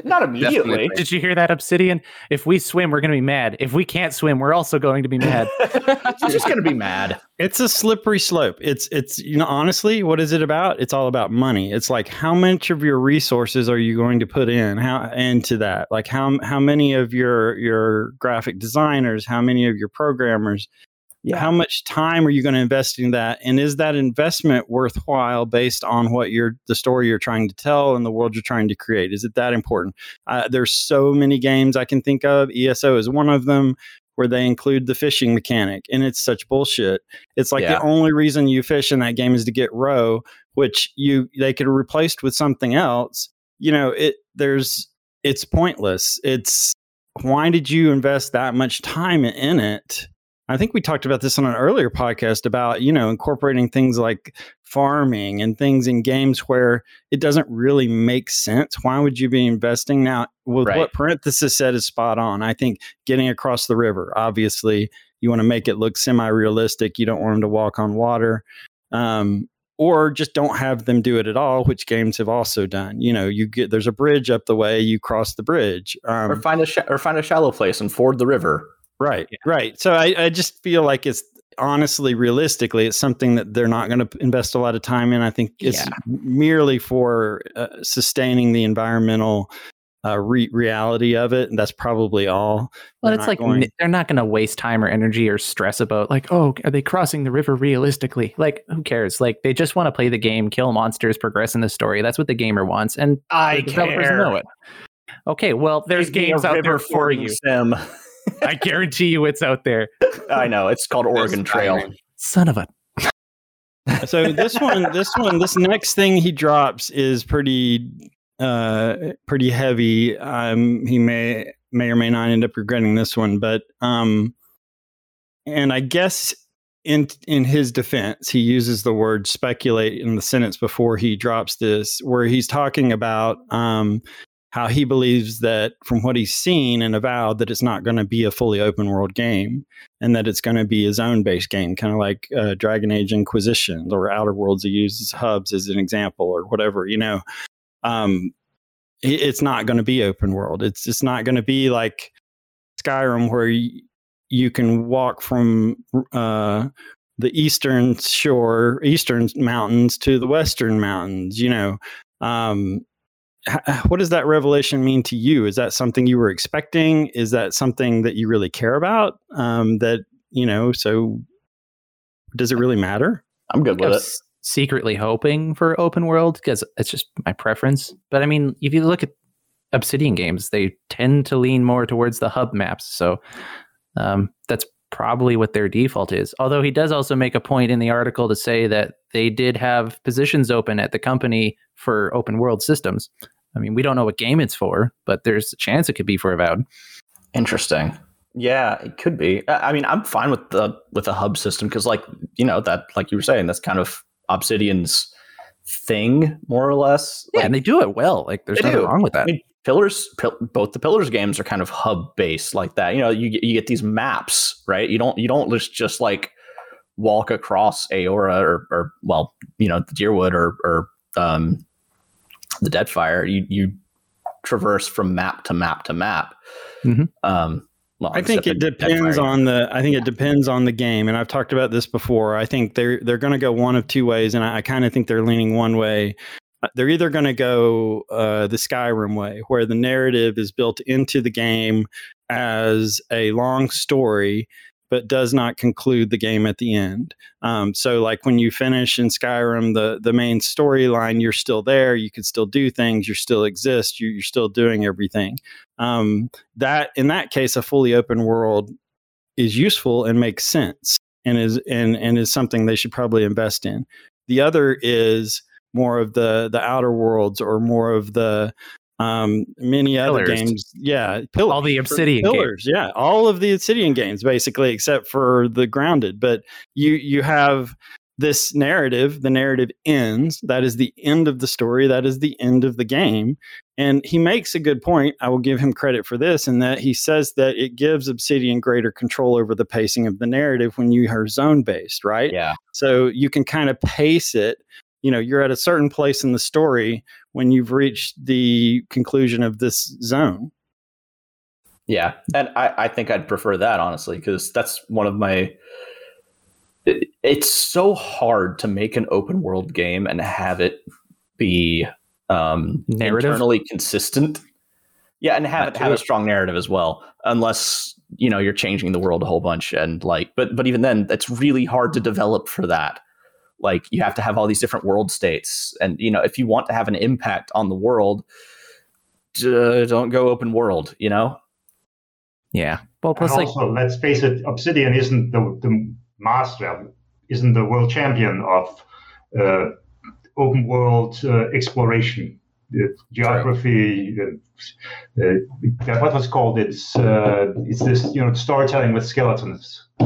Not immediately Definitely. Did you hear that, Obsidian? If we swim, we're going to be mad. If we can't swim, we're also going to be mad. you're just gonna be mad It's a slippery slope. It's it's you know honestly, what is it about? It's all about money. It's like how much of your resources are you going to put in how into that? Like how how many of your your graphic designers, how many of your programmers, yeah how much time are you going to invest in that? And is that investment worthwhile based on what you're the story you're trying to tell and the world you're trying to create? Is it that important? Uh, there's so many games I can think of. ESO is one of them where they include the fishing mechanic, and it's such bullshit. It's like Yeah. the only reason you fish in that game is to get roe, which you they could have replaced with something else. You know, it there's it's pointless. It's why did you invest that much time in it? I think we talked about this on an earlier podcast about, you know, incorporating things like farming and things in games where it doesn't really make sense. Why would you be investing? Now, with Right. what parenthesis said is spot on. I think getting across the river, obviously, you want to make it look semi-realistic. You don't want them to walk on water. Um, or just don't have them do it at all, which games have also done. You know, you get there's a bridge up the way, you cross the bridge, um, or find a sh- or find a shallow place and ford the river. Right, yeah. right. So I, I just feel like it's honestly, realistically, it's something that they're not going to invest a lot of time in. I think it's yeah. merely for uh, sustaining the environmental uh, re- reality of it, and that's probably all. Well, they're it's like going... they're not going to waste time or energy or stress about like, oh, are they crossing the river realistically? Like, who cares? Like, they just want to play the game, kill monsters, progress in the story. That's what the gamer wants, and I the developers care. know it. Okay, well, there's games out there for you. Sim. I guarantee you, it's out there. I know it's called Oregon Trail. Son of a so this one this one this next thing he drops is pretty uh, pretty heavy. Um, he may may or may not end up regretting this one, but um, and I guess in in his defense, he uses the word speculate in the sentence before he drops this, where he's talking about um, how he believes that from what he's seen and avowed that it's not going to be a fully open world game and that it's going to be a zone based game, kind of like uh, Dragon Age Inquisition or Outer Worlds. He uses hubs as an example or whatever, you know um, it's not going to be open world. It's it's not going to be like Skyrim where you, you can walk from uh, the eastern shore, eastern mountains to the western mountains. You know, um, what does that revelation mean to you? Is that something you were expecting? Is that something that you really care about? Um, that you know, so does it really matter? I'm good with it secretly hoping for open world because it's just my preference. But I mean, if you look at Obsidian games, they tend to lean more towards the hub maps. So um, that's probably what their default is. Although he does also make a point in the article to say that they did have positions open at the company for open world systems. I mean, we don't know what game it's for, but there's a chance it could be for Avowed. Interesting. Yeah, it could be. I mean, I'm fine with the with a hub system because, like, you know, that like you were saying, that's kind of Obsidian's thing, more or less. Yeah, like, and they do it well. Like there's nothing do. wrong with that. I mean, Pillars, both the Pillars games are kind of hub based like that. You know, you you get these maps, right? You don't you don't just just like walk across Eora or or well, you know, Dyrwood or or um, the Deadfire. You you traverse from map to map to map. Mm-hmm. Um, well, I think it depends on the. I think it depends on the game, and I've talked about this before. I think they're they're going to go one of two ways, and I, I kind of think they're leaning one way. Uh, they're either going to go uh, the Skyrim way, where the narrative is built into the game as a long story, but does not conclude the game at the end. Um, so, like when you finish in Skyrim, the the main storyline, you're still there. You can still do things. You still exist. You, are still doing everything. Um, that in that case, a fully open world is useful and makes sense, and is and and is something they should probably invest in. The other is more of the the outer worlds or more of the um many other pillars. games. Yeah pillars, all the obsidian pillars games. yeah all of the obsidian games basically except for the grounded. But you you have this narrative the narrative ends. That is the end of the story. That is the end of the game. And he makes a good point. I will give him credit for this in that he says that it gives obsidian greater control over the pacing of the narrative when you are zone based right? Yeah. So you can kind of pace it. You know you're at a certain place in the story when you've reached the conclusion of this zone. Yeah and i, I think i'd prefer that honestly because that's one of my it, it's so hard to make an open world game and have it be um narrative? internally consistent. Yeah and have it have a strong narrative as well unless you know you're changing the world a whole bunch and like but but even then it's really hard to develop for that like you have to have all these different world states. And you know if you want to have an impact on the world uh, don't go open world you know? Yeah. Well plus and also like, let's face it obsidian isn't the, the master isn't the world champion of uh, open world uh, exploration. The geography uh, uh, what was called it's uh, it's this you know storytelling with skeletons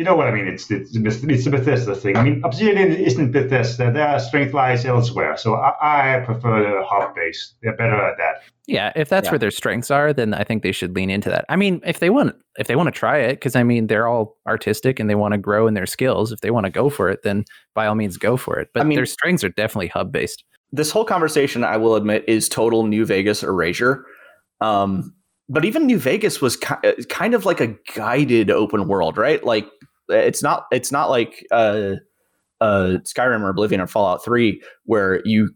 you know what I mean. It's it's it's a Bethesda thing. I mean, Obsidian isn't Bethesda. Their strength lies elsewhere. So I, I prefer the hub base. They're better at that. Yeah, if that's Yeah. where their strengths are, then I think they should lean into that. I mean, if they want if they want to try it cuz I mean, they're all artistic and they want to grow in their skills, if they want to go for it, then by all means go for it. But I mean- their strengths are definitely hub based. this whole conversation, I will admit, is total New Vegas erasure. Um, but even New Vegas was ki- uh, kind of like a guided open world, right? Like it's not it's not like uh, uh, Skyrim or Oblivion or Fallout Three where you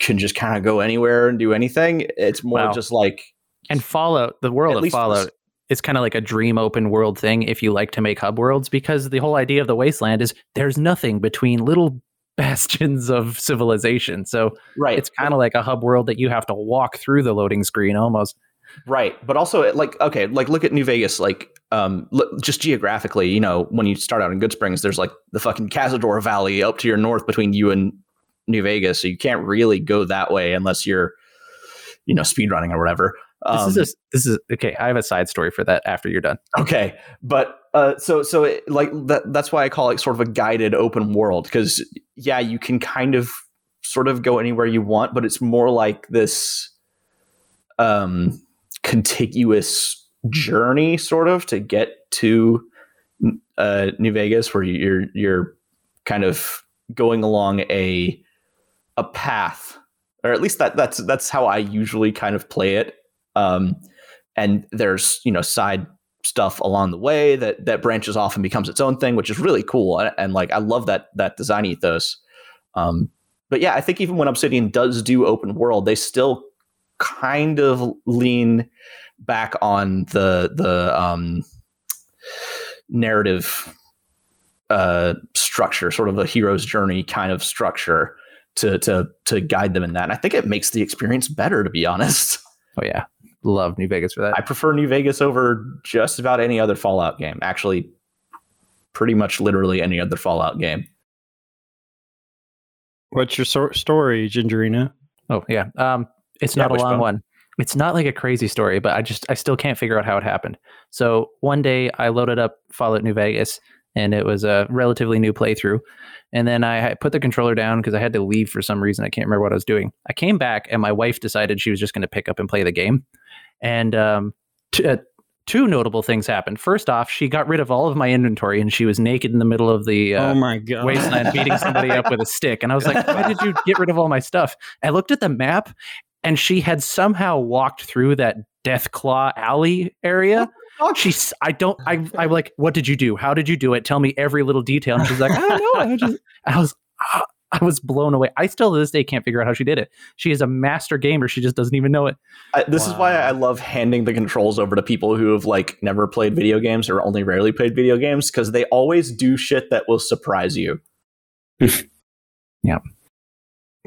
can just kind of go anywhere and do anything. It's more Wow. just like And Fallout, the world of Fallout this- is kind of like a dream open world thing if you like to make hub worlds because the whole idea of the wasteland is there's nothing between little bastions of civilization. So right. it's kind of like a hub world that you have to walk through the loading screen almost. Right, but also like okay, like look at New Vegas, like um, look, just geographically, you know, when you start out in Goodsprings, there's like the fucking Cazador Valley up to your north between you and New Vegas, so you can't really go that way unless you're, you know, speedrunning or whatever. This Um, is a, this is okay. I have a side story for that after you're done. okay, but uh, so so it, like that that's why I call it sort of a guided open world because yeah, you can kind of sort of go anywhere you want, but it's more like this um contiguous journey sort of to get to uh New Vegas where you're you're kind of going along a a path or at least that that's that's how I usually kind of play it. Um and there's you know side stuff along the way that that branches off and becomes its own thing which is really cool. And, and like I love that that design ethos. Um but yeah I think even when Obsidian does do open world they still kind of lean back on the the um narrative uh structure sort of a hero's journey kind of structure to to to guide them in that and I think it makes the experience better to be honest Oh yeah, love New Vegas for that. I prefer New Vegas over just about any other Fallout game. Actually, pretty much literally any other Fallout game. What's your sor- story, Gingerina? oh yeah, um, it's Yeah, not a long Wishbone. one. It's not like a crazy story, but I just I still can't figure out how it happened. So one day I loaded up Fallout New Vegas, and it was a relatively new playthrough. And then I put the controller down because I had to leave for some reason. I can't remember what I was doing. I came back, and my wife decided she was just going to pick up and play the game. And um, t- uh, two notable things happened. First off, she got rid of all of my inventory, and she was naked in the middle of the uh, oh my god! wasteland beating somebody up with a stick. And I was like, why did you get rid of all my stuff? I looked at the map and she had somehow walked through that Deathclaw alley area. She's, I don't, I, I'm like, what did you do? How did you do it? Tell me every little detail. And she's like, I don't know. I, just, I was, ah, I was blown away. I still to this day can't figure out how she did it. She is a master gamer. She just doesn't even know it. I, this is why I love handing the controls over to people who have like never played video games or only rarely played video games because they always do shit that will surprise you.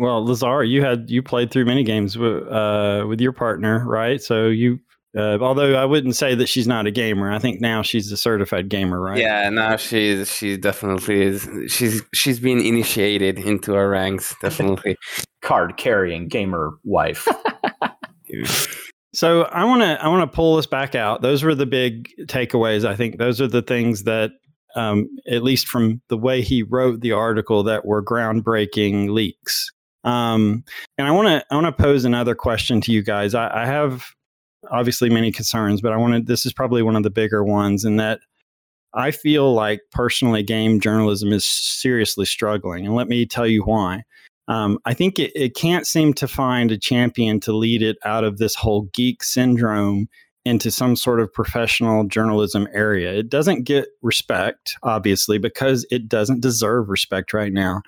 Well, Lazar, you had you played through many games with, uh, with your partner, right? So you, uh, although I wouldn't say that she's not a gamer, I think now she's a certified gamer, right? Yeah, now she's she definitely is. She's she's been initiated into our ranks. Definitely. Card carrying gamer wife. So I want to I want to pull this back out. Those were the big takeaways. I think those are the things that, um, at least from the way he wrote the article, that were groundbreaking leaks. Um, and I want to I want to pose another question to you guys. I, I have obviously many concerns, but I want to. This is probably one of the bigger ones, in that I feel like personally, game journalism is seriously struggling, and let me tell you why. Um, I think it, it can't seem to find a champion to lead it out of this whole geek syndrome into some sort of professional journalism area. It doesn't get respect, obviously, because it doesn't deserve respect right now.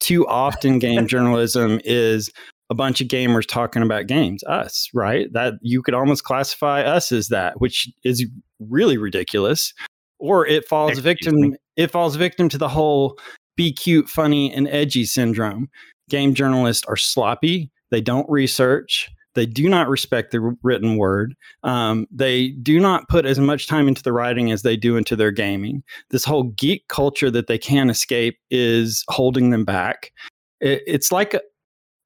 Too often, game journalism is a bunch of gamers talking about games, us, right? That you could almost classify us as that, which is really ridiculous. Or it falls Excuse victim me. it falls victim to the whole be cute, funny, and edgy syndrome. Game journalists are sloppy. They don't research. They do not respect the written word. Um, they do not put as much time into the writing as they do into their gaming. This whole geek culture that they can't escape is holding them back. It, it's like a,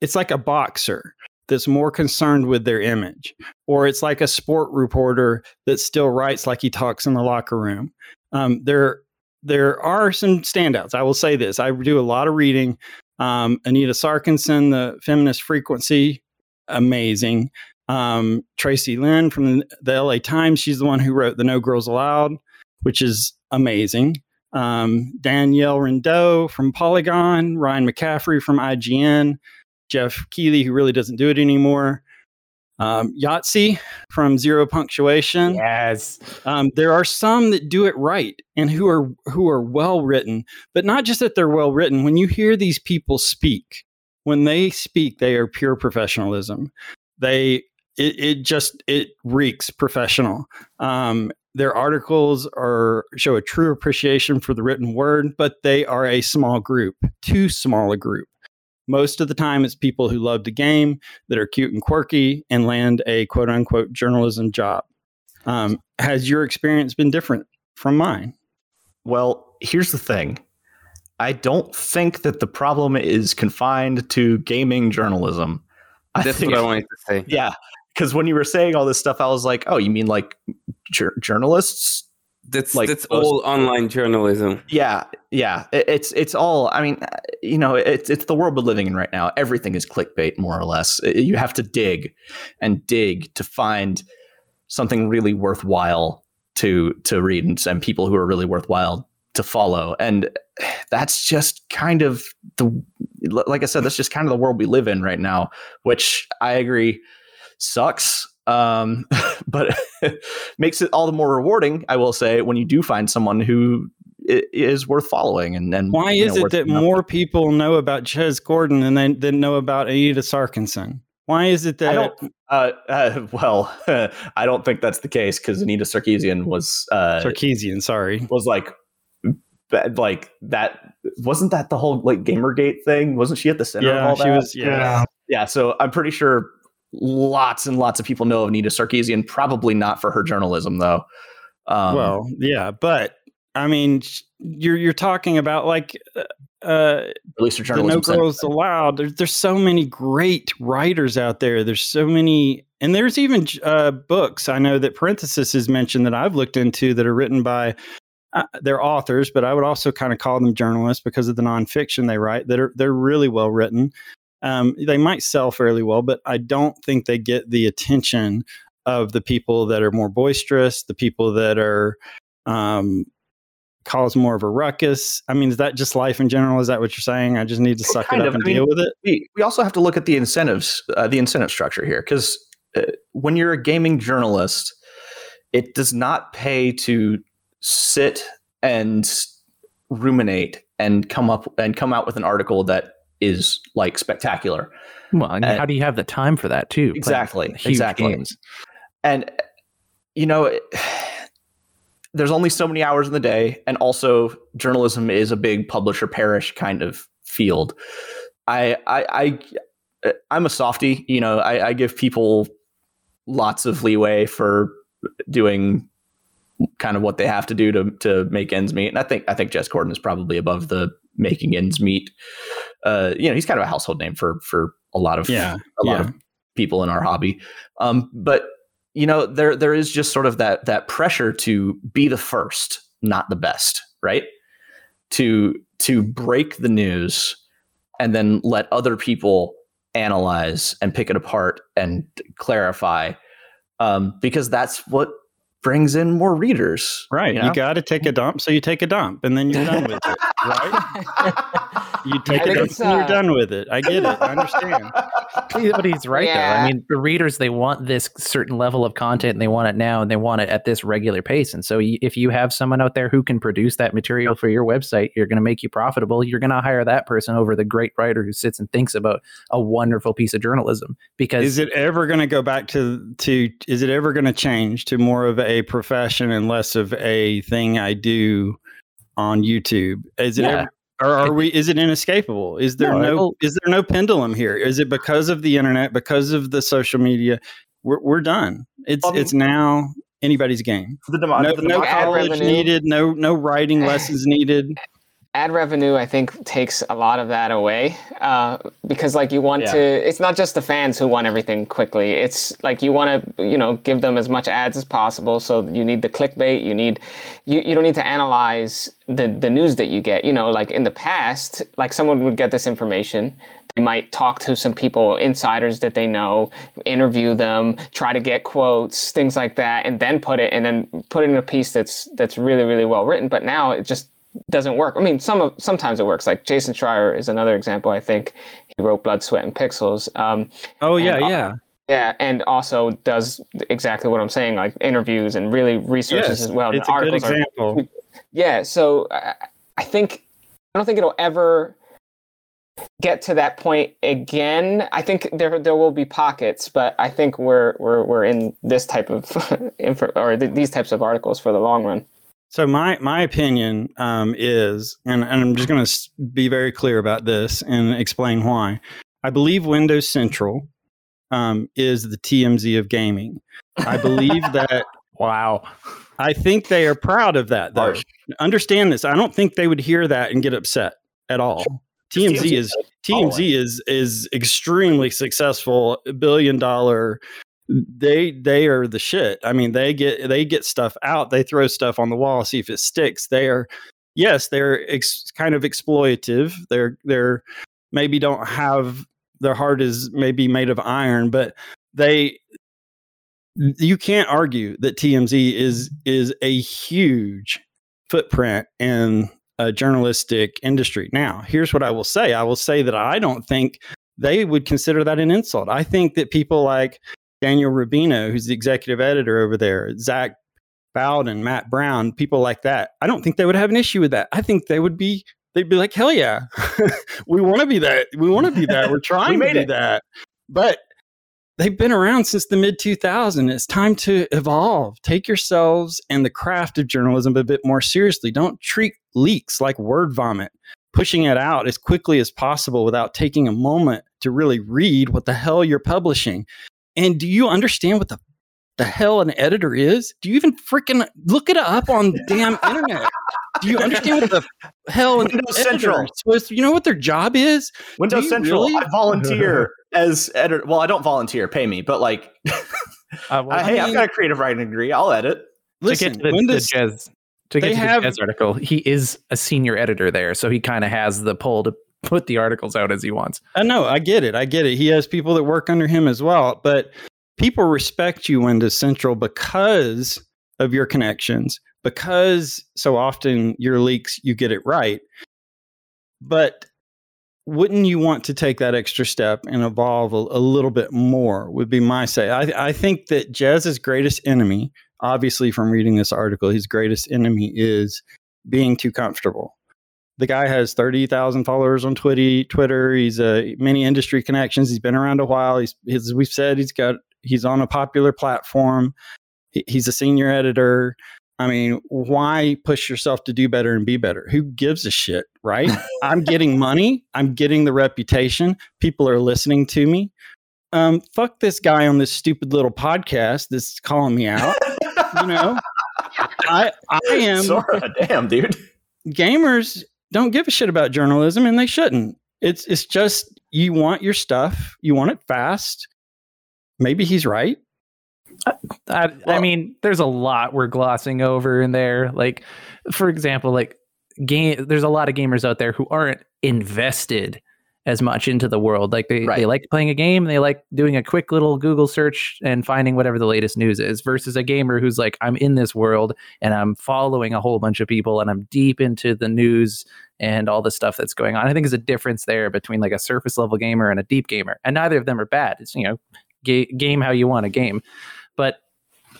it's like a boxer that's more concerned with their image, or it's like a sport reporter that still writes like he talks in the locker room. Um, they're there are some standouts. I will say this: I do a lot of reading. Um, Anita Sarkeesian, the feminist frequency, amazing. Um, Tracey Lien from the LA Times, she's the one who wrote the No Girls Allowed, which is amazing. Um, Danielle Riendeau from Polygon, Ryan McCaffrey from IGN, Geoff Keighley, who really doesn't do it anymore. Um, Yahtzee from Zero Punctuation. Yes. Um, there are some that do it right and who are who are well written, but not just that they're well written. When you hear these people speak, when they speak, they are pure professionalism. They it, it just it reeks professional. Um, their articles are show a true appreciation for the written word, but they are a small group, too small a group. Most of the time, it's people who love the game that are cute and quirky and land a quote unquote journalism job. Um, has your experience been different from mine? Well, here's the thing. I don't think that the problem is confined to gaming journalism. I That's think, what I wanted to say. yeah, because when you were saying all this stuff, I was like, oh, you mean like jur- journalists? That's Like that's most- all online journalism. Yeah, yeah. It- it's it's all. I mean, you know, it's it's the world we're living in right now. Everything is clickbait, more or less. You have to dig and dig to find something really worthwhile to to read, and, and people who are really worthwhile to follow. And that's just kind of the like I said, that's just kind of the world we live in right now, which I agree sucks. Um, but makes it all the more rewarding, I will say, when you do find someone who is worth following. And, and Why is know, it that more with. people know about Jez Corden than they than know about Anita Sarkinson? Why is it I that don't. Uh, uh, well, I don't think that's the case because Anita Sarkeesian was uh, Sarkeesian? Sorry, was like ba- like that. Wasn't that the whole like GamerGate thing? Wasn't she at the center of yeah, all she that? was. Yeah, Yeah. Yeah, so I'm pretty sure lots and lots of people know of Anita Sarkeesian. Probably not for her journalism, though. Um, well, yeah, but I mean, you're you're talking about like uh, uh, at least her the journalism. No center. Girls Allowed. There's there's so many great writers out there. There's so many, and there's even uh, books. I know that Parenthesis is mentioned that I've looked into that are written by. Uh, they're authors, but I would also kind of call them journalists because of the nonfiction they write. That are they're really well written. Um, they might sell fairly well, but I don't think they get the attention of the people that are more boisterous, the people that are um, cause more of a ruckus. I mean, is that just life in general? Is that what you're saying? I just need to suck Kind it up of. and I mean, deal with it. we, we also have to look at the incentives, uh, the incentive structure here, because uh, when you're a gaming journalist, it does not pay to sit and ruminate and come up and come out with an article that is like spectacular. Well, and Uh, how do you have the time for that too? Exactly, huge exactly. games. And you know, it- there's only so many hours in the day, and also journalism is a big publisher perish kind of field. I I, I I'm a softie. You know, I, I give people lots of leeway for doing kind of what they have to do to to make ends meet. And I think I think Jez Corden is probably above the making ends meet. Uh, you know, he's kind of a household name for for a lot of Yeah, a lot yeah. of people in our hobby. Um, but you know, there there is just sort of that that pressure to be the first, not the best, right? To to break the news and then let other people analyze and pick it apart and clarify, um, because that's what brings in more readers, Right. You You, got to take a dump, so you take a dump, and then you're done with it. Right? You take I a think dump, it's, and you're uh, done with it. I get it. I understand. But he's right though. I mean, the readers they want this certain level of content, and they want it now, and they want it at this regular pace. And so, y- if you have someone out there who can produce that material for your website, you're going to make you profitable. You're going to hire that person over the great writer who sits and thinks about a wonderful piece of journalism. Because Is it ever going to go back to to? Is it ever going to change to more of a profession and less of a thing I do on YouTube? Is it Yeah. ever? Or are we? Is it inescapable? Is there No, no? is there no pendulum here? Is it because of the internet? Because of the social media? We're we're done. It's mean- it's now anybody's game. the demo- No, the no college revenue. needed. No no writing lessons needed. Ad revenue i think takes a lot of that away uh, because like you want Yeah. to it's not just the fans who want everything quickly. It's like you want to you know give them as much ads as possible. So you need the clickbait you need you, you don't need to analyze the the news that you get. You know like in the past like someone would get this information. They might talk to some people insiders that they know interview them try to get quotes things like that and then put it and then put it in a piece that's that's really really well written. But now it just doesn't work. I mean, some of sometimes it works. Like Jason Schreier is another example. I think he wrote Blood, Sweat, and Pixels. Um, Oh yeah, And, yeah. yeah, and also does exactly what I'm saying, like interviews and really researches Yes, as well. it's a good articles are- example. yeah, so I, I think I don't think it'll ever get to that point again. I think there there will be pockets, but I think we're we're we're in this type of info or th- these types of articles for the long run. So my my opinion um, is, and, and I'm just going to be very clear about this and explain why. I believe Windows Central um, is the TMZ of gaming. I believe that. Wow. I think they are proud of that. Though. Harsh. Understand this. I don't think they would hear that and get upset at all. TMZ TMZ is. TMZ is is extremely successful, billion dollar. They they are the shit. I mean, they get they get stuff out. They throw stuff on the wall, see if it sticks. They are yes, they're ex, kind of exploitative. They're they're maybe don't have their heart is maybe made of iron, but they you can't argue that TMZ is is a huge footprint in a journalistic industry. Now, here's what I will say. I will say that I don't think they would consider that an insult. I think that people like Daniel Rubino, who's the executive editor over there, Zach Bowden, Matt Brown, people like that, I don't think they would have an issue with that. I think they would be they'd be like, hell yeah, we want to be that. We want to be that. We're trying to made be it. that. But they've been around since the mid 2000s. It's time to evolve. Take yourselves and the craft of journalism a bit more seriously. Don't treat leaks like word vomit, pushing it out as quickly as possible without taking a moment to really read what the hell you're publishing. And do you understand what the the hell an editor is? Do you even freaking look it up on the damn internet? Do you understand what the hell an Windows editor Central. is supposed to, you know what their job is? Windows Central. really? I volunteer as editor. Well, I don't volunteer. Pay me, but like, Uh, well, I- hey, I've got a creative writing degree. I'll edit. Listen, to get to the, Windows, the Jez, to get to have- the Jez article, he is a senior editor there, so he kind of has the pull to put the articles out as he wants. I know, I get it. I get it. He has people that work under him as well, but people respect you Windows Central because of your connections, because so often your leaks you get it right. But wouldn't you want to take that extra step and evolve a, a little bit more? Would be my say. I, I think that Jez's greatest enemy, obviously from reading this article, his greatest enemy is being too comfortable the guy has 30,000 followers on Twitter. Twitter. He's uh, many industry connections. He's been around a while. He's, as we've said, he's got he's on a popular platform. He- He's a senior editor. I mean, why push yourself to do better and be better? Who gives a shit, right? I'm getting money. I'm getting the reputation. People are listening to me. Um, fuck this guy on this stupid little podcast that's calling me out. you know, I I am Sora, damn, dude. gamers don't give a shit about journalism and they shouldn't. It's it's just you want your stuff, you want it fast. Maybe he's right. I, I Well- mean, there's a lot we're glossing over in there. Like, for example, like game. There's a lot of gamers out there who aren't invested as much into the world. Like they, they like playing a game, they like doing a quick little Google search and finding whatever the latest news is. Versus a gamer who's like, I'm in this world and I'm following a whole bunch of people and I'm deep into the news and all the stuff that's going on. I think there's a difference there between like a surface level gamer and a deep gamer, and neither of them are bad. It's you know, ga- game how you want a game, but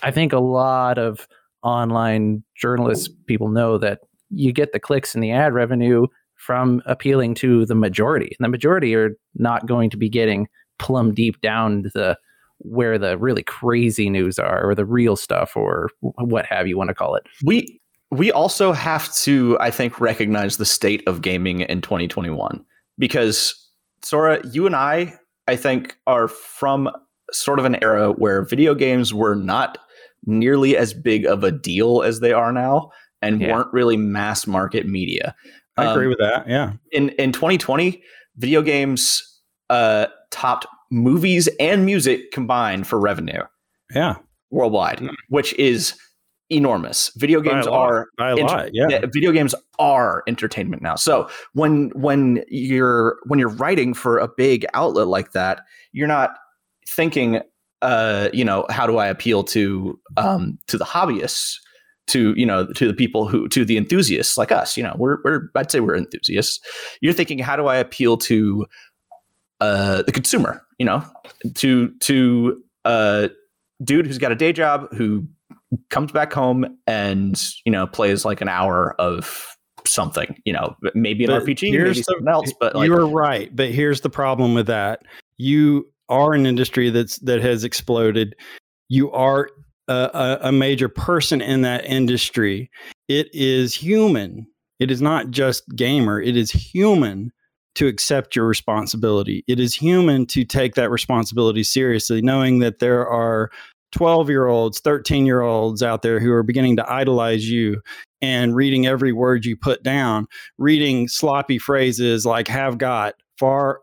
I think a lot of online journalists people know that you get the clicks and the ad revenue from appealing to the majority. And the majority are not going to be getting plumb deep down to the where the really crazy news are or the real stuff or what have you want to call it. We we also have to, I think, recognize the state of gaming in 2021 because Sora, you and I, I think, are from sort of an era where video games were not nearly as big of a deal as they are now and Yeah. weren't really mass market media. I agree Um, with that. Yeah. in in 2020 video games uh topped movies and music combined for revenue Yeah. worldwide which is enormous video games lot. are By a ent- lot. Yeah. yeah, video games are entertainment now so when when you're when you're writing for a big outlet like that you're not thinking uh you know how do i appeal to um to the hobbyists to you know to the people who to the enthusiasts like us you know we're we're i'd say we're enthusiasts you're thinking how do i appeal to uh the consumer you know to to a dude who's got a day job who comes back home and you know plays like an hour of something you know maybe an But rpg maybe the- something else but like you are right, but here's the problem with that. You are an industry that's that has exploded. You are a, a, major person in that industry. It is human. It is not just gamer. It is human to accept your responsibility. It is human to take that responsibility seriously, knowing that there are 12 year olds, 13 year olds out there who are beginning to idolize you and reading every word you put down reading sloppy phrases like have got far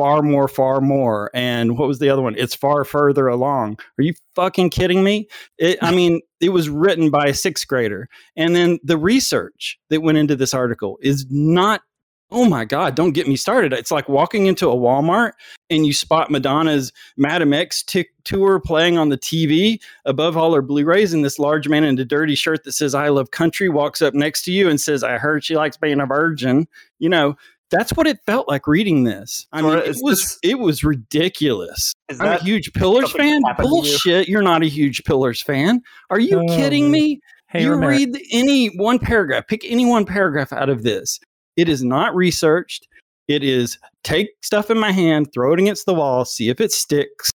far more far more. And what was the other one? It's far further along. Are you fucking kidding me? It, i mean it was written by a sixth grader. And then the research that went into this article is not oh my god don't get me started. It's like walking into a walmart and you spot madonna's Madame X t- tour playing on the tv above all her blu-rays and this large man in a dirty shirt that says i love country walks up next to you and says i heard she likes being a virgin. You know that's what it felt like reading this i mean Sora, it is was this- it was ridiculous is i'm a huge pillars fan that you? bullshit you're not a huge pillars fan are you Oh, kidding me Hey, you Romero- read any one paragraph, pick any one paragraph out of this. It is not researched. It is take stuff in my hand, throw it against the wall, see if it sticks.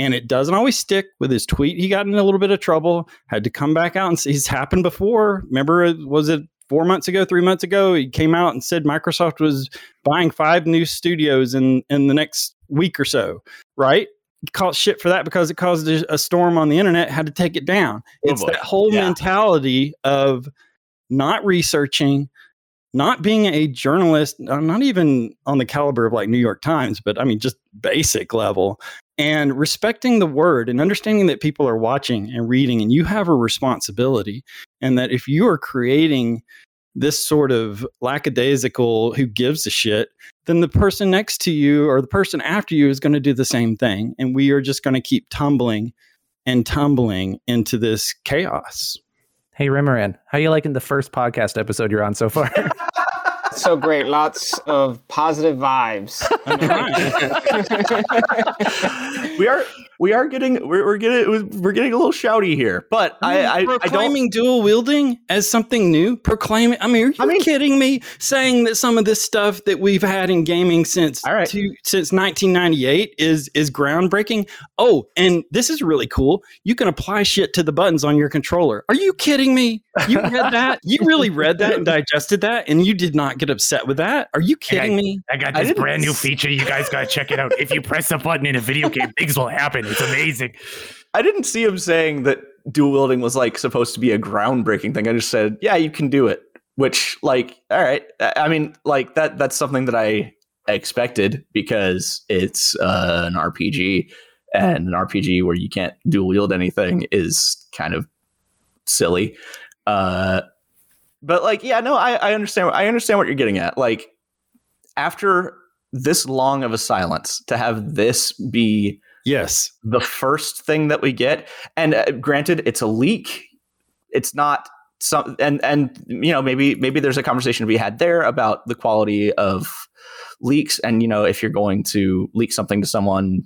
And it doesn't always stick. With his tweet, he got in a little bit of trouble, had to come back out and say it's happened before. Remember, was it four months ago, three months ago? He came out and said Microsoft was buying five new studios in, in the next week or so, right? He caught shit for that because it caused a storm on the internet, had to take it down. Oh It's boy. that whole Yeah. mentality of not researching, not being a journalist, not even on the caliber of like New York Times, but I mean, just basic level, and respecting the word and understanding that people are watching and reading, and you have a responsibility. And that if you are creating this sort of lackadaisical who gives a shit, then the person next to you or the person after you is going to do the same thing. And we are just going to keep tumbling and tumbling into this chaos. Hey, Rimmeran, how you liking the first podcast episode you're on so far? so great. Lots of positive vibes. we are we are getting we're, we're getting we're getting a little shouty here but I, I i don't proclaiming dual wielding as something new. Proclaiming. I mean, are you I mean- kidding me? Saying that some of this stuff that we've had in gaming since All right. two, since 1998 is is groundbreaking. Oh, and this is really cool. You can apply shit to the buttons on your controller. Are you kidding me? You read that? You really read that and digested that, and you did not get upset with that? Are you kidding me? I got this didn't brand new feature. You guys gotta check it out. If you press a button in a video game, things will happen. It's amazing. i didn't see him saying that dual wielding was like supposed to be a groundbreaking thing. I just said yeah you can do it which like all right. I mean like that that's something that i expected because it's uh, an rpg and an rpg where you can't dual wield anything is kind of silly. Uh but like yeah no i i understand i understand what you're getting at. Like after this long of a silence to have this be Yes. the first thing that we get and uh, granted it's a leak it's not some and and you know maybe maybe there's a conversation to be had there about the quality of leaks and you know if you're going to leak something to someone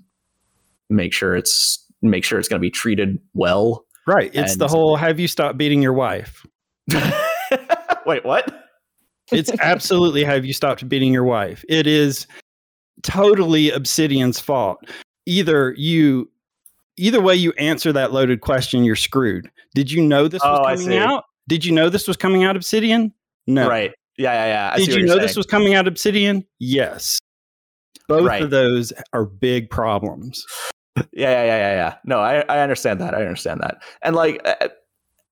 make sure it's make sure it's going to be treated well Right. It's the whole have you stopped beating your wife? wait what It's absolutely have you stopped beating your wife? It is totally Obsidian's fault. Either you either way you answer that loaded question, you're screwed. Did you know this was Oh, coming out? Did you know this was coming out Obsidian? No. right yeah yeah yeah I Did you know this was coming out Obsidian? Yes. Both Right. of those are big problems. yeah yeah yeah yeah yeah no i i understand that i understand that and like uh,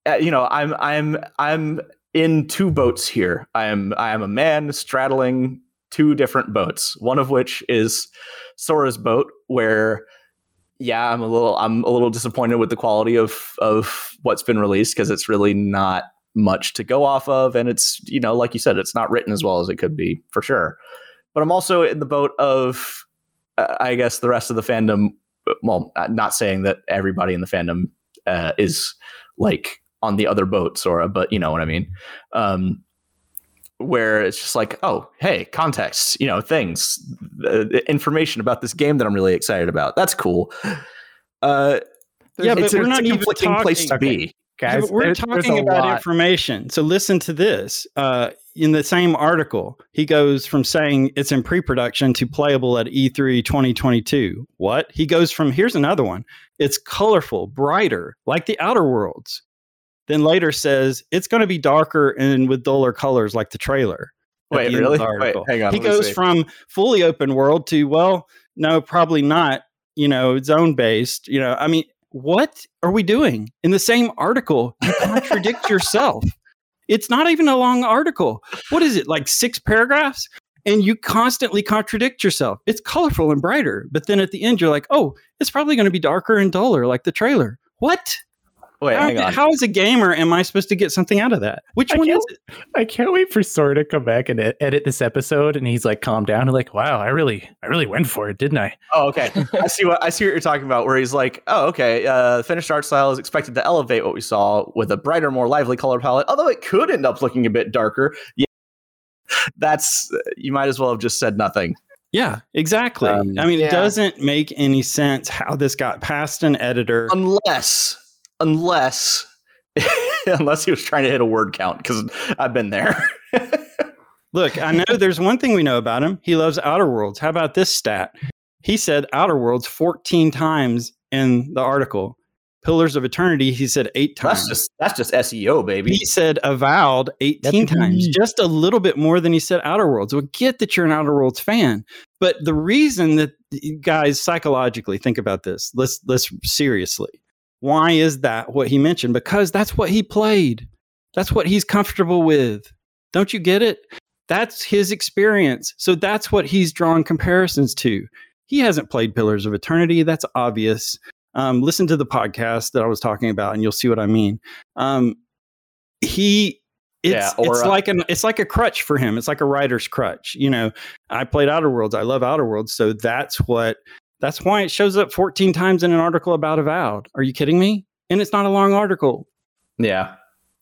uh, you know i'm i'm i'm in two boats here. I am I am a man straddling two different boats. One of which is Sora's boat, where yeah, I'm a little I'm a little disappointed with the quality of of what's been released because it's really not much to go off of, and it's you know like you said, it's not written as well as it could be for sure. But I'm also in the boat of uh, I guess the rest of the fandom. Well, not saying that everybody in the fandom uh, is like on the other boat, Sora, but you know what I mean. Um, where it's just like, oh, hey, context, you know, things, uh, information about this game that I'm really excited about. That's cool. Uh, Yeah, but it's, a- we're it's not a even conflicting place to talking- be. Guys, but we're there's- there's talking a about lot. information. So listen to this. Uh, in the same article, he goes from saying it's in pre-production to playable at E E3 2022. What? He goes from here's another one. It's colorful, brighter, like the Outer Worlds. Then later says it's going to be darker and with duller colors, like the trailer. Wait, the really? Wait, hang on, He goes see. from fully open world to well, no, probably not. You know, zone based. You know, I mean, what are we doing in the same article? You contradict yourself. It's not even a long article. What is it, like six paragraphs? And you constantly contradict yourself. It's colorful and brighter, but then at the end, you're like, oh, it's probably going to be darker and duller, like the trailer. What? Wait, how, hang on. how, as a gamer, am I supposed to get something out of that? Which I one is it? I can't wait for Sora to come back and edit this episode, and he's like, calm down, and like, wow, I really, I really went for it, didn't I? Oh, okay. I see what I see what you're talking about. Where he's like, "Oh, okay. Uh, finished art style is expected to elevate what we saw with a brighter, more lively color palette. Although it could end up looking a bit darker. Yeah, that's you might as well have just said nothing. Yeah, exactly. Um, I mean, yeah. it doesn't make any sense how this got past an editor. Unless, unless, unless he was trying to hit a word count because I've been there. Look, I know there's one thing we know about him. He loves Outer Worlds. How about this stat? He said Outer Worlds 14 times in the article. Pillars of Eternity, he said eight times. that's just that's just SEO, baby. he said Avowed 18 That's times, me. just a little bit more than he said Outer Worlds. Well, get that you're an Outer Worlds fan, but the reason that guys psychologically think about this, let's let's seriously. Why is that what he mentioned? Because that's what he played. That's what he's comfortable with. Don't you get it? That's his experience. So that's what he's drawing comparisons to. He hasn't played Pillars of Eternity. That's obvious. Um, listen to the podcast that I was talking about, and you'll see what I mean. Um, he, it's, Yeah, it's uh, like an, it's like a crutch for him. It's like a writer's crutch. You know, I played Outer Worlds. I love Outer Worlds, so that's what. That's why it shows up 14 times in an article about Avowed. Are you kidding me? And it's not a long article. Yeah,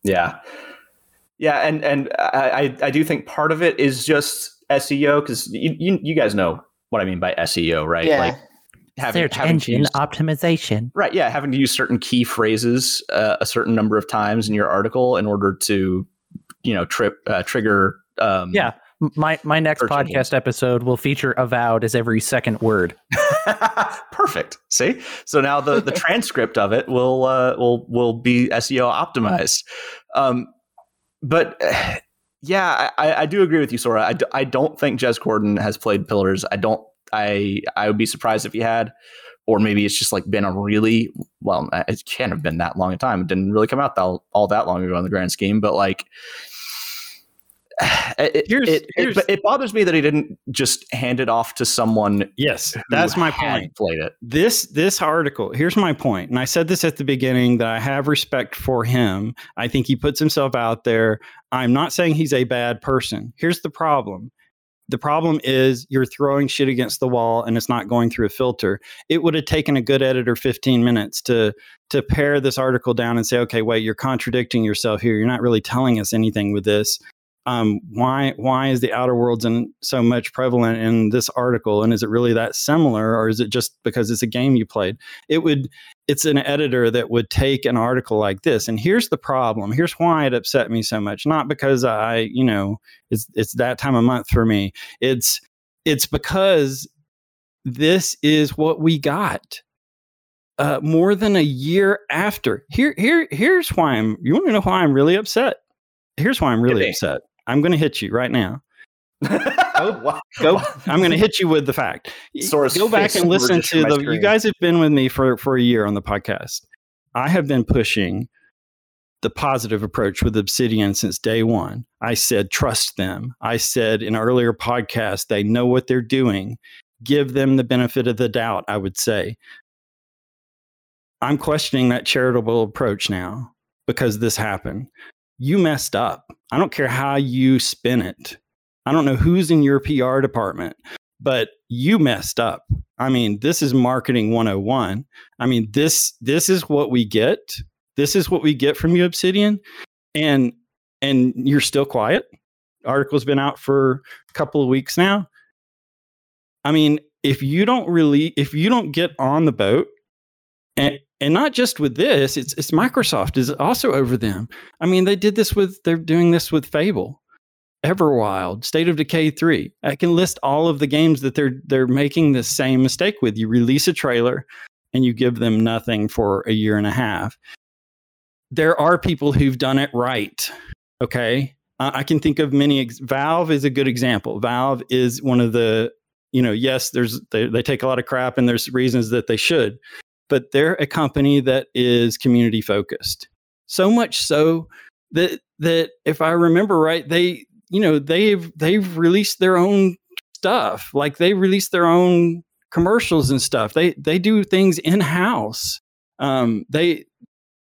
yeah, yeah, and and I I I do think part of it is just SEO because you, you you guys know what I mean by SEO, right? Yeah. Like having, having to use- optimization. right? Yeah, having to use certain key phrases uh, a certain number of times in your article in order to you know trip uh, trigger. Um, Yeah. My my next Search podcast episode will feature avowed as every second word. Perfect. See, so now the the transcript of it will uh, will will be SEO optimized. Um, but uh, yeah, I, I do agree with you, Sora. I, d- I don't think Jez Corden has played Pillars. I don't. I I would be surprised if he had, or maybe it's just like been a really well. It can't have been that long a time. It didn't really come out that, all that long ago in the grand scheme. But like, it, Here's- it, here's- it, it bothers me that he didn't just hand it off to someone Yes, that's my point. Played it. this this article here's my point and i said this at the beginning that i have respect for him. I think he puts himself out there. I'm not saying he's a bad person. Here's the problem. The problem is you're throwing shit against the wall and it's not going through a filter. It would have taken a good editor 15 minutes to to pare this article down and say okay wait you're contradicting yourself here. You're not really telling us anything with this um, why why is the outer worlds in so much prevalent in this article? And is it really that similar or is it just because it's a game you played? It would it's an editor that would take an article like this. And here's the problem. Here's why it upset me so much. Not because i you know it's it's that time of month for me. It's it's because this is what we got uh, more than a year after. Here here here's why i'm you want to know why i'm really upset? Here's why i'm really upset i'm going to hit you right now oh, Wow. go i'm going to hit you with the fact Sora's go back and listen to from my the you guys have been with me for for a year on the podcast i have been pushing the positive approach with Obsidian since day one. I said, trust them. I said in earlier podcasts, they know what they're doing. Give them the benefit of the doubt, I would say. I'm questioning that charitable approach now because this happened. You messed up. I don't care how you spin it. I don't know who's in your PR department, but you messed up. I mean, this is marketing 101. I mean, this this is what we get. This is what we get from you Obsidian and and you're still quiet. Article's been out for a couple of weeks now. I mean, if you don't really if you don't get on the boat and and not just with this, it's it's Microsoft is also over them. I mean, they did this with they're doing this with Fable. Everwild, State of Decay 3. I can list all of the games that they're they're making the same mistake with. You release a trailer and you give them nothing for a year and a half. There are people who've done it right. Okay. Uh, I can think of many. Ex- Valve is a good example. Valve is one of the, you know, yes, there's they, they take a lot of crap and there's reasons that they should, but they're a company that is community focused. So much so that that if I remember right, they you know they've they've released their own stuff like they release their own commercials and stuff they they do things in house um they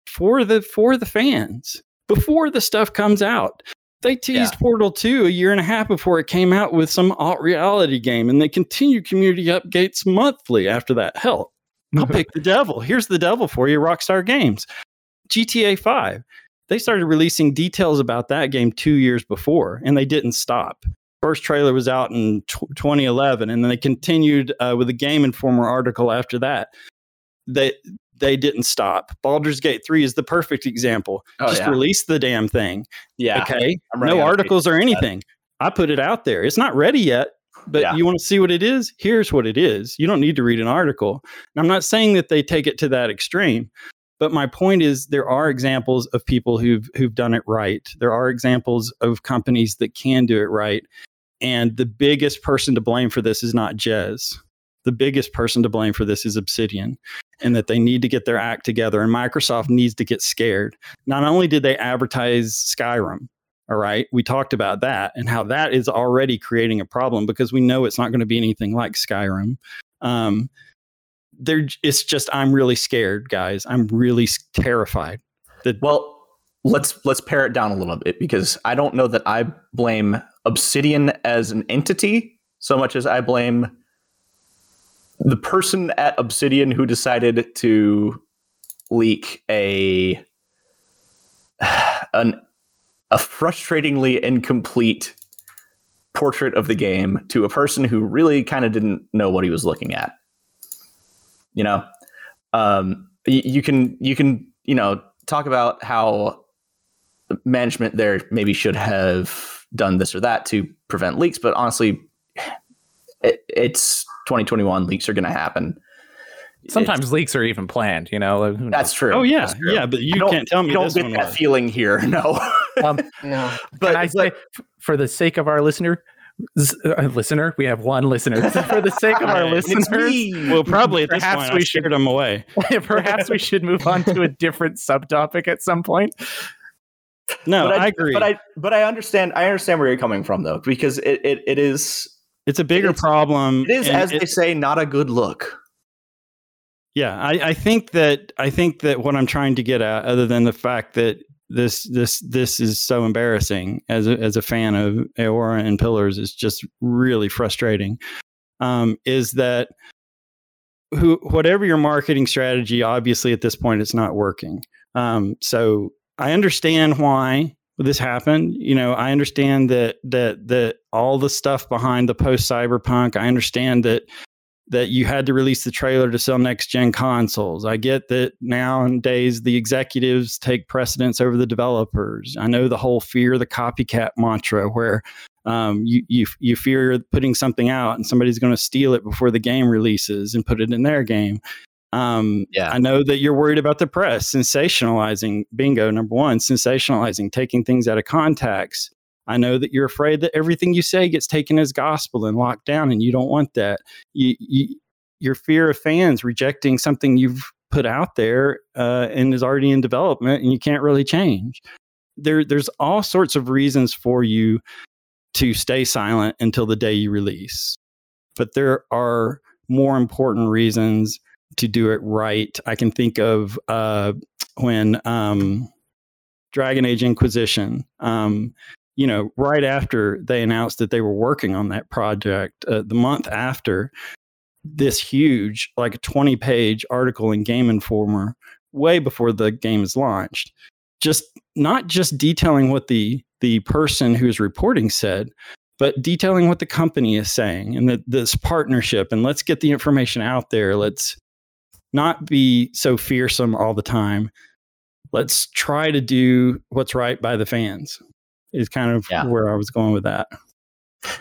for the for the fans before the stuff comes out they teased Yeah. portal 2 a year and a half before it came out with some alt reality game and they continue community updates monthly after that hell i'll pick the devil here's the devil for you rockstar games gta 5 they started releasing details about that game two years before, and they didn't stop. First trailer was out in tw 2011, and then they continued uh, with a Game Informer article after that. They they didn't stop. Baldur's Gate 3 is the perfect example. Oh, Just yeah. release the damn thing. Yeah. okay. No articles or anything. I put it out there. It's not ready yet, but Yeah. you want to see what it is? Here's what it is. You don't need to read an article. And I'm not saying that they take it to that extreme, but my point is there are examples of people who've who've done it right. There are examples of companies that can do it right. And the biggest person to blame for this is not Jez. The biggest person to blame for this is Obsidian and that they need to get their act together and Microsoft needs to get scared. Not only did they advertise Skyrim, all right, we talked about that and how that is already creating a problem because we know it's not going to be anything like Skyrim. Um, there, it's just I'm really scared, guys. I'm really terrified. That Well, let's let's pare it down a little bit because I don't know that I blame Obsidian as an entity so much as I blame the person at Obsidian who decided to leak a an a frustratingly incomplete portrait of the game to a person who really kind of didn't know what he was looking at. You know, um, y- you can you can you know talk about how management there maybe should have done this or that to prevent leaks, but honestly, it, it's 2021. Leaks are going to happen. Sometimes leaks are even planned, you know. who knows? That's true. oh yeah, That's true. yeah, but you can't tell me You don't this get one that was. feeling here, no. Um, No. but I say, f- for the sake of our listener, z- uh, listener, we have one listener. for the sake of our Right. It's listeners, Well, probably at this Perhaps point we I should- them away. perhaps we should move on to a different subtopic at some point. No, but I, agree. But I but I understand I understand where you're coming from though, because it, it, it is it's a bigger it's- problem. it is as it- they say, not a good look. Yeah, I, I think that I think that what I'm trying to get at, other than the fact that this this this is so embarrassing as a, as a fan of Eora and Pillars, is just really frustrating. Um, is that who whatever your marketing strategy, obviously at this point it's not working. Um, so I understand why this happened. You know, I understand that that that all the stuff behind the post cyberpunk. I understand that that you had to release the trailer to sell next gen consoles. I get that nowadays the executives take precedence over the developers. I know the whole fear the copycat mantra where um, you, you you fear putting something out and somebody's going to steal it before the game releases and put it in their game. Um, Yeah. I know that you're worried about the press sensationalizing. Bingo, number one, sensationalizing, taking things out of context. I know that you're afraid that everything you say gets taken as gospel and locked down, and you don't want that. You, you, your fear of fans rejecting something you've put out there uh, and is already in development and you can't really change. There, there's all sorts of reasons for you to stay silent until the day you release. But there are more important reasons to do it right. I can think of uh, when um, Dragon Age Inquisition, um, you know, right after they announced that they were working on that project, uh, the month after, this huge, like a 20 page article in Game Informer, way before the game is launched, just not just detailing what the the person who's reporting said, but detailing what the company is saying and that this partnership and let's get the information out there. Let's not be so fearsome all the time. Let's try to do what's right by the fans. Is kind of Yeah. where I was going with that.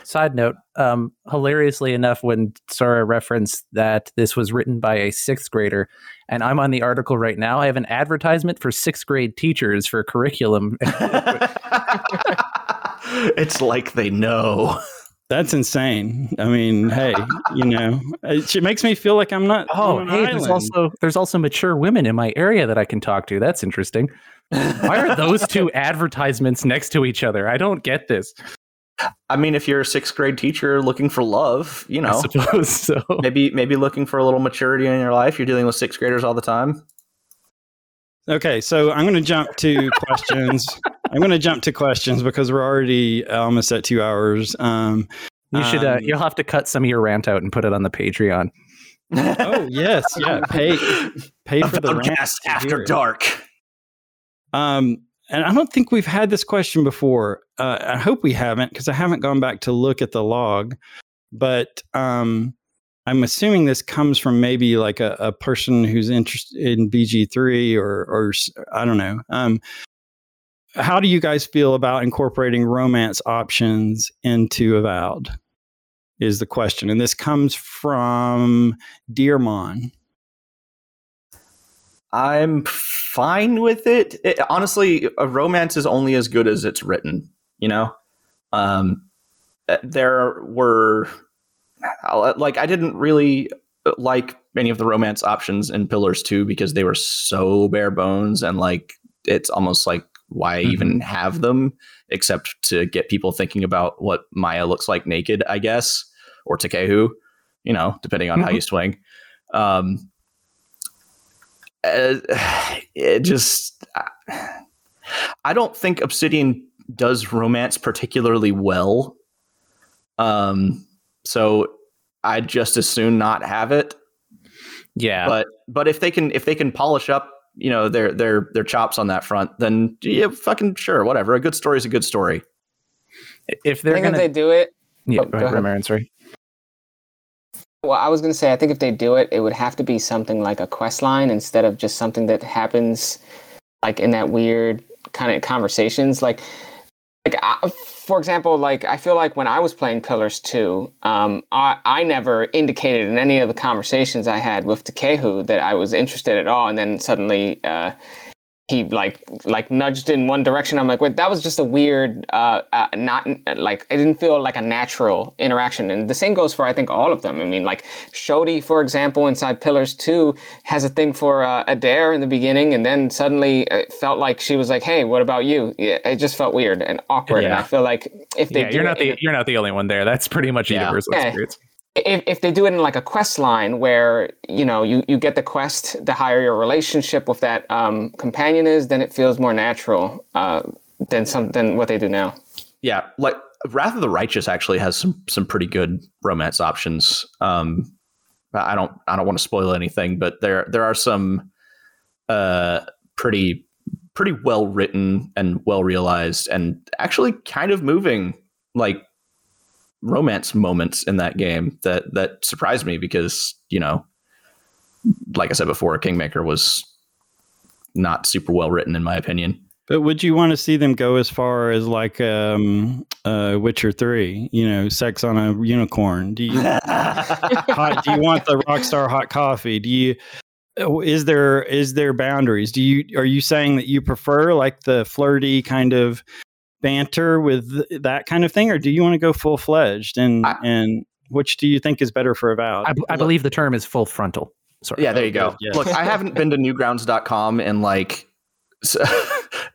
Side note, um, hilariously enough, when Sora referenced that this was written by a sixth grader, and I'm on the article right now, I have an advertisement for sixth grade teachers for curriculum. it's like they know. That's insane. I mean, hey, you know, it, it makes me feel like I'm not. oh, on an hey, there's also there's also mature women in my area that I can talk to. That's interesting. Why are those two advertisements next to each other? I don't get this. I mean, if you're a sixth grade teacher looking for love, you I know, suppose so. maybe maybe looking for a little maturity in your life. You're dealing with sixth graders all the time. Okay, so I'm going to jump to questions. I'm going to jump to questions because we're already almost at two hours. Um, You should. Uh, um, you'll have to cut some of your rant out and put it on the Patreon. oh yes, yeah. Pay pay for the rant Valcast to hear after it. dark. Um, and I don't think we've had this question before. Uh, I hope we haven't because I haven't gone back to look at the log. But um, I'm assuming this comes from maybe like a, a person who's interested in BG3 or, or I don't know. Um, how do you guys feel about incorporating romance options into Avowed? Is the question. And this comes from Dearmon. I'm fine with it. it. Honestly, a romance is only as good as it's written. You know, um, uh, there were like I didn't really like any of the romance options in Pillars Two because they were so bare bones and like it's almost like why even have them except to get people thinking about what Maia looks like naked, I guess, or Tekehu, you know, depending on how you swing. Um, uh, it just I don't think Obsidian does romance particularly well. Um, so I'd just as soon not have it. Yeah, But but if they can if they can polish up, you know, their their their chops on that front, then yeah, fucking sure, whatever. A good story is a good story. if they're gonna, if they do it, yeah, oh, go go ahead, ahead. Ramaran, sorry. Well, I was going to say, I think if they do it, it would have to be something like a quest line instead of just something that happens like in that weird kind of conversations. Like, like I, for example, like I feel like when I was playing Pillars 2, um, I, I never indicated in any of the conversations I had with Tekehu that I was interested at all. And then suddenly, uh, he like like nudged in one direction. I'm like, wait, that was just a weird, uh, uh, not like it didn't feel like a natural interaction. And the same goes for I think all of them. I mean, like Xoti, for example, inside Pillars Two has a thing for uh, Eder in the beginning, and then suddenly it felt like she was like, hey, what about you? Yeah, it just felt weird and awkward. And I feel like if they Yeah, you're not the you're not the only one there. That's pretty much universal Yeah. experience. If, if they do it in like a quest line where you know you, you get the quest the higher your relationship with that um, companion is then it feels more natural uh, than some than what they do now Yeah, like Wrath of the Righteous actually has some some pretty good romance options. Um, I don't I don't want to spoil anything, but there there are some uh pretty pretty well written and well realized and actually kind of moving like romance moments in that game that that surprised me because you know like I said before, Kingmaker was not super well written in my opinion. But would you want to see them go as far as like um, uh, Witcher Three? You know, sex on a unicorn. Do you hot, do you want the Rockstar hot coffee? Do you is there is there boundaries? Do you are you saying that you prefer like the flirty kind of banter with that kind of thing, or do you want to go full fledged? And I- and which do you think is better for Avowed? I, I believe the term is full frontal. Sorry. Yeah, there you go. yes. Look, I haven't been to newgrounds.com in like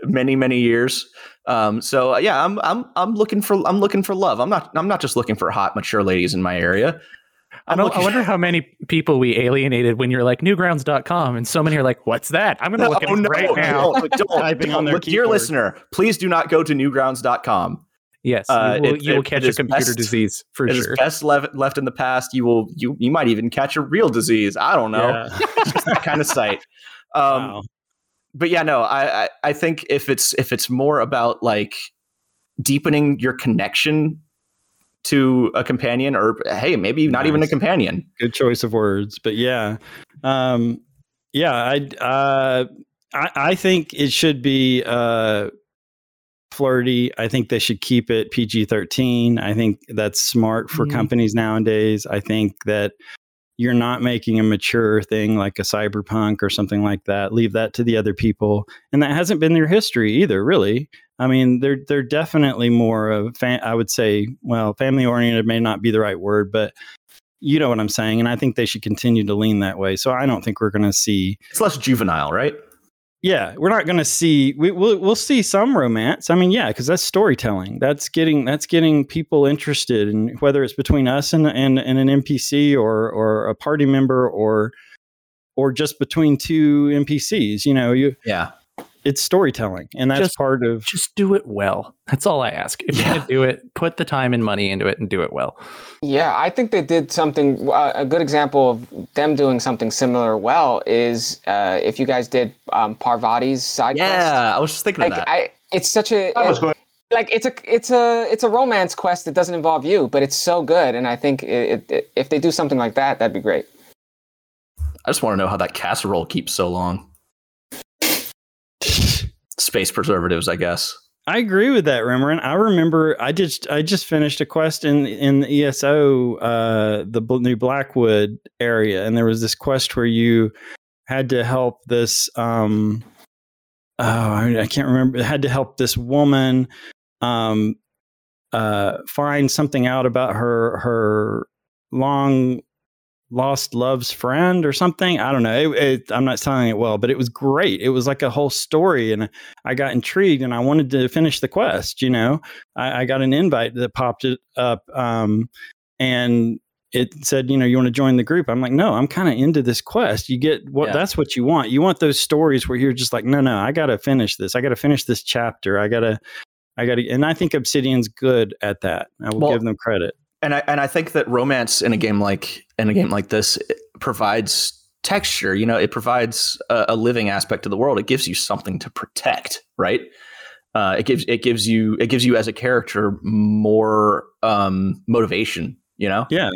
many many years. Um, so yeah, I'm I'm I'm looking for I'm looking for love. I'm not I'm not just looking for hot mature ladies in my area. I, I'm I wonder how many people we alienated when you're like newgrounds.com and so many are like, what's that? I'm going to look at Oh, it no, right now. no, don't, Typing don't. on their Look, dear listener, please do not go to newgrounds.com. Yes, Uh, you will, it- you will it- catch it a computer best- disease for sure. It is best left left in the past. You will you you might even catch a real disease. I don't know. Yeah. It's that kind of site. Um, wow. but yeah, no, I, I I think if it's if it's more about like deepening your connection to a companion, or hey, maybe not even a companion. good choice of words but yeah. Um yeah i uh i i think it should be uh flirty. I think they should keep it pg-13 i think that's smart for Mhm. companies nowadays. I think that you're not making a mature thing like a cyberpunk or something like that. Leave that to the other people. And that hasn't been their history either really i mean they're they're definitely more of fa- i would say well family oriented may not be the right word but you know what I'm saying, and I think they should continue to lean that way. So I don't think we're going to see. It's less juvenile, right? Yeah, we're not going to see. We, we'll we'll see some romance. I mean, yeah, because that's storytelling. That's getting that's getting people interested, in whether it's between us and and, and an NPC or or a party member or or just between two NPCs. You know, you Yeah. It's storytelling, and that's Just- part of. Just do it well. That's all I ask. If you're Yeah. going to do it, put the time and money into it and do it well. Yeah, I think they did something. Uh, a good example of them doing something similar well is uh, if you guys did um, Parvati's side quest. Yeah, I was just thinking of Like that. I, it's such a That was good. like it's a it's a it's a romance quest that doesn't involve you, but it's so good, and I think it, it, if they do something like that, that'd be great. I just want to know how that casserole keeps so long. Space preservatives, I guess. I agree with that, Remerend. I remember I just I just finished a quest in in the ESO, uh, the New Blackwood area, and there was this quest where you had to help this. Um, oh, I, I can't remember. Had to help this woman um, uh, find something out about her her long lost love's friend or something. I don't know. It, it, I'm not telling it well, but it was great. It was like a whole story, and I got intrigued and I wanted to finish the quest. You know, I, I got an invite that popped it up, um, and it said, you know, you want to join the group. I'm like, no, I'm kind of into this quest. You get what Yeah. that's what you want. You want those stories where you're just like, no, no, I got to finish this. I got to finish this chapter. I got to, I got to, and I think Obsidian's good at that. I will Well, give them credit. And I and I think that romance in a game like in a game like this provides texture. You know, it provides a, a living aspect to the world. It gives you something to protect, right? Uh, it gives it gives you it gives you as a character more um, motivation. You know, Yeah,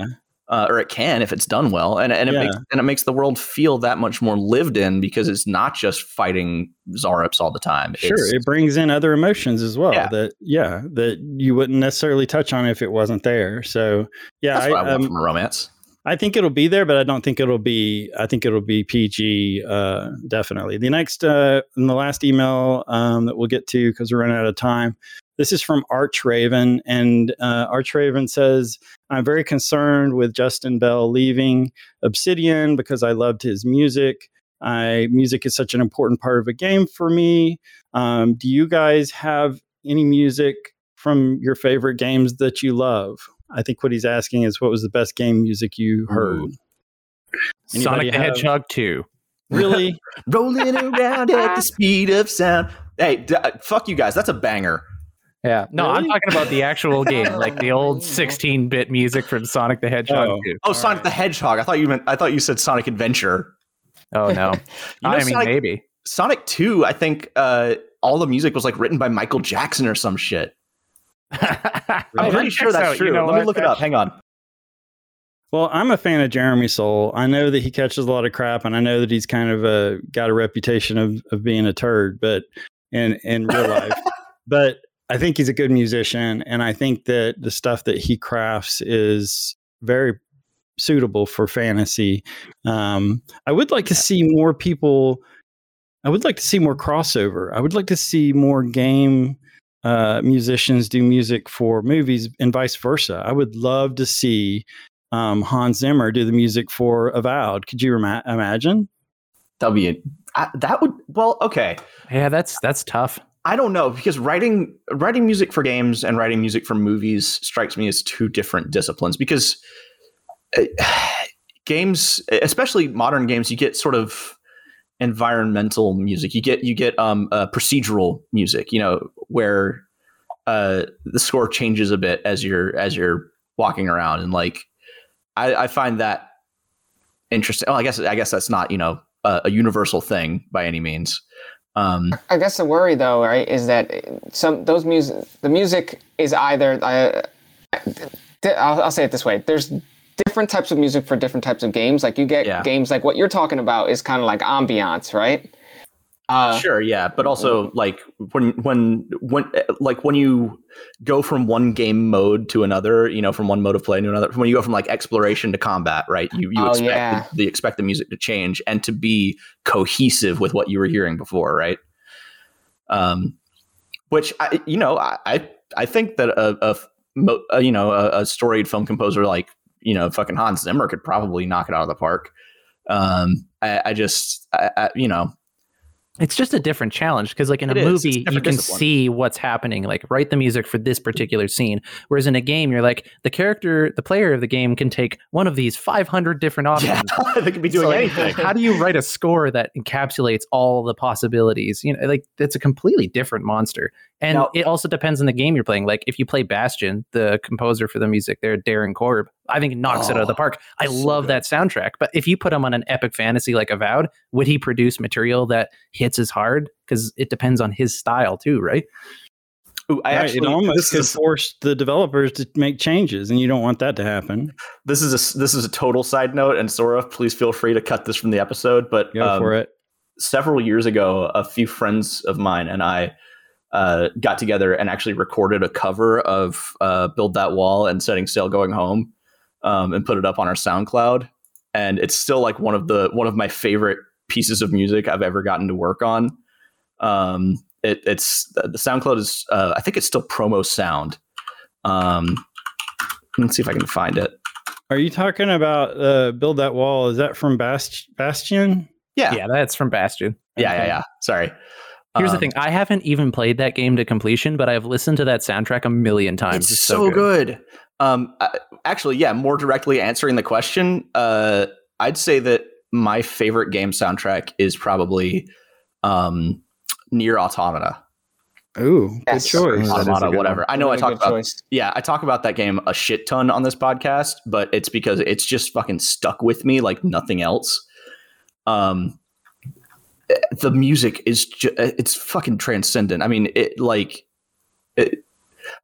uh, or it can if it's done well, and and it Yeah. makes and it makes the world feel that much more lived in because it's not just fighting xaurips all the time. sure. It's- it brings in other emotions as well. Yeah. That yeah, that you wouldn't necessarily touch on if it wasn't there. So yeah, that's what I, want um, from a romance. I think it'll be there, but I don't think it'll be. I think it'll be PG. Uh, definitely. The next, uh, and the last email um, that we'll get to because we're running out of time. This is from Archraven, and uh, Archraven says, "I'm very concerned with Justin Bell leaving Obsidian because I loved his music. I music is such an important part of a game for me. Um, do you guys have any music from your favorite games that you love?" I think what he's asking is, "What was the best game music you heard?" Ooh. Anybody Sonic the have- Hedgehog 2. Really? rolling around at the speed of sound. Hey, d- uh, fuck you guys. That's a banger. Yeah. No, I'm talking about the actual game, like the old 16 bit music from Sonic the Hedgehog Oh. Oh, Sonic the Hedgehog. I thought you meant. I thought you said Sonic Adventure. Oh, no. You know, I mean, Sonic, maybe. Sonic Two. I think uh, all the music was like written by Michael Jackson or some shit. I'm pretty that sure that's out. true. You know Let me what? look it up. Hang on. Well, I'm a fan of Jeremy Soule. I know that he catches a lot of crap, and I know that he's kind of a got a reputation of of being a turd, but in in real life. But I think he's a good musician, and I think that the stuff that he crafts is very suitable for fantasy. Um, I would like to see more people. I would like to see more crossover. I would like to see more game uh, musicians do music for movies and vice versa. I would love to see um, Hans Zimmer do the music for Avowed. Could you ima- imagine? W. I, that would well, okay. Yeah, that's that's tough. I don't know because writing writing music for games and writing music for movies strikes me as two different disciplines because uh, games, especially modern games, you get sort of environmental music. You get you get um uh, procedural music, you know, where uh the score changes a bit as you're as you're walking around and like I, I find that interesting. Oh, I guess I guess that's not, you know, a, a universal thing by any means. Um, I guess the worry, though, right, is that some those music, the music is either. Uh, I'll, I'll say it this way: there's different types of music for different types of games. Like you get Yeah. games like what you're talking about is kind of like ambiance, right? Uh, sure, yeah, but also like when when when like when you go from one game mode to another, you know, from one mode of play to another, when you go from like exploration to combat, right? You you Oh, expect yeah. the, the expect the music to change and to be cohesive with what you were hearing before, right? Um, which I you know I I, I think that a, a, mo- a you know a, a storied film composer like you know fucking Hans Zimmer could probably knock it out of the park. Um, I, I just I, I, you know It's just a different challenge because, like in a It is. It's a movie, you can discipline. see what's happening. Like, write the music for this mm-hmm. particular scene. Whereas in a game, you're like, the character, the player of the game can take one of these 500 different options. Yeah, they could be doing So, like, anything. How do you write a score that encapsulates all the possibilities? You know, like that's a completely different monster. And Now- it also depends on the game you're playing. Like if you play Bastion, the composer for the music there, Darren Korb, I think knocks it out of the Oh, park. I so love good. that soundtrack. But if you put him on an epic fantasy like Avowed, would he produce material that hits as hard? Because it depends on his style too, right? Ooh, I Right, actually it almost this could is, force the developers to make changes, and you don't want that to happen. this is a this is a total side note, and Sora, please feel free to cut this from the episode. But Go um, for it. several years ago, a few friends of mine and I uh, got together and actually recorded a cover of uh, "Build That Wall" and "Setting Sail Going Home," um, and put it up on our SoundCloud. And it's still like one of the one of my favorite pieces of music I've ever gotten to work on. Um, it, it's the SoundCloud is uh, I think it's still promo sound. Um, let's see if I can find it. Are you talking about uh, build that wall? Is that from Bast- Bastion? Yeah, Yeah, that's from Bastion. yeah, yeah, yeah. Sorry. Here's the Um, thing: I haven't even played that game to completion, but I've listened to that soundtrack a million times. It's, so, good. Um, uh, actually, yeah. More directly answering the question, uh, I'd say that my favorite game soundtrack is probably um, Nier Automata, Ooh, good Yes. choice. That is a Automata, good whatever. one. I know really I talked good about. choice. Yeah, I talk about that game a shit ton on this podcast, but it's because it's just fucking stuck with me like nothing else. Um, the music is ju- eh, it's fucking transcendent. I mean, it like it,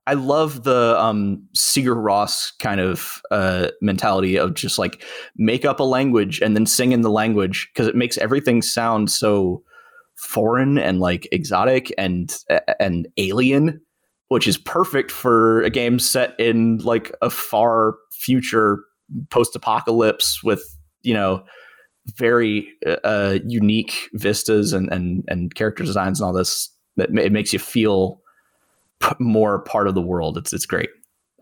I love the um Sigur Rós kind of uh mentality of just like make up a language and then sing in the language because it makes everything sound so foreign and like exotic and and alien which is perfect for a game set in like a far future post-apocalypse with you know very uh, unique vistas and, and and character designs and all this that it makes you feel p- more part of the world it's it's great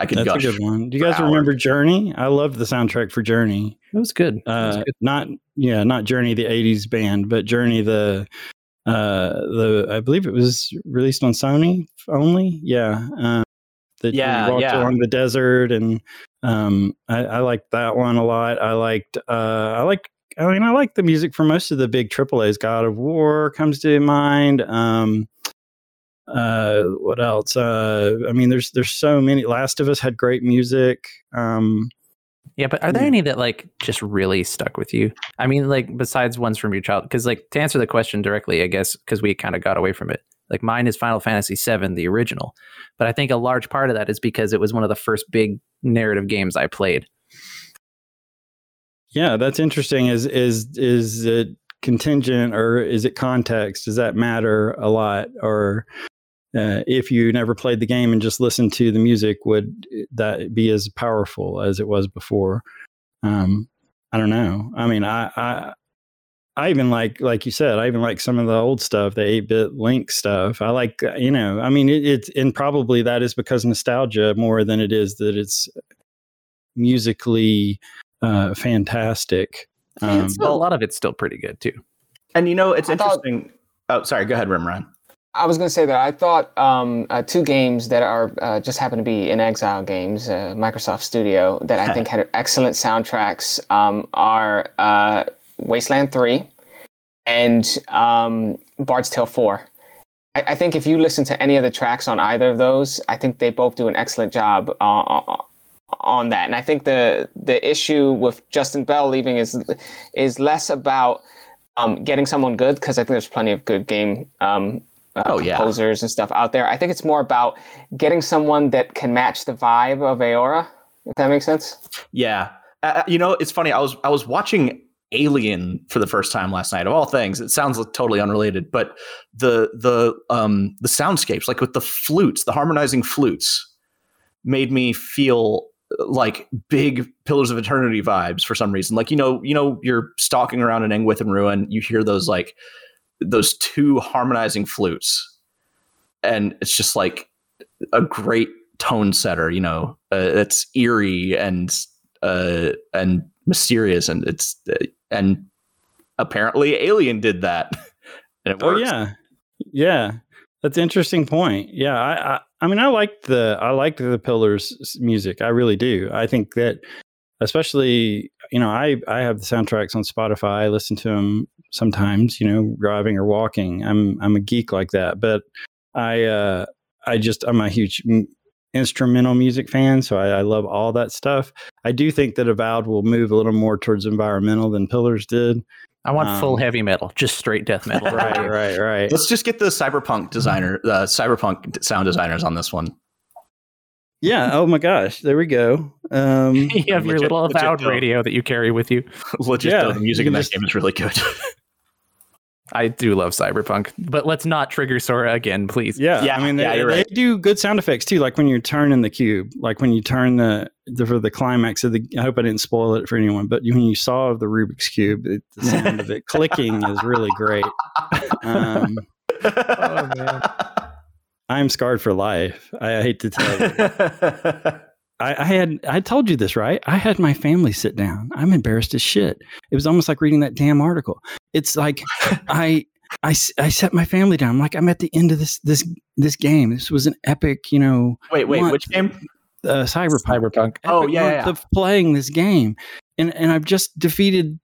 i could That's gush a good one. Do you guys hours. remember Journey? I loved the soundtrack for Journey. It was good. It was Uh, good. not yeah, not Journey the '80s band, but Journey the uh the I believe it was released on Sony only. Yeah, um, that you Yeah, walked yeah. along the desert, and um, I, I liked that one a lot. I liked uh, I like. I mean, I like the music for most of the big AAA's. God of War comes to mind. Um, uh, what else? Uh, I mean, there's there's so many. Last of Us had great music. Um, Yeah, but are there any that like just really stuck with you? I mean, like besides ones from your child, because like to answer the question directly, I guess because we kind of got away from it. Like mine is Final Fantasy VII, the original, but I think a large part of that is because it was one of the first big narrative games I played. Yeah, that's interesting. Is is is it contingent or is it context? Does that matter a lot? Or uh, if you never played the game and just listened to the music, would that be as powerful as it was before? Um, I don't know. I mean, I, I I even like like you said, I even like some of the old stuff, the eight bit Link stuff. I like uh, you know, I mean, it, it's and probably that is because nostalgia more than it is that it's musically uh, fantastic. Um, a lot of it's still pretty good too. And you know, it's I thought- interesting. oh, sorry. Go ahead, Rimran. I was going to say that I thought um, uh, two games that are uh, just happen to be in inXile games, uh, Microsoft Studio, that I think had excellent soundtracks um, are uh, Wasteland 3 and um, Bard's Tale 4. I, I think if you listen to any of the tracks on either of those, I think they both do an excellent job uh, on that. And I think the the issue with Justin Bell leaving is is less about um, getting someone good because I think there's plenty of good game um, uh, Oh, yeah. composers and stuff out there. I think it's more about getting someone that can match the vibe of Eora. If that makes sense. Yeah. Uh, you know, it's funny. I was I was watching Alien for the first time last night. Of all things, it sounds totally unrelated, but the the um the soundscapes, like with the flutes, the harmonizing flutes, made me feel like big Pillars of Eternity vibes for some reason. Like you know, you know, you're stalking around in Engwithan ruin, you hear those like those two harmonizing flutes, and it's just like a great tone setter. You know, uh, it's eerie and uh, and mysterious, and it's uh, and apparently Alien did that. and it Oh yeah, yeah. That's an interesting point. Yeah, I, I, I mean, I like the, I like the Pillars music. I really do. I think that, especially, you know, I, I have the soundtracks on Spotify. I listen to them sometimes. You know, driving or walking. I'm, I'm a geek like that. But I, uh, I just, I'm a huge m- instrumental music fan, so I, I love all that stuff. I do think that Avowed will move a little more towards environmental than Pillars did. I want full Um, heavy metal, just straight death metal. Right, right, right. Let's just get the cyberpunk designer, the cyberpunk sound designers on this one. Yeah. Oh my gosh. There we go. Um, you have your little legit avowed radio that you carry with you. Legit, Yeah, though, the music in that just- game is really good. I do love cyberpunk, but let's not trigger Sora again, please. yeah. Yeah, I mean, they, yeah, you're they right. do good sound effects too. Like when you're turning the cube, like when you turn the, the for the climax of the. I hope I didn't spoil it for anyone, but when you saw the Rubik's cube, it, the sound of it clicking is really great. Um, Oh, man. I'm scarred for life. I, I hate to tell you. I, I had I told you this right. I had my family sit down. I'm embarrassed as shit. It was almost like reading that damn article. It's like I, I, I set my family down. I'm like I'm at the end of this this this game. This was an epic, you know, wait, wait, What? which game? uh, cyberpunk. Cyberpunk. Oh, Epic yeah, yeah, yeah. of playing this game, and and I've just defeated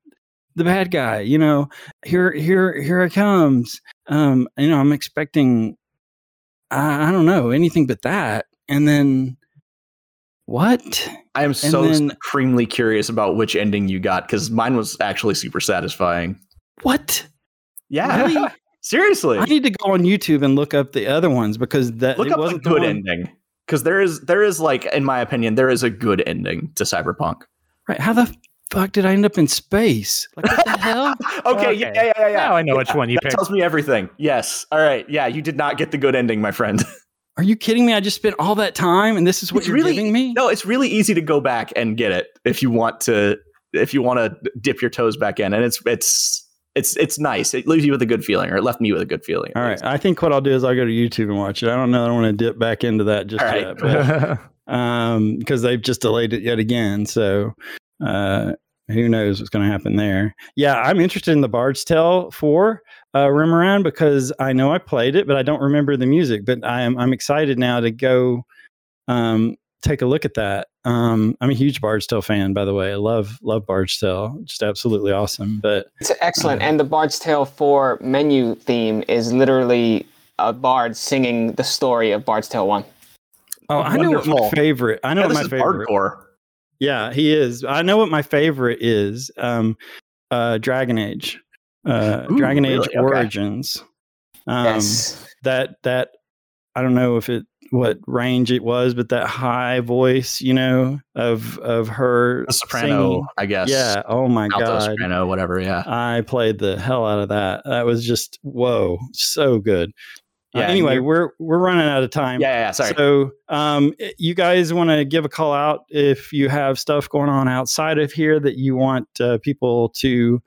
the bad guy. You know, here here here it comes. Um, you know, I'm expecting. I, I don't know anything but that, and then what? I am so then- supremely curious about which ending you got because mine was actually super satisfying. What? Yeah, Really? seriously. I need to go on YouTube and look up the other ones because that Look it up wasn't the good one- ending because there is there is like in my opinion there is a good ending to Cyberpunk. Right? How the fuck did I end up in space? Like what the hell? Okay, yeah, Okay. yeah, yeah, yeah. Now I know which one you that picked. tells me everything. Yes. All right. Yeah, you did not get the good ending, my friend. Are you kidding me? I just spent all that time and this is what It's you're really- giving me? No, it's really easy to go back and get it if you want to if you want to dip your toes back in and it's it's it's it's nice. It leaves you with a good feeling or it left me with a good feeling. All least. right. I think what I'll do is I'll go to YouTube and watch it. I don't know. I don't want to dip back into that just All right. yet. But um, because they've just delayed it yet again. So uh, who knows what's going to happen there? Yeah, I'm interested in the Bard's Tale for uh, Remoran because I know I played it, but I don't remember the music. But I'm I'm excited now to go um, take a look at that. Um, I'm a huge Bard's Tale fan, by the way. I love love Bard's Tale, just absolutely awesome. But It's excellent. And the Bard's Tale 4 menu theme is literally a bard singing the story of Bard's Tale 1. oh, I know what my favorite. I know Yeah, what this my is favorite. hardcore. Yeah, he is. I know what my favorite is. Um, uh, Dragon Age, uh, Ooh, Dragon Age really? Okay. Origins. Um, yes. that that I don't know if it what range it was, but that high voice, you know, of of her The soprano, singing. I guess. Yeah. Oh my God. Alto god. soprano, whatever. Yeah. I played the hell out of that. That was just whoa, so good. Uh, Yeah, anyway, we're we're running out of time. Yeah, yeah, yeah, sorry. So, um, you guys want to give a call out if you have stuff going on outside of here that you want uh, people to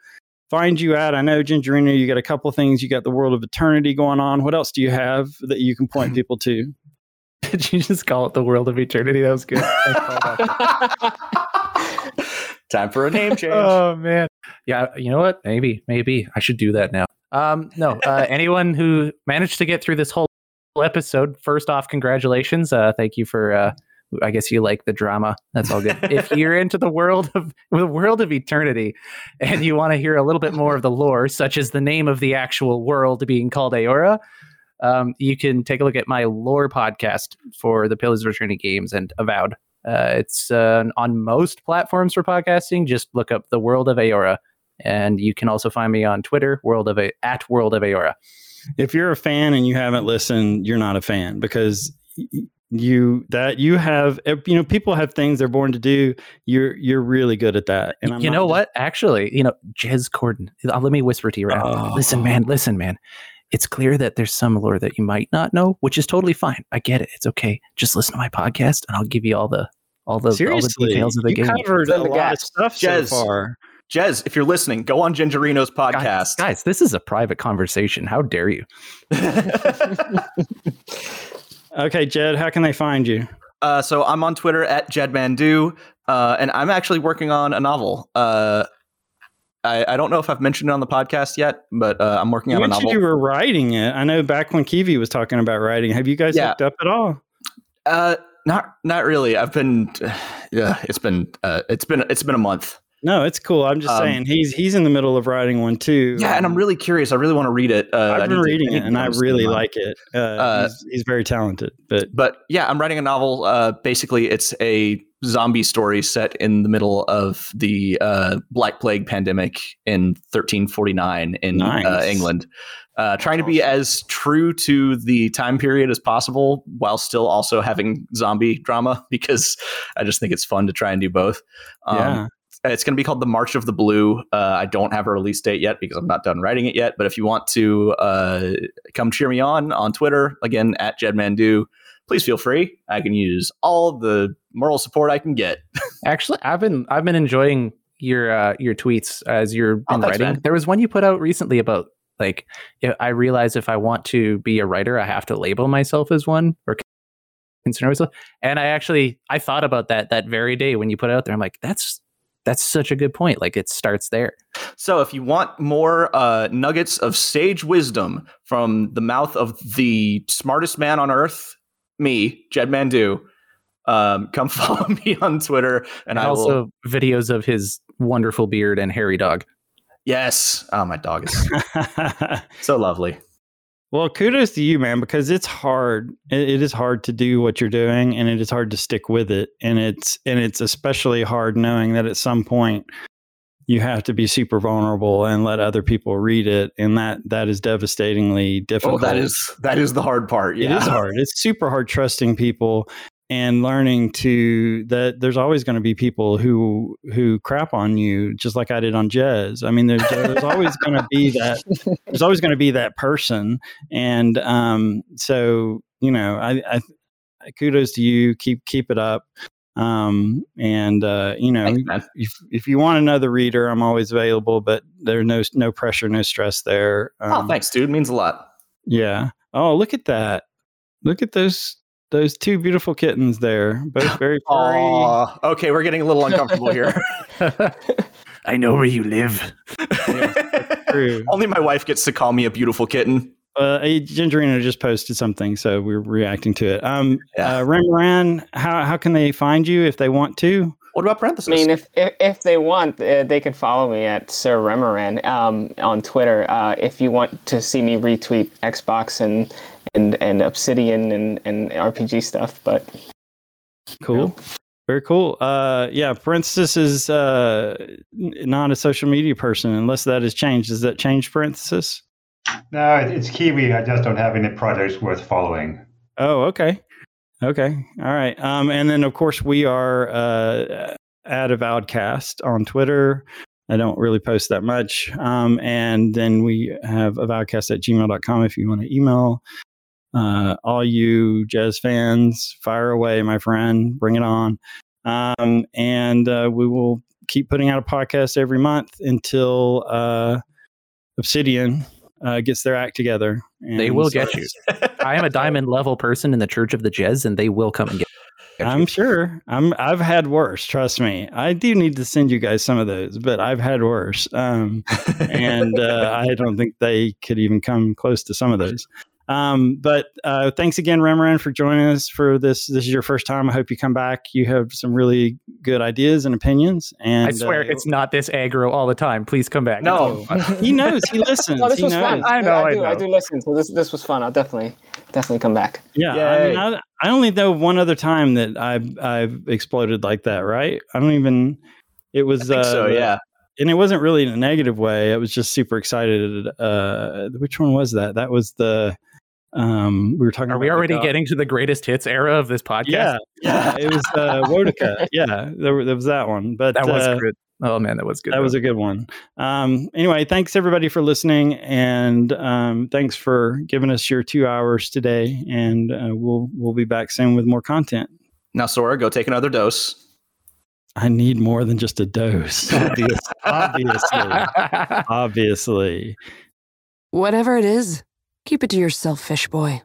find you at? I know, Gingerino, you got a couple things. You got the World of Eternity going on. What else do you have that you can point people to? Did you just call it the world of eternity? That was good. I that. Time for a name change. Oh man. Yeah, you know what? Maybe, maybe I should do that now. Um, no, uh, anyone who managed to get through this whole episode, first off, congratulations. Uh, thank you for. Uh, I guess you like the drama. That's all good. if you're into the world of the world of eternity, and you want to hear a little bit more of the lore, such as the name of the actual world being called Eora, um, you can take a look at my lore podcast for the Pillars of Eternity games and Avowed. Uh, it's uh, on most platforms for podcasting. Just look up the World of Eora, and you can also find me on Twitter, World of A- at World of Eora. If you're a fan and you haven't listened, you're not a fan because you that you have you know people have things they're born to do. You're you're really good at that. And I'm you know just- what? Actually, you know, Jez Corden. Let me whisper to you right now. Oh. Listen, man. Listen, man. It's clear that there's some lore that you might not know, which is totally fine. I get it. It's okay. Just listen to my podcast, and I'll give you all the all the, all the details of the you game. covered Fill a the lot of stuff Jez. so far. Jez, if you're listening, go on Gingerino's podcast. guys, this is a private conversation. How dare you? Okay, Jed, how can they find you? Uh, so I'm on Twitter at Jedmandu, uh, and I'm actually working on a novel. Uh, I, I don't know if I've mentioned it on the podcast yet, but uh, I'm working You on a novel. you were writing it. I know back when Kiwi was talking about writing. Have you guys Yeah. hooked up at all? Uh, not not really. I've been, yeah, it's been uh, it's been it's been a month. No, it's cool. I'm just Um, saying he's he's in the middle of writing one too. Yeah, and I'm really curious. I really want to read it. Uh, I've been reading it and I really like it. Uh, Uh, he's, he's very talented, but But yeah, I'm writing a novel. Uh, basically, it's a zombie story set in the middle of the uh, Black Plague pandemic in 1349 in uh, England. Uh, trying to be as true to the time period as possible while still also having zombie drama because I just think it's fun to try and do both. Um, yeah. It's going to be called The March of the Blue. Uh, I don't have a release date yet because I'm not done writing it yet. But if you want to uh, come cheer me on on Twitter, again, at Jedmandu, please feel free. I can use all the moral support I can get. Actually, I've been I've been enjoying your uh, your tweets as you're Oh, thanks, writing. man. There was one you put out recently about like I realize if I want to be a writer, I have to label myself as one or consider myself. And I actually I thought about that that very day when you put it out there. I'm like, that's that's such a good point. Like it starts there. So if you want more uh, nuggets of sage wisdom from the mouth of the smartest man on earth, me, Jedmandu, um, come follow me on Twitter, and, And, I will. also videos of his wonderful beard and hairy dog. Yes. Oh, my dog is so lovely. well, kudos to you, man, because it's hard. It, it is hard to do what you're doing, and it is hard to stick with it, and it's and it's especially hard knowing that at some point you have to be super vulnerable and let other people read it, and that that is devastatingly Oh, difficult. that is that is the hard part. Yeah. It is hard. It's super hard trusting people and learning to that there's always going to be people who who crap on you just like I did on Jez. I mean there's, there's always going to be that there's always going to be that person and um so you know I, I kudos to you keep keep it up um and uh you know Thanks, if if you want another reader I'm always available but there's no no pressure no stress there Oh, um, thanks, dude. Means a lot. yeah. Oh, look at that. Look at those those two beautiful kittens there. Both very furry. Aw. Okay, we're getting a little uncomfortable here. I know where you live. True. Only my wife gets to call me a beautiful kitten. Uh, a Gingerino just posted something, so we're reacting to it. Um, Yeah. uh, Rembrandt, how how can they find you if they want to? What about parentheses? I mean, if if, if they want, uh, they can follow me at Sir Remoran um, on Twitter. Uh, if you want to see me retweet Xbox and and, and Obsidian and, and RPG stuff, but Cool. Very cool. Uh, yeah, Parenthesis is uh, not a social media person unless that has changed. Does that change Parenthesis? No, it's Kiwi. I just don't have any projects worth following. Oh, okay. Okay. All right. Um, and then of course we are uh at Avowedcast on Twitter. I don't really post that much. Um, and then we have avowedcast at gmail.com if you want to email uh, all you Jez fans, fire away, my friend, bring it on. Um, and uh, we will keep putting out a podcast every month until uh, Obsidian uh, gets their act together. They will so- get you. I am a diamond level person in the Church of the Jez, and they will come and get. I'm sure. I'm. I've had worse. Trust me. I do need to send you guys some of those, but I've had worse. Um, and uh, I don't think they could even come close to some of those. Um, but uh, thanks again, Remoran, for joining us for this. This is your first time. I hope you come back. You have some really good ideas and opinions. And I swear uh, it's not this aggro all the time. Please come back. No. he knows. He listens. No, this he was knows. fun. I know, I I do. I, do listen. So this this was fun. I'll definitely definitely come back. Yeah, I, mean, I, I only know one other time that I've I've exploded like that. Right? I don't even. It was I think so, uh, yeah. and it wasn't really in a negative way. I was just super excited. Uh, which one was that? That was the. Um, we were talking. Are we about the already dog- getting to the greatest hits era of this podcast? Yeah, yeah. It was uh, Wodica. Yeah, there, there was that one. But That was uh, good. Oh man, that was good. that was a good one. Um, anyway, thanks everybody for listening, and um, thanks for giving us your two hours today. And uh, we'll we'll be back soon with more content. Now, Sora, go take another dose. I need more than just a dose. Obvious, obviously, obviously. Whatever it is, keep it to yourself, fish boy.